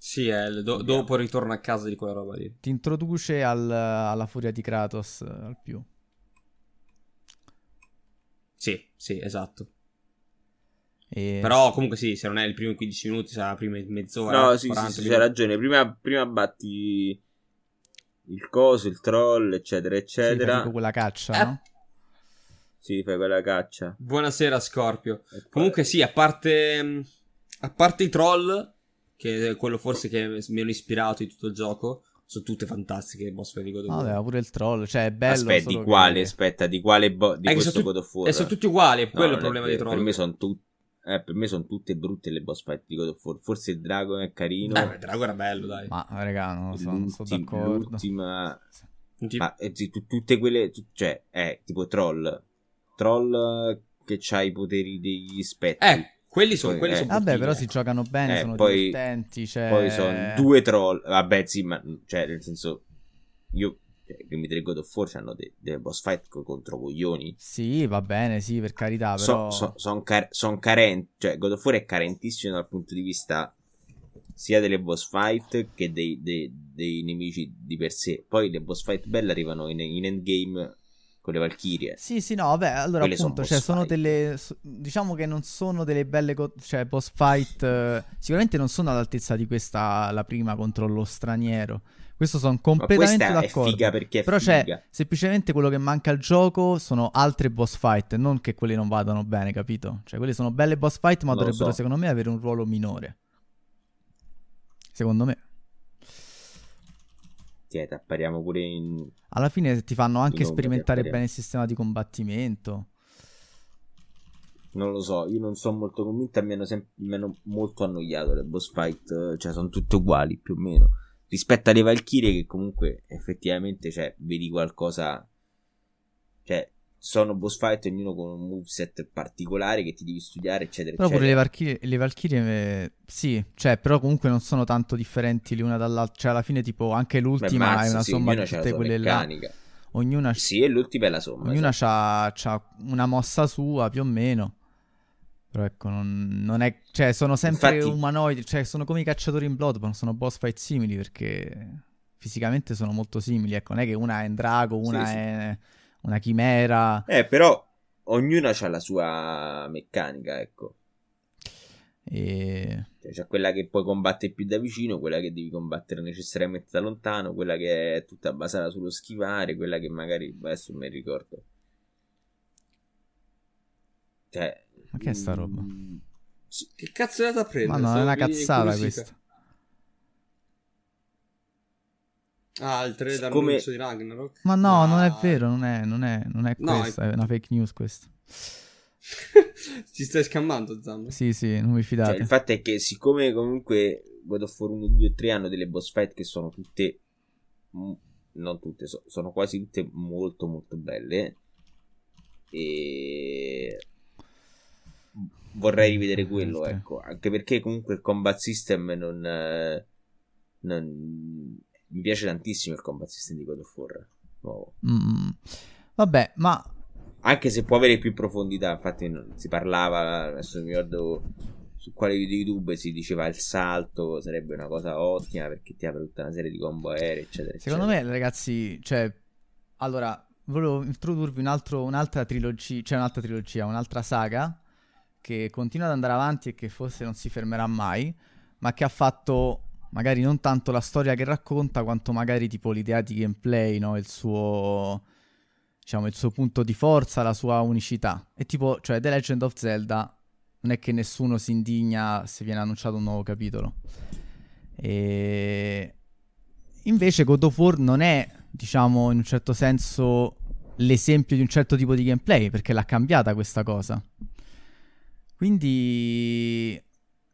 Sì, è il do- dopo ritorno a casa di quella roba lì. Ti introduce al- alla furia di Kratos eh, al più. Sì, sì, esatto. E... Però comunque sì, se non è il primo 15 minuti, sarà la prima mezz'ora. No, sì, sì, 40 sì, minuti. c'hai ragione. Prima, prima batti il coso, il troll, eccetera, sì, fai eccetera. tipo quella caccia, Eh, no? Sì, fai quella caccia. Buonasera Scorpio. E poi- Comunque sì, a parte, a parte i troll, che è quello forse che mi hanno ispirato di tutto il gioco, sono tutte fantastiche le boss di God of No, War. vabbè, ma pure il troll, cioè è bello Aspetta, di quale? che- Aspetta, di quale bo- di Eh, questo sono, God of War? eh, sono tutti uguali, è No, quello non il problema dei troll. Per me sono tutti. Eh, per me sono tutte brutte le boss fight di God of War. Forse il drago è carino. Eh, beh, Drago era bello, dai. Ma raga, non lo so, non sono d'accordo. L'ultima. Ma eh, tu- tutte quelle. tu- cioè, è tipo troll. Troll eh, che c'ha i poteri degli spettri. Eh, quelli sono Poi, quelli eh. son Vabbè, però ecco. si giocano bene, Eh, sono poi- divertenti, cioè... Poi sono due troll. Vabbè, sì, ma cioè, nel senso, io. Cioè, I primi tre God of War hanno de- delle boss fight co- contro coglioni. Sì, va bene, sì, per carità, però... Sono son car- son carenti. Cioè, God of War è carentissimo dal punto di vista sia delle boss fight che dei, dei- dei nemici di per sé. Poi le boss fight belle arrivano in, in endgame con le Valkyrie. Sì, sì, no, vabbè, allora Quelle appunto, boss cioè, sono delle... so- diciamo che non sono delle belle... co- cioè, boss fight... eh, sicuramente non sono all'altezza di questa, la prima contro lo straniero. Questo sono Ma completamente è d'accordo. figa perché è Però figa. c'è semplicemente quello che manca al gioco sono altre boss fight, non che quelle non vadano bene, capito? Cioè, quelle sono belle boss fight, ma lo dovrebbero, so. secondo me, avere un ruolo minore. Secondo me. Tieta, appariamo pure in... Alla fine ti fanno anche sperimentare bene il sistema di combattimento. Non lo so, io non sono molto convinto, mi hanno, sempre, mi hanno molto annoiato le boss fight, cioè sono tutte uguali più o meno. Rispetto alle Valkyrie che comunque effettivamente cioè, vedi qualcosa cioè sono boss fight ognuno con un moveset particolare che ti devi studiare eccetera però eccetera pure le Valkyrie, le Valkyrie eh, sì cioè però comunque non sono tanto differenti l'una dall'altra cioè alla fine tipo anche l'ultima Beh, Mars, è una sì, somma di tutte quelle meccanica. là ognuna, sì e l'ultima è la somma ognuna esatto. ha una mossa sua più o meno però ecco non, non è cioè sono sempre Infatti- umanoidi cioè sono come i cacciatori in Bloodborne sono boss fight simili perché fisicamente sono molto simili ecco non è che una è un drago una Sì, sì. è una chimera eh però ognuna ha la sua meccanica ecco e Cioè, c'è quella che puoi combattere più da vicino, quella che devi combattere necessariamente da lontano, quella che è tutta basata sullo schivare, quella che magari adesso non mi ricordo. Cioè, Ma che è sta roba? mm, Che cazzo è andata a prendere? ma no è una cazzata questa Ah, il trailer Siccome- d'annuncio di Ragnarok. ma no non è Ah. vero non è, non è, non è No, questa è una fake news questa Ci stai scammando, Zambo? sì sì non cioè, fidate il fatto è che siccome comunque God of War 1, 2 e 3 hanno delle boss fight che sono tutte mm, non tutte, so- sono quasi tutte molto molto belle e vorrei rivedere quello, Sì. ecco, anche perché comunque il combat system non, non- mi piace tantissimo il combat system di God of War nuovo. Mm. vabbè ma Anche se può avere più profondità, infatti non- si parlava, adesso mi ricordo su quale video YouTube si diceva il salto sarebbe una cosa ottima perché ti apre tutta una serie di combo aerei, eccetera. Secondo eccetera. me, ragazzi, cioè, allora, volevo introdurvi un altro- un'altra trilogia, cioè un'altra trilogia, un'altra saga che continua ad andare avanti e che forse non si fermerà mai, ma che ha fatto magari non tanto la storia che racconta, quanto magari tipo l'idea di gameplay, no? Il suo, diciamo, il suo punto di forza, la sua unicità. E tipo, cioè, The Legend of Zelda non è che nessuno si indigna se viene annunciato un nuovo capitolo. E invece God of War non è, diciamo, in un certo senso l'esempio di un certo tipo di gameplay, perché l'ha cambiata questa cosa. Quindi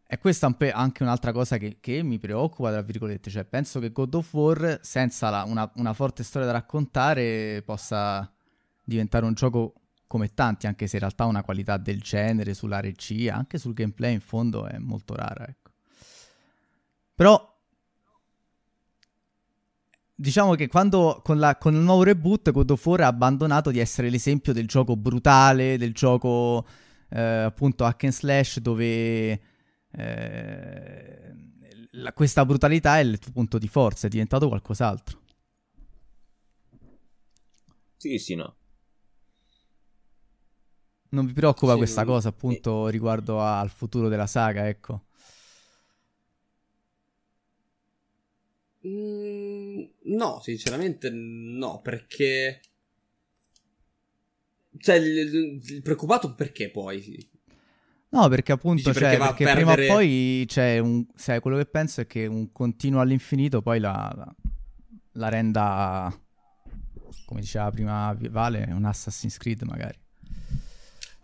è questa pe- anche un'altra cosa che, che mi preoccupa, tra virgolette, cioè penso che God of War, senza la- una, una forte storia da raccontare, possa diventare un gioco come tanti, anche se in realtà una qualità del genere sulla regia, anche sul gameplay in fondo è molto rara, ecco. Però diciamo che quando con, la- con il nuovo reboot God of War ha abbandonato di essere l'esempio del gioco brutale, del gioco eh, appunto hack and slash dove eh, la- questa brutalità è il tuo punto di forza, è diventato qualcos'altro. Sì, sì, no. Non vi preoccupa Sì, questa cosa appunto riguardo al futuro della saga, ecco. Mm, no, sinceramente no, perché... Cioè, il, il- preoccupato perché poi? No, perché appunto, Dici cioè, perché perché prima o perdere- poi c'è un... Sai, quello che penso è che un continuo all'infinito poi la, la, la renda, come diceva prima Vale, un Assassin's Creed magari.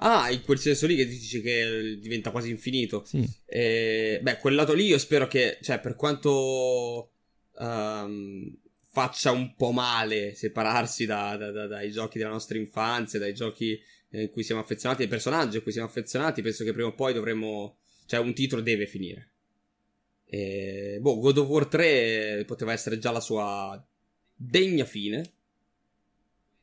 Ah, in quel senso lì che dici che diventa quasi infinito. Sì, Eh, beh, quel lato lì io spero che, cioè, per quanto ehm, faccia un po' male separarsi da- da- da- dai giochi della nostra infanzia, dai giochi in cui siamo affezionati, ai personaggi a cui siamo affezionati, penso che prima o poi dovremmo, cioè, un titolo deve finire. E, boh, God of War 3 poteva essere già la sua degna fine.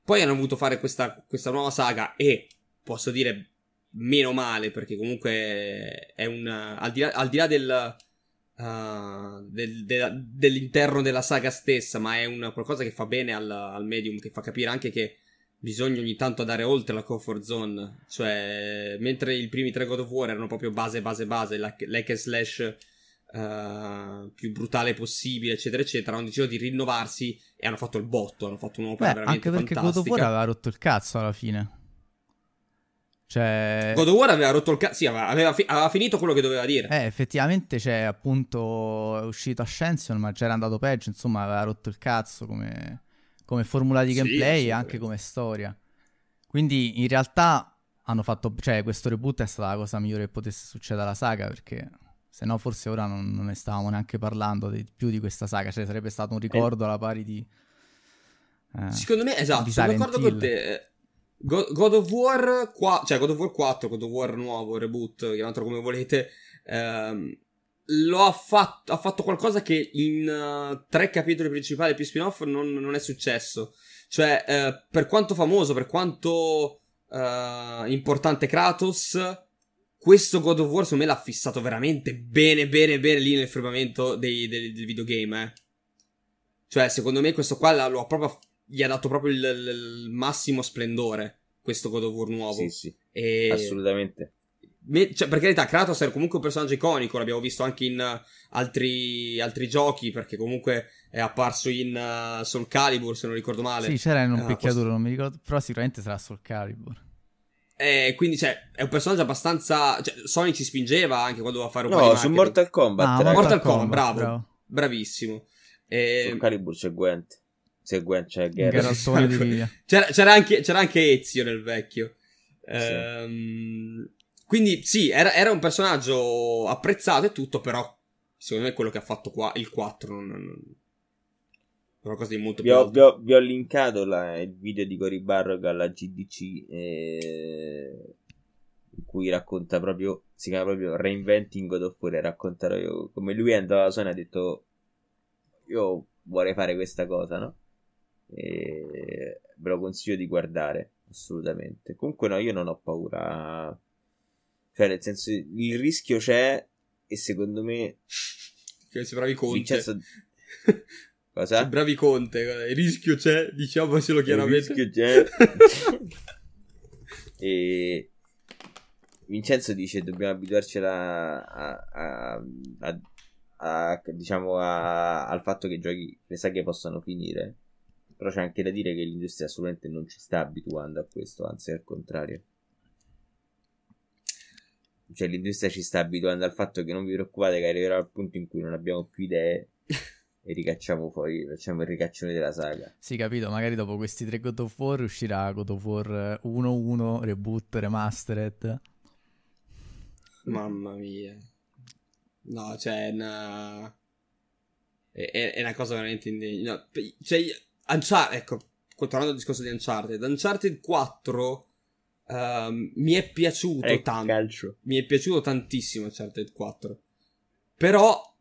Poi hanno voluto fare questa, questa nuova saga e posso dire meno male perché comunque è un al al di là del, uh, del- de- dell'interno della saga stessa ma è un qualcosa che fa bene al, al medium che fa capire anche che bisogna ogni tanto andare oltre la comfort zone cioè mentre i primi tre God of War erano proprio base base base l'hack and slash uh, più brutale possibile eccetera eccetera hanno deciso di rinnovarsi e hanno fatto il botto hanno fatto un'opera Beh, veramente anche perché God fantastica of War aveva rotto il cazzo alla fine. Cioè... God of War aveva rotto il cazzo. Sì, aveva, aveva fi- aveva finito quello che doveva dire. Eh, effettivamente c'è appunto è uscito Ascension, ma c'era andato peggio, insomma, aveva rotto il cazzo come, come formula di Sì, gameplay e anche come storia. Quindi in realtà hanno fatto, cioè questo reboot è stata la cosa migliore che potesse succedere alla saga perché Se no, forse ora non, non ne stavamo neanche parlando di, più di questa saga. Cioè, sarebbe stato un ricordo alla pari di. Eh, Secondo me, esatto, sono d'accordo con te. God of War, qua, cioè God of War 4, God of War nuovo, reboot, chiamatelo come volete, ehm, lo ha fatto, ha fatto qualcosa che in uh, tre capitoli principali più spin-off non, non è successo. Cioè, eh, per quanto famoso, per quanto uh, importante Kratos, questo God of War secondo me l'ha fissato veramente bene, bene, bene lì nel firmamento dei, dei, del videogame, eh. Cioè, secondo me questo qua lo ha proprio, gli ha dato proprio il, il, massimo splendore, questo God of War nuovo. Sì, sì, e... assolutamente. Me, cioè, per carità, Kratos è comunque un personaggio iconico, l'abbiamo visto anche in uh, altri, altri, giochi, perché comunque è apparso in uh, Soul Calibur, se non ricordo male. Sì, c'era in un uh, picchiaduro, post... non mi ricordo, però sicuramente sarà Soul Calibur. Eh, quindi, cioè, è un personaggio abbastanza. Cioè, Sony ci spingeva anche quando doveva fare un no, po' di su Mortal Kombat. Ah, Mortal, Mortal Kombat, bravo. bravo. Bravissimo. E... Sul Calibur c'è Gwent. Gwent, c'è Geralt. di c'era, c'era, anche, c'era anche Ezio nel vecchio. Sì. Ehm, quindi, sì, era, era, un personaggio apprezzato e tutto, però, secondo me, quello che ha fatto qua il 4 non, non qualcosa di molto vi ho, vi ho, vi ho linkato la, il video di Cory Barrog alla GDC eh, in cui racconta proprio si chiama proprio Reinventing God of War racconta come lui è andato alla Sony e ha detto io vorrei fare questa cosa no? E ve lo consiglio di guardare assolutamente comunque no io non ho paura cioè nel senso il rischio c'è e secondo me che si bravi Conte Vincenzo... Cosa? Sei bravi Conte, il rischio c'è, diciamocelo chiaramente. Il rischio c'è. e Vincenzo dice dobbiamo abituarci a, a, a, a diciamo al fatto che i giochi, le saghe possano finire. Però c'è anche da dire che l'industria assolutamente non ci sta abituando a questo, anzi al contrario. Cioè l'industria ci sta abituando al fatto che non vi preoccupate che arriverà al punto in cui non abbiamo più idee e ricacciamo fuori, facciamo il ricaccione della saga. Sì, capito, magari dopo questi tre God of War uscirà God of War 1-1, reboot, remastered. Mamma mia. No, cioè, è una... È, è una cosa veramente indegna. No, cioè, Uncharted, ecco, tornando al discorso di Uncharted, Uncharted 4 um, ehm, mi è piaciuto tanto. Mi è piaciuto tantissimo Uncharted 4. Però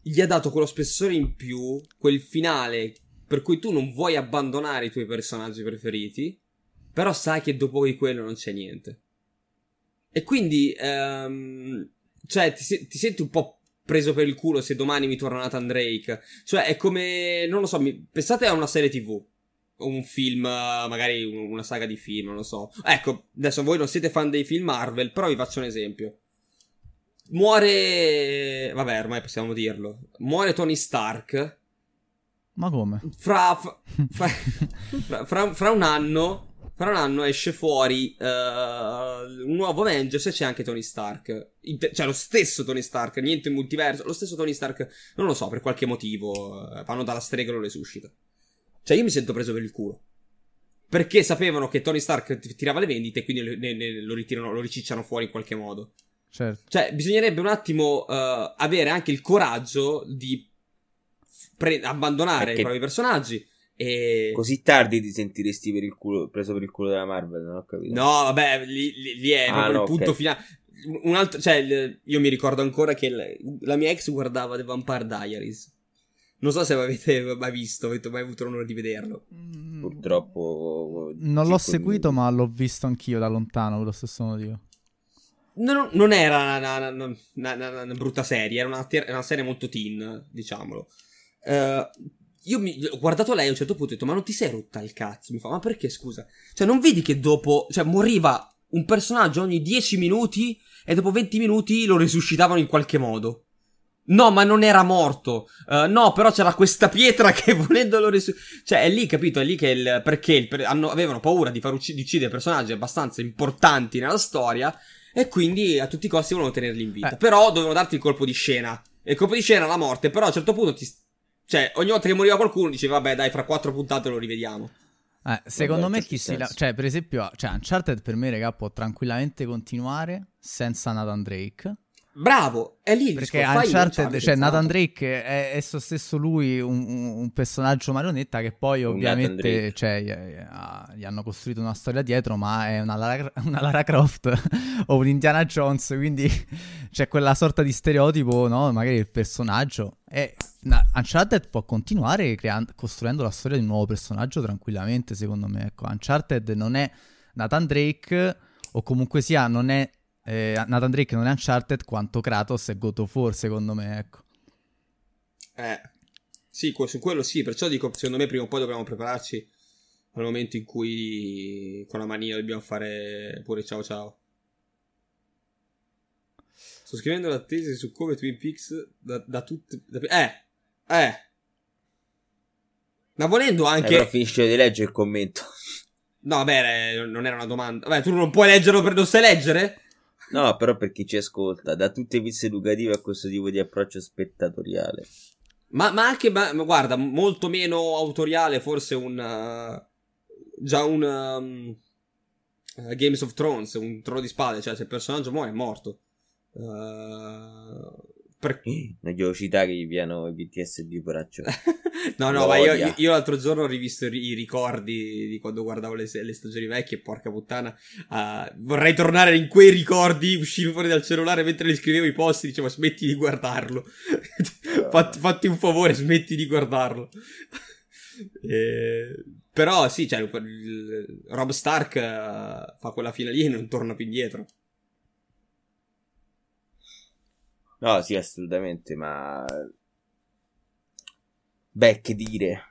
gli ha dato quello spessore in più, quel finale per cui tu non vuoi abbandonare i tuoi personaggi preferiti, però sai che dopo di quello non c'è niente. E quindi, um, cioè, ti, ti, senti un po' preso per il culo se domani mi torna Nathan Drake. Cioè, è come, non lo so, mi, pensate a una serie tv. Un film, magari una saga di film, non lo so. Ecco, adesso voi non siete fan dei film Marvel, però vi faccio un esempio. Muore. Vabbè, ormai possiamo dirlo. Muore Tony Stark. Ma come? Fra, fra, fra, fra un anno. Fra un anno esce fuori uh, un nuovo Avengers e c'è anche Tony Stark. Inter- cioè, lo stesso Tony Stark, niente multiverso. Lo stesso Tony Stark, non lo so, per qualche motivo. Uh, vanno dalla strega e lo resuscita. Cioè, io mi sento preso per il culo. Perché sapevano che Tony Stark tirava le vendite e quindi ne, ne, lo ritirano, lo ricicciano fuori in qualche modo. Certo. Cioè, bisognerebbe un attimo uh, avere anche il coraggio di pre- abbandonare Perché i propri personaggi. E... Così tardi ti sentiresti per il culo, preso per il culo della Marvel, non ho capito. No, vabbè, lì, lì, lì è ah, no, il punto okay. finale. Un altro, cioè, io mi ricordo ancora che la mia ex guardava The Vampire Diaries. Non so se avete mai visto, avete mai avuto l'onore di vederlo. Mm. Purtroppo. Non l'ho seguito, ma l'ho visto anch'io da lontano per lo stesso motivo. Non, non era una, una, una, una, brutta serie, era una, una, serie molto teen, diciamolo. Uh, io mi, ho guardato lei a un certo punto e ho detto: Ma non ti sei rotta il cazzo? Mi fa: Ma perché scusa? Cioè, non vedi che dopo. Cioè, moriva un personaggio ogni 10 minuti e dopo 20 minuti lo risuscitavano in qualche modo. No, ma non era morto. Uh, no, però c'era questa pietra che volendolo risuscitare. Cioè, è lì, capito? È lì che il. Perché il, hanno, avevano paura di far ucc- di uccidere personaggi abbastanza importanti nella storia. E quindi a tutti i costi volevano tenerli in vita. Eh. Però dovevano darti il colpo di scena. E il colpo di scena era la morte. Però a un certo punto ti. Cioè, ogni volta che moriva qualcuno diceva, vabbè, dai, fra quattro puntate lo rivediamo. Eh, secondo me chi si la... Cioè, per esempio, cioè, Uncharted per me, raga, può tranquillamente continuare senza Nathan Drake. Bravo, è lì il Perché discorso, Uncharted, cioè esatto. Nathan Drake è esso stesso lui un, un- personaggio marionetta che poi ovviamente cioè, gli, gli hanno costruito una storia dietro, ma è una Lara, una Lara Croft o un Indiana Jones, quindi c'è quella sorta di stereotipo, no? Magari il personaggio. E Uncharted può continuare creando- costruendo la storia di un nuovo personaggio tranquillamente, secondo me. Ecco, Uncharted non è Nathan Drake, o comunque sia, non è eh, Nathan Drake non è Uncharted quanto Kratos e God of War, secondo me, ecco. Eh, sì, su quello sì, perciò dico, secondo me prima o poi dobbiamo prepararci al momento in cui con la mania dobbiamo fare pure ciao ciao. Sto scrivendo la tesi su come Twin Peaks da, da tutte... da- eh, eh. Ma volendo Eh, anche... però finisce di leggere il commento. No, vabbè, eh, non era una domanda. Vabbè, tu non puoi leggerlo per... Non sai leggere? No, però per chi ci ascolta, da tutte le piste educative a questo tipo di approccio spettatoriale. Ma, ma anche, ma, ma guarda, molto meno autoriale, forse un. uh, già un. um, uh, Games of Thrones, un trono di spade, cioè se il personaggio muore è morto. Uh, per- Non devo citare che gli piano i BTS di poraccio. no, no, ma io, io- l'altro giorno ho rivisto i ricordi di quando guardavo le, le stagioni vecchie, porca puttana. uh, vorrei tornare in quei ricordi, uscire fuori dal cellulare mentre li scrivevo i post, dicevo smetti di guardarlo. fatti, fatti un favore, smetti di guardarlo. Eh, però sì, cioè, Rob Stark eh, fa quella fine lì e non torna più indietro. No, sì, assolutamente, ma... Beh, che dire.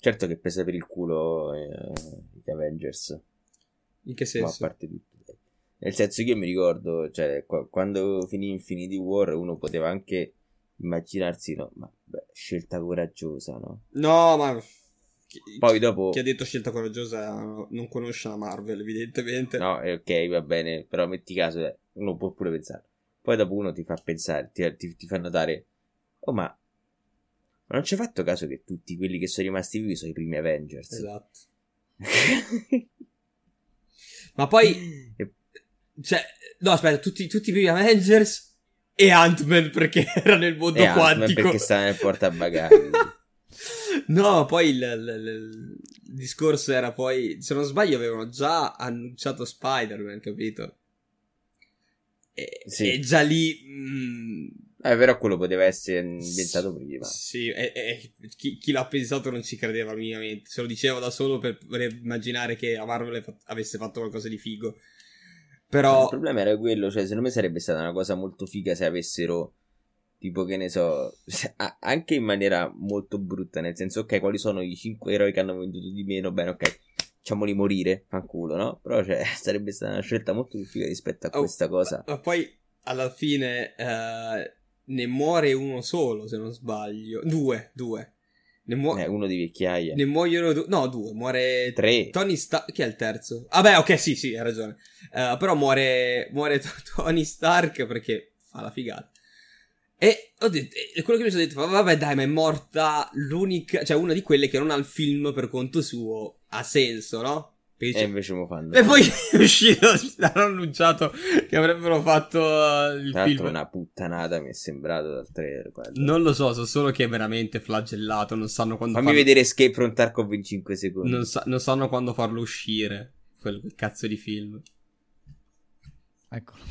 Certo che pesa per il culo eh, gli Avengers, In che ma a senso? parte tutto. Nel senso che io mi ricordo, cioè, qua- quando finì Infinity War uno poteva anche immaginarsi, no, ma beh, scelta coraggiosa, no? No, ma... Chi, Poi dopo... chi ha detto scelta coraggiosa non conosce la Marvel, evidentemente. No, eh, ok, va bene, però metti caso, eh, uno può pure pensare. Poi dopo uno ti fa pensare, ti, ti- ti fa notare, oh ma, ma non ci hai fatto caso che tutti quelli che sono rimasti vivi sono i primi Avengers? Esatto. Ma poi... Cioè, no, aspetta, tutti, tutti i primi Avengers e Ant-Man perché era nel mondo e Ant-Man quantico. perché sta nel portabagagli. No, poi il- il- il discorso era poi, se non sbaglio, avevano già annunciato Spider-Man, capito? E, Sì. e già lì... mm, eh, però quello poteva essere inventato prima. Sì, e- e chi, chi l'ha pensato non ci credeva minimamente. Se lo diceva da solo per, per immaginare che la Marvel fa- avesse fatto qualcosa di figo. Però... Il problema era quello, cioè, secondo me sarebbe stata una cosa molto figa se avessero, tipo, che ne so, a- anche in maniera molto brutta, nel senso, ok, quali sono i 5 eroi che hanno venduto di meno? Bene, ok, facciamoli morire, fanculo, no? Però, cioè, sarebbe stata una scelta molto più figa rispetto a Oh, questa cosa. Ma poi alla fine eh, ne muore uno solo, se non sbaglio. Due, due. Ne, muo- Eh, uno di vecchiaia. ne muoiono due. No, due. Muore Tre. Tony Stark. Chi è il terzo? Ah, beh, ok, sì, sì, hai ragione. Eh, però muore, muore Tony Stark perché fa la figata. E ho detto, e quello che mi sono detto, vabbè, dai, ma è morta l'unica, cioè una di quelle che non ha il film per conto suo. Ha senso, no? Perché E invece mo fanno. e poi è uscito, hanno annunciato che avrebbero fatto uh, il Tra film. una puttanata mi è sembrato dal trailer. guarda. Non lo so, so solo che è veramente flagellato. Non sanno quando Fammi farlo, vedere Escape from Tarkov in 5 secondi. non, sa- non sanno quando farlo uscire. Quel quel cazzo di film. Eccolo.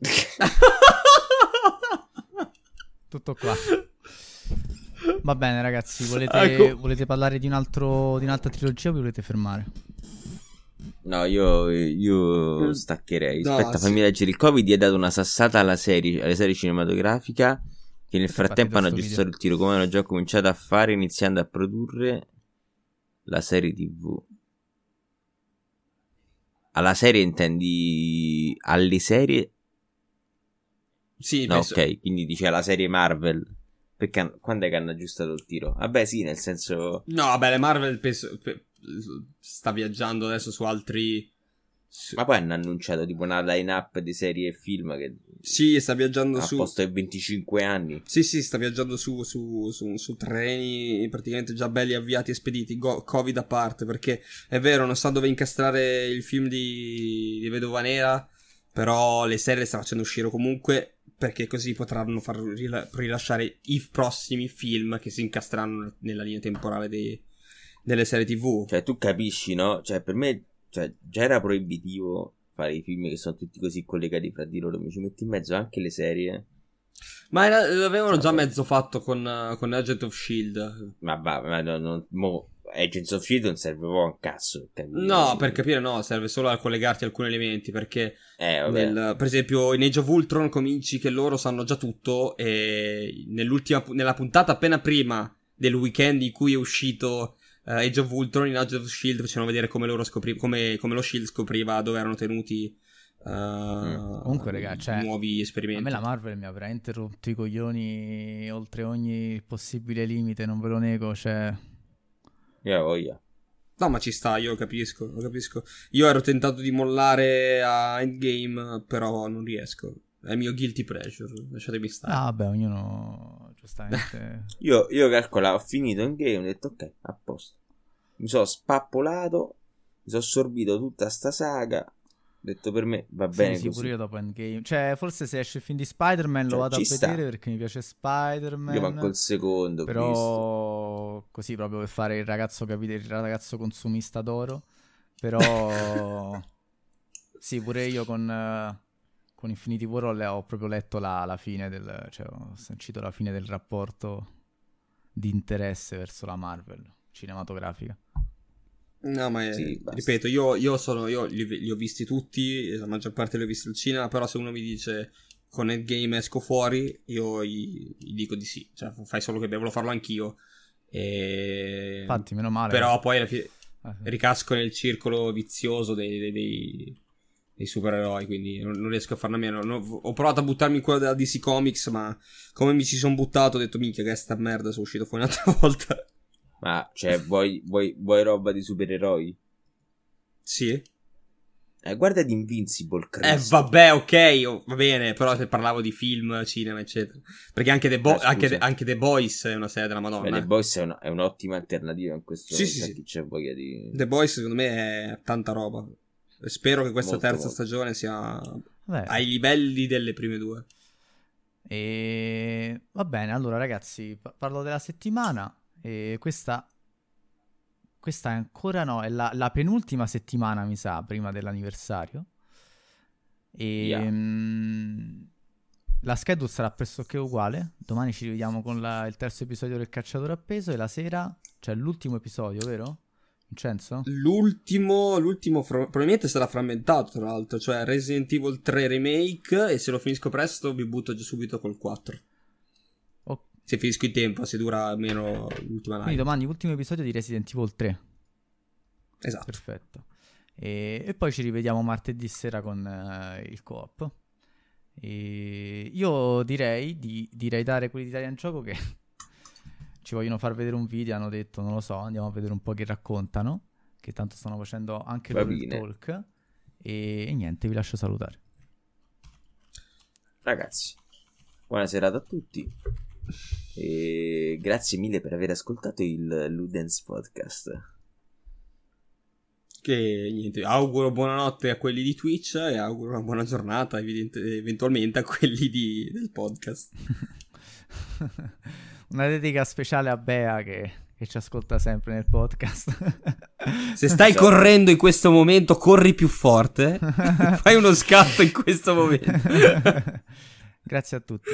Tutto qua. Va bene, ragazzi. Volete, Ecco. volete parlare di, un altro, di un'altra trilogia o vi volete fermare? No, io, io Mm. staccherei. No, Aspetta, sì. fammi leggere. Il Covid gli ha dato una sassata alla serie, alla serie cinematografica. Che nel frattempo hanno aggiustato video. il tiro, come hanno già cominciato a fare, iniziando a produrre la serie TV. Alla serie intendi alle serie? Sì, No, penso- ok, quindi dice alla serie Marvel. Perché quando è che hanno aggiustato il tiro? Vabbè, sì, nel senso. No, vabbè, le Marvel penso, pe- sta viaggiando adesso su altri. Ma poi hanno annunciato tipo una line-up di serie e film che... Sì, sta viaggiando a su... posto ai 25 anni. Sì, sì, sta viaggiando su, su, su, su treni praticamente già belli avviati e spediti, go- Covid a parte, perché è vero, non sa dove incastrare il film di, di Vedova Nera, però le serie le sta facendo uscire comunque, perché così potranno far rila- rilasciare i prossimi film che si incastreranno nella linea temporale dei, delle serie tv. Cioè, tu capisci, no? Cioè, per me cioè, già era proibitivo fare i film che sono tutti così collegati fra di loro. Mi ci metti in mezzo anche le serie. Ma era, l'avevano già mezzo fatto con, con Agent of Shield. Ma va, ma no, no, mo, Agents of Shield non serve proprio a un cazzo. Per no, per capire no, serve solo a collegarti alcuni elementi. Perché, eh, nel, per esempio, in Age of Ultron cominci che loro sanno già tutto. E nell'ultima, nella puntata appena prima del weekend in cui è uscito uh, Age of Ultron in Age of Shield facevano vedere come, loro scopri- come, come lo Shield scopriva dove erano tenuti uh. Comunque, raga, cioè, nuovi esperimenti. A me la Marvel mi ha veramente rotto i coglioni oltre ogni possibile limite, non ve lo nego, cioè... Yeah, voglia. No, ma ci sta, io lo capisco, lo capisco. Io ero tentato di mollare a Endgame, però non riesco. È il mio guilty pleasure, lasciatemi stare. Ah, vabbè, ognuno giustamente. io, io calcola, ho finito in game, ho detto ok, a posto. Mi sono spappolato, mi sono assorbito tutta sta saga. Detto per me va bene. Sì, sì pure io dopo Endgame. Cioè, forse se esce il film di Spider-Man cioè, lo vado a sta. vedere perché mi piace Spider-Man. Io manco il secondo. Però, visto. così proprio per fare il ragazzo, capite, il ragazzo consumista d'oro. Però, sì, pure io con. Con Infinity War ho proprio letto la, la fine del, cioè ho sentito la fine del rapporto di interesse verso la Marvel cinematografica. No, ma è, sì, ripeto, io, io, sono, io li, li, ho visti tutti, la maggior parte li ho visti al cinema, però se uno mi dice con Endgame esco fuori, io gli, gli dico di sì, cioè fai solo che devo farlo anch'io. E... Infatti, meno male. Però poi alla fine ah, sì. ricasco nel circolo vizioso dei, dei, dei dei supereroi, quindi non, non, riesco a farne a meno. Non, ho provato a buttarmi in quello della DC Comics, ma come mi ci sono buttato ho detto minchia che sta merda, sono uscito fuori un'altra volta. Ma, cioè, vuoi, vuoi, vuoi roba di supereroi? Sì. Eh, guarda di Invincible, Cristo. Eh, vabbè, ok, oh, va bene, però se parlavo di film, cinema, eccetera. Perché anche The, Bo- eh, anche, The, anche The Boys è una serie della Madonna. Beh, The Boys è, una, è, un'ottima alternativa in questo sì, momento. Sì, sì. c'è voglia di... The Boys, secondo me, è tanta roba. Spero che questa molto, terza molto. stagione sia Beh. ai livelli delle prime due. E va bene, allora ragazzi, parlo della settimana. E questa, questa è ancora no, è la, la penultima settimana, mi sa, prima dell'anniversario. E yeah. mh, la schedule sarà pressoché uguale. Domani ci rivediamo con la, il terzo episodio del cacciatore appeso. E la sera, cioè l'ultimo episodio, vero? Vincenzo? L'ultimo, l'ultimo fr- probabilmente sarà frammentato, tra l'altro, cioè Resident Evil 3 Remake e se lo finisco presto vi butto già subito col 4. Se finisco in tempo, se dura almeno l'ultima live. Quindi domani ultimo episodio di Resident Evil 3. Esatto. Perfetto. E, e poi ci rivediamo martedì sera con uh, il co-op. E io direi di, direi dare quelli di Italian Gioco che ci vogliono far vedere un video, hanno detto, non lo so, andiamo a vedere un po' che raccontano, che tanto stanno facendo anche loro il talk. E, e niente, vi lascio salutare. Ragazzi, buona serata a tutti. E grazie mille per aver ascoltato il Ludens Podcast. Che niente, auguro buonanotte a quelli di Twitch e auguro una buona giornata eventualmente a quelli di, del podcast. Una dedica speciale a Bea che, che ci ascolta sempre nel podcast. Se stai correndo in questo momento, corri più forte. Fai uno scatto in questo momento. Grazie a tutti.